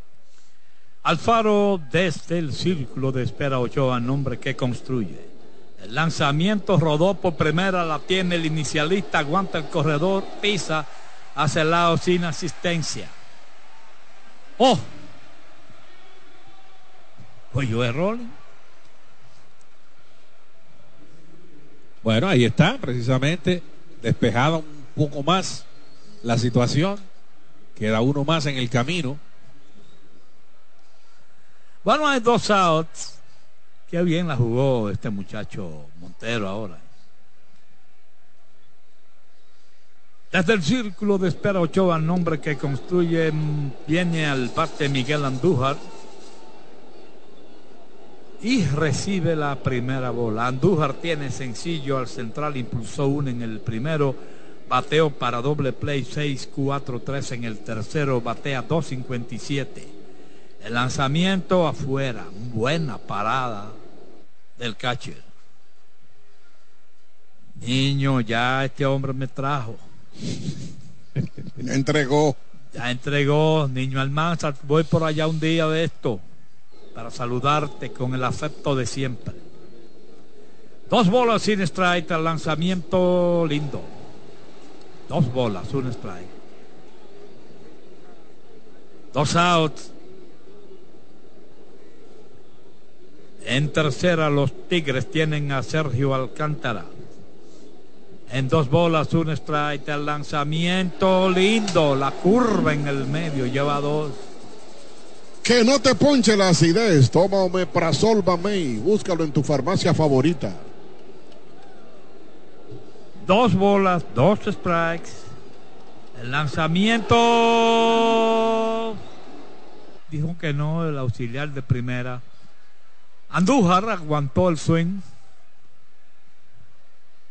[SPEAKER 8] Alfaro desde el círculo de espera Ochoa, nombre que construye. El lanzamiento rodó por primera, la tiene el inicialista, aguanta el corredor, pisa hacia el lado sin asistencia. ¡Oh! Pues yo Rolling.
[SPEAKER 7] Bueno, ahí está, precisamente, despejada un poco más la situación. Queda uno más en el camino.
[SPEAKER 8] Bueno, hay dos outs. Qué bien la jugó este muchacho Montero ahora. Desde el círculo de espera Ochoa, nombre que construye, viene al parte Miguel Andújar y recibe la primera bola. Andújar tiene sencillo al central, impulsó uno en el primero, bateo para doble play 6-4-3 en el tercero, batea 2.57. El lanzamiento afuera, buena parada del catcher. Niño, ya este hombre me trajo.
[SPEAKER 9] entregó.
[SPEAKER 8] Ya entregó, niño Almanza, voy por allá un día de esto para saludarte con el afecto de siempre. Dos bolas sin strike, el lanzamiento lindo. Dos bolas, un strike. Dos outs. En tercera los Tigres tienen a Sergio Alcántara. En dos bolas, un strike, el lanzamiento lindo, la curva en el medio, lleva dos.
[SPEAKER 9] Que no te ponche la acidez. Toma Omeprazol Bamey. Búscalo en tu farmacia favorita.
[SPEAKER 8] Dos bolas, dos strikes. El lanzamiento. Dijo que no, el auxiliar de primera. Andújar aguantó el swing.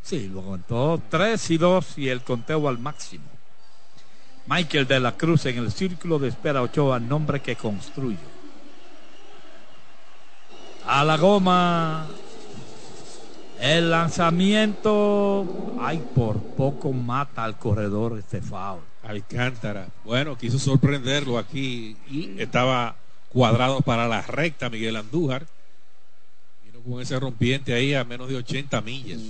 [SPEAKER 8] Sí, lo aguantó. Tres y dos y el conteo al máximo. Michael de la Cruz en el círculo de espera Ochoa, nombre que construye. A la goma. El lanzamiento. Ay, por poco mata al corredor este foul.
[SPEAKER 7] Alcántara. Bueno, quiso sorprenderlo aquí y estaba cuadrado para la recta Miguel Andújar. Vino con ese rompiente ahí a menos de 80 millas.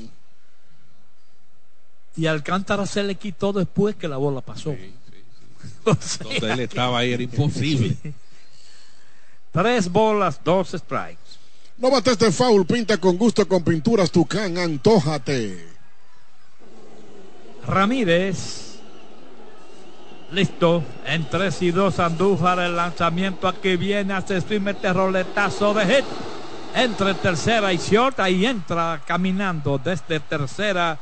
[SPEAKER 8] Y Alcántara se le quitó después que la bola pasó.
[SPEAKER 7] Donde él estaba ahí era imposible.
[SPEAKER 8] Tres bolas, dos strikes.
[SPEAKER 9] No bates de foul, pinta con gusto con pinturas Tucán, antójate.
[SPEAKER 8] Ramírez. Listo, en 3 y 2 Andújar el lanzamiento aquí viene, hace y mete roletazo de hit. Entre tercera y short, ahí entra caminando desde tercera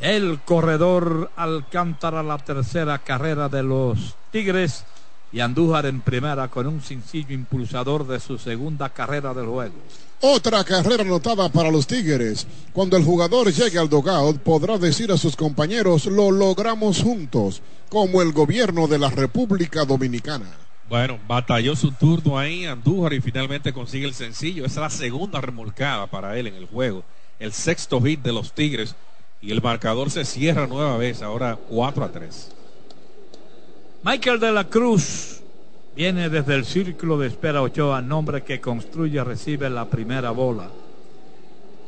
[SPEAKER 8] el corredor Alcántara, la tercera carrera de los Tigres. y Andújar en primera con un sencillo impulsador de su segunda carrera del juego.
[SPEAKER 9] Otra carrera anotada para los Tigres. Cuando el jugador llegue al dogout podrá decir a sus compañeros lo logramos juntos, como el gobierno de la República Dominicana.
[SPEAKER 7] Bueno, batalló su turno ahí Andújar y finalmente consigue el sencillo. Esa es la segunda remolcada para él en el juego. El sexto hit de los Tigres y el marcador se cierra nueva vez, ahora 4 a 3.
[SPEAKER 8] Michael de la Cruz viene desde el círculo de espera Ochoa, nombre que construye, recibe la primera bola.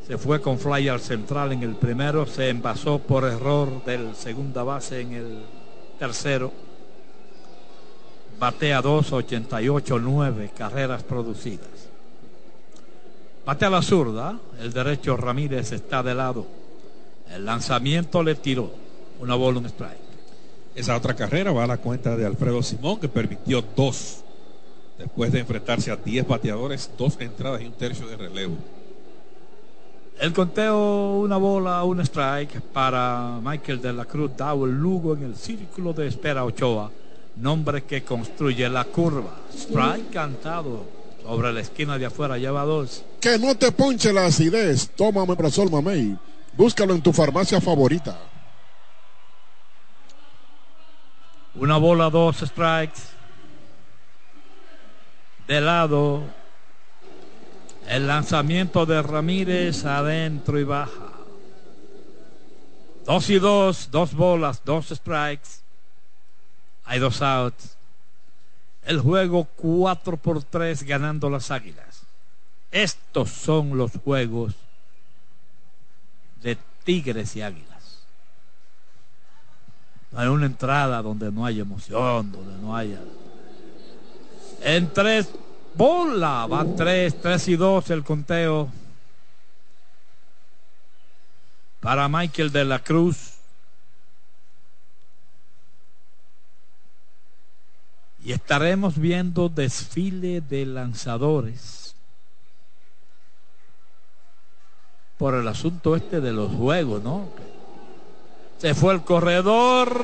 [SPEAKER 8] Se fue con fly al central en el primero, se envasó por error del segunda base en el tercero. Batea 2, 88, 9 carreras producidas. Batea la zurda, el derecho Ramírez está de lado. El lanzamiento le tiró una bola, un strike.
[SPEAKER 7] Esa otra carrera va a la cuenta de Alfredo Simón, que permitió dos después de enfrentarse a 10 bateadores, dos entradas y un tercio de relevo.
[SPEAKER 8] El conteo, una bola, un strike para Michael de la Cruz, el Lugo en el círculo de espera Ochoa, nombre que construye la curva. Strike cantado sobre la esquina de afuera, lleva dos.
[SPEAKER 9] Que no te ponche la acidez, toma Omeprazol Mamey, búscalo en tu farmacia favorita.
[SPEAKER 8] Una bola, dos strikes. De lado. El lanzamiento de Ramírez adentro y baja. Dos y dos, dos bolas, dos strikes. Hay dos outs. El juego 4 por 3 ganando las águilas. Estos son los juegos de Tigres y Águilas. Hay una entrada donde no haya emoción, donde no haya. En tres bola, van tres, tres y dos el conteo. Para Michael de la Cruz. Y estaremos viendo desfile de lanzadores por el asunto este de los juegos, ¿no? Se fue el corredor.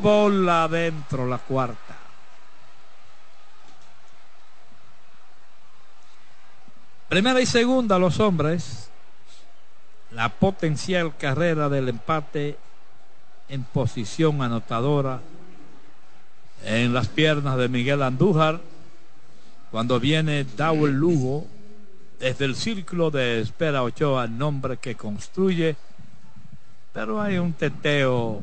[SPEAKER 8] Bola adentro la cuarta. Primera y segunda los hombres. La potencial carrera del empate en posición anotadora en las piernas de Miguel Andújar. Cuando viene Dawel Lugo desde el círculo de espera Ochoa, nombre que construye pero hay un teteo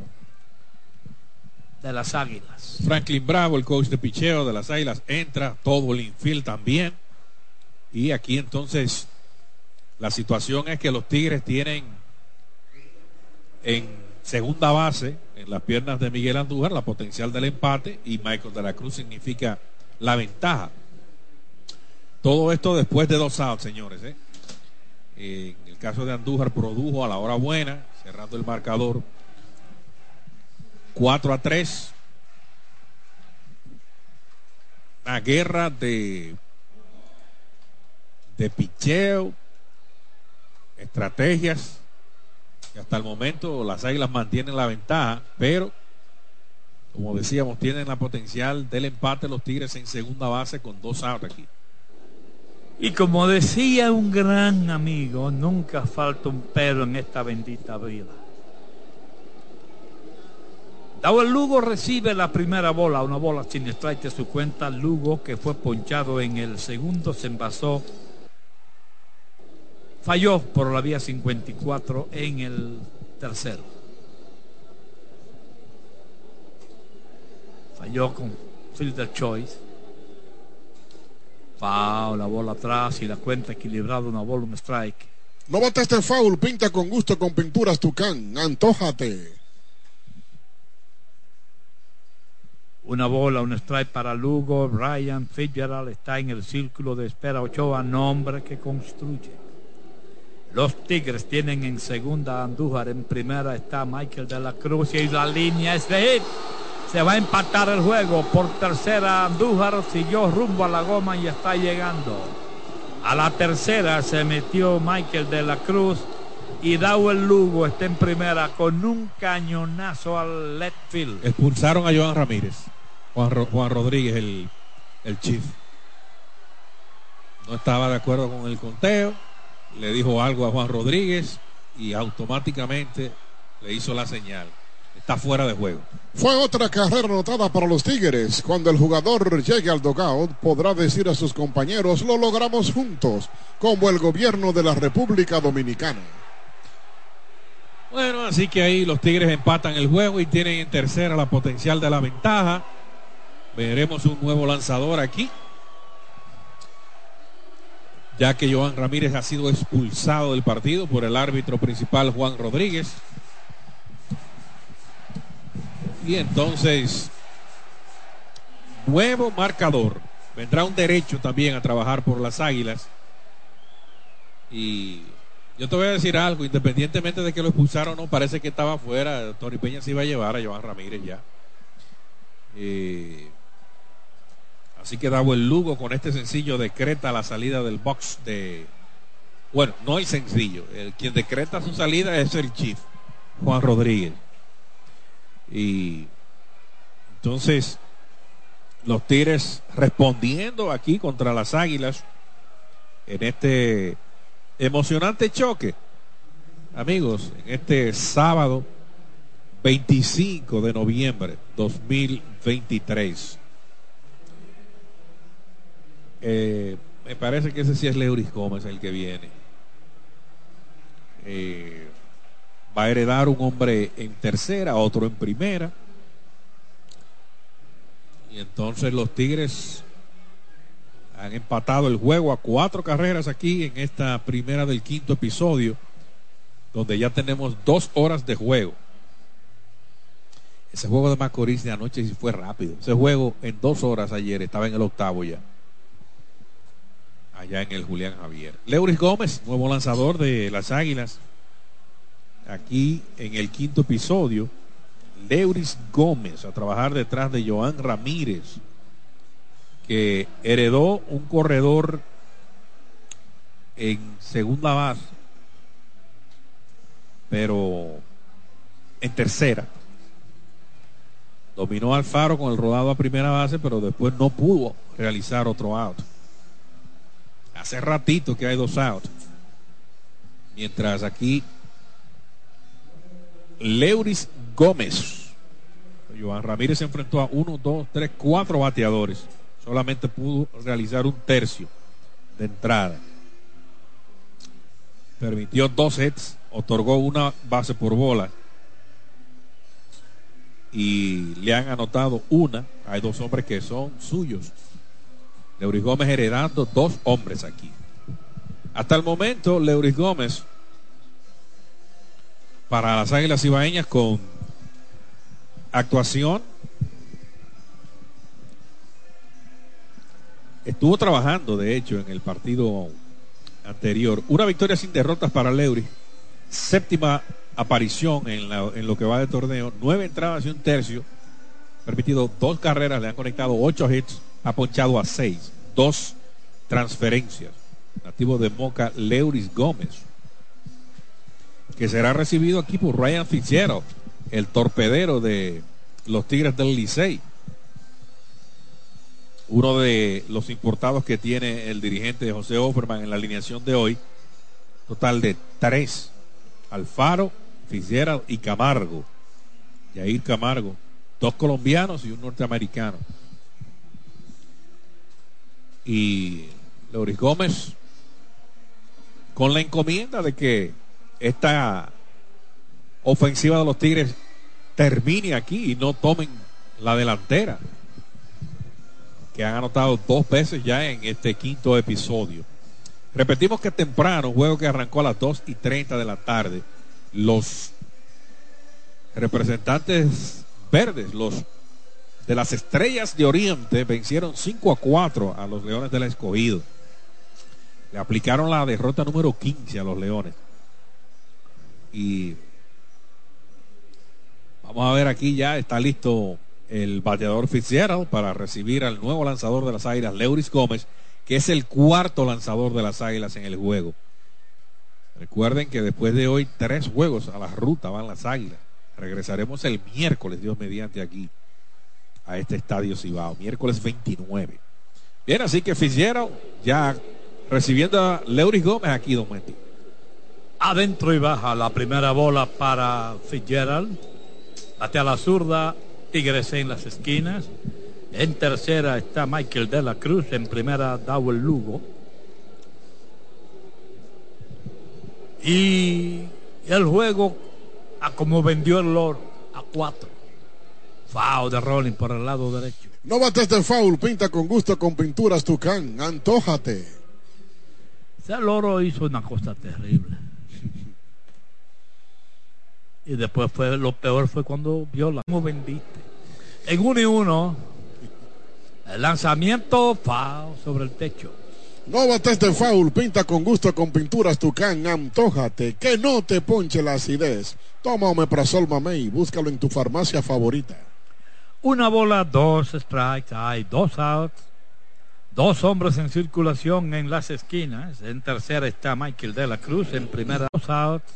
[SPEAKER 8] de las águilas.
[SPEAKER 7] Franklin Bravo, el coach de picheo de las águilas, entra, todo el infield también. Y aquí entonces la situación es que los Tigres tienen en segunda base, en las piernas de Miguel Andújar, la potencial del empate y Michael de la Cruz significa la ventaja. Todo esto después de dos outs, señores. ¿eh? En el caso de Andújar produjo a la hora buena, cerrando el marcador 4 a 3. Una guerra de de picheo, estrategias. Hasta el momento las águilas mantienen la ventaja, pero como decíamos, tienen la potencial del empate los Tigres en segunda base con dos outs aquí.
[SPEAKER 8] Y como decía un gran amigo, nunca falta un pero en esta bendita vida. Dado el Lugo recibe la primera bola, una bola sin strike de su cuenta. Lugo, que fue ponchado en el segundo, se envasó. Falló por la vía 54 en el tercero. Falló con fielder choice. Foul, la bola atrás y la cuenta equilibrada, una bola, un strike.
[SPEAKER 9] No este foul, pinta con gusto con pinturas Tucán, antójate.
[SPEAKER 8] Una bola, un strike para Lugo, Ryan Fitzgerald está en el círculo de espera Ochoa, nombre que construye. Los Tigres tienen en segunda Andújar, en primera está Michael de la Cruz y la línea es de hit. Se va a empatar el juego. Por tercera, Andújar siguió rumbo a la goma y está llegando. A la tercera se metió Michael de la Cruz y el Lugo está en primera con un cañonazo al left field.
[SPEAKER 7] Expulsaron a Joan Ramírez. Juan, Rodríguez, el, el chief. No estaba de acuerdo con el conteo, le dijo algo a Juan Rodríguez y automáticamente le hizo la señal. Está fuera de juego.
[SPEAKER 9] Fue otra carrera anotada para los Tigres. Cuando el jugador llegue al dogout, podrá decir a sus compañeros, lo logramos juntos, como el gobierno de la República Dominicana.
[SPEAKER 7] Bueno, así que ahí los Tigres empatan el juego y tienen en tercera la potencial de la ventaja. Veremos un nuevo lanzador aquí. Ya que Joan Ramírez ha sido expulsado del partido por el árbitro principal Juan Rodríguez. Y entonces, nuevo marcador. Vendrá un derecho también a trabajar por las Águilas. Y yo te voy a decir algo, independientemente de que lo expulsaron o no, parece que estaba afuera. Tony Peña se iba a llevar a Joan Ramírez ya. Eh, así que Davo el Lugo con este sencillo decreta la salida del box de. Bueno, no el sencillo. El, quien decreta su salida es el Chief, Juan Rodríguez. Y entonces, los Tigres respondiendo aquí contra las Águilas en este Emocionante choque, amigos, en este sábado 25 de noviembre 2023. Eh, me parece que ese sí es Leuris Gómez el que viene. Eh, va a heredar un hombre en tercera, otro en primera. Y entonces los Tigres han empatado el juego a cuatro carreras aquí en esta primera del quinto episodio, donde ya tenemos dos horas de juego. Ese juego de Macorís de anoche sí fue rápido. Ese juego en dos horas ayer estaba en el octavo ya. Allá en el Julián Javier. Leuris Gómez, nuevo lanzador de las Águilas. Aquí en el quinto episodio. Leuris Gómez a trabajar detrás de Joan Ramírez que heredó un corredor en segunda base, pero en tercera. Dominó Alfaro con el rodado a primera base, pero después no pudo realizar otro out. Hace ratito que hay dos outs. Mientras aquí Leuris Gómez. Joan Ramírez se enfrentó a uno, dos, tres, cuatro bateadores solamente pudo realizar un tercio de entrada. Permitió dos hits, otorgó una base por bola y le han anotado una. Hay dos hombres que son suyos. Leuris Gómez heredando dos hombres aquí. Hasta el momento, Leuris Gómez para las Águilas Ibaeñas con actuación Estuvo trabajando, de hecho, en el partido anterior. Una victoria sin derrotas para Leury. Séptima aparición en, lo que va de torneo. Nueve entradas y un tercio. Permitido dos carreras, le han conectado ocho hits. Ha ponchado a seis. Dos transferencias. Nativo de Moca, Leuris Gómez. Que será recibido aquí por Ryan Fitzgerald, el torpedero de los Tigres del Licey uno de los importados que tiene el dirigente José Offerman en la alineación de hoy. Total de tres. Alfaro, Fitzgerald y Camargo. Yair Camargo. Dos colombianos y un norteamericano. Y Loris Gómez con la encomienda de que esta ofensiva de los Tigres termine aquí y no tomen la delantera que han anotado dos veces ya en este quinto episodio. Repetimos que temprano, juego que arrancó a las 2 y 30 de la tarde, los representantes verdes, los de las estrellas de Oriente, vencieron 5 a 4 a los Leones del Escogido. Le aplicaron la derrota número 15 a los Leones. Y vamos a ver aquí ya, está listo el bateador Fitzgerald para recibir al nuevo lanzador de las Águilas, Leuris Gómez, que es el cuarto lanzador de las Águilas en el juego. Recuerden que después de hoy tres juegos a la ruta van las Águilas. Regresaremos el miércoles, Dios mediante aquí, a este estadio Cibao, miércoles 29. Bien, así que Fitzgerald ya recibiendo a Leuris Gómez aquí, don.
[SPEAKER 8] Adentro y baja la primera bola para Fitzgerald. Batea la zurda, Tigres en las esquinas. En tercera está Michael de la Cruz, en primera Dowell Lugo. Y el juego, a como vendió el Lord, a cuatro. Foul de Rolling por el lado derecho.
[SPEAKER 9] No bates de foul, pinta con gusto con pinturas Tucán, antójate.
[SPEAKER 8] Ese loro hizo una cosa terrible. Y después fue lo peor fue cuando vio la como vendiste. En uno y uno, el lanzamiento foul sobre el techo.
[SPEAKER 9] No bates de foul, pinta con gusto con pinturas Tucán, antójate, que no te ponche la acidez. Toma Omeprazol Mamey, búscalo en tu farmacia favorita.
[SPEAKER 8] Una bola, dos strikes, hay dos outs, dos hombres en circulación en las esquinas. En tercera está Michael de la Cruz, en primera dos outs.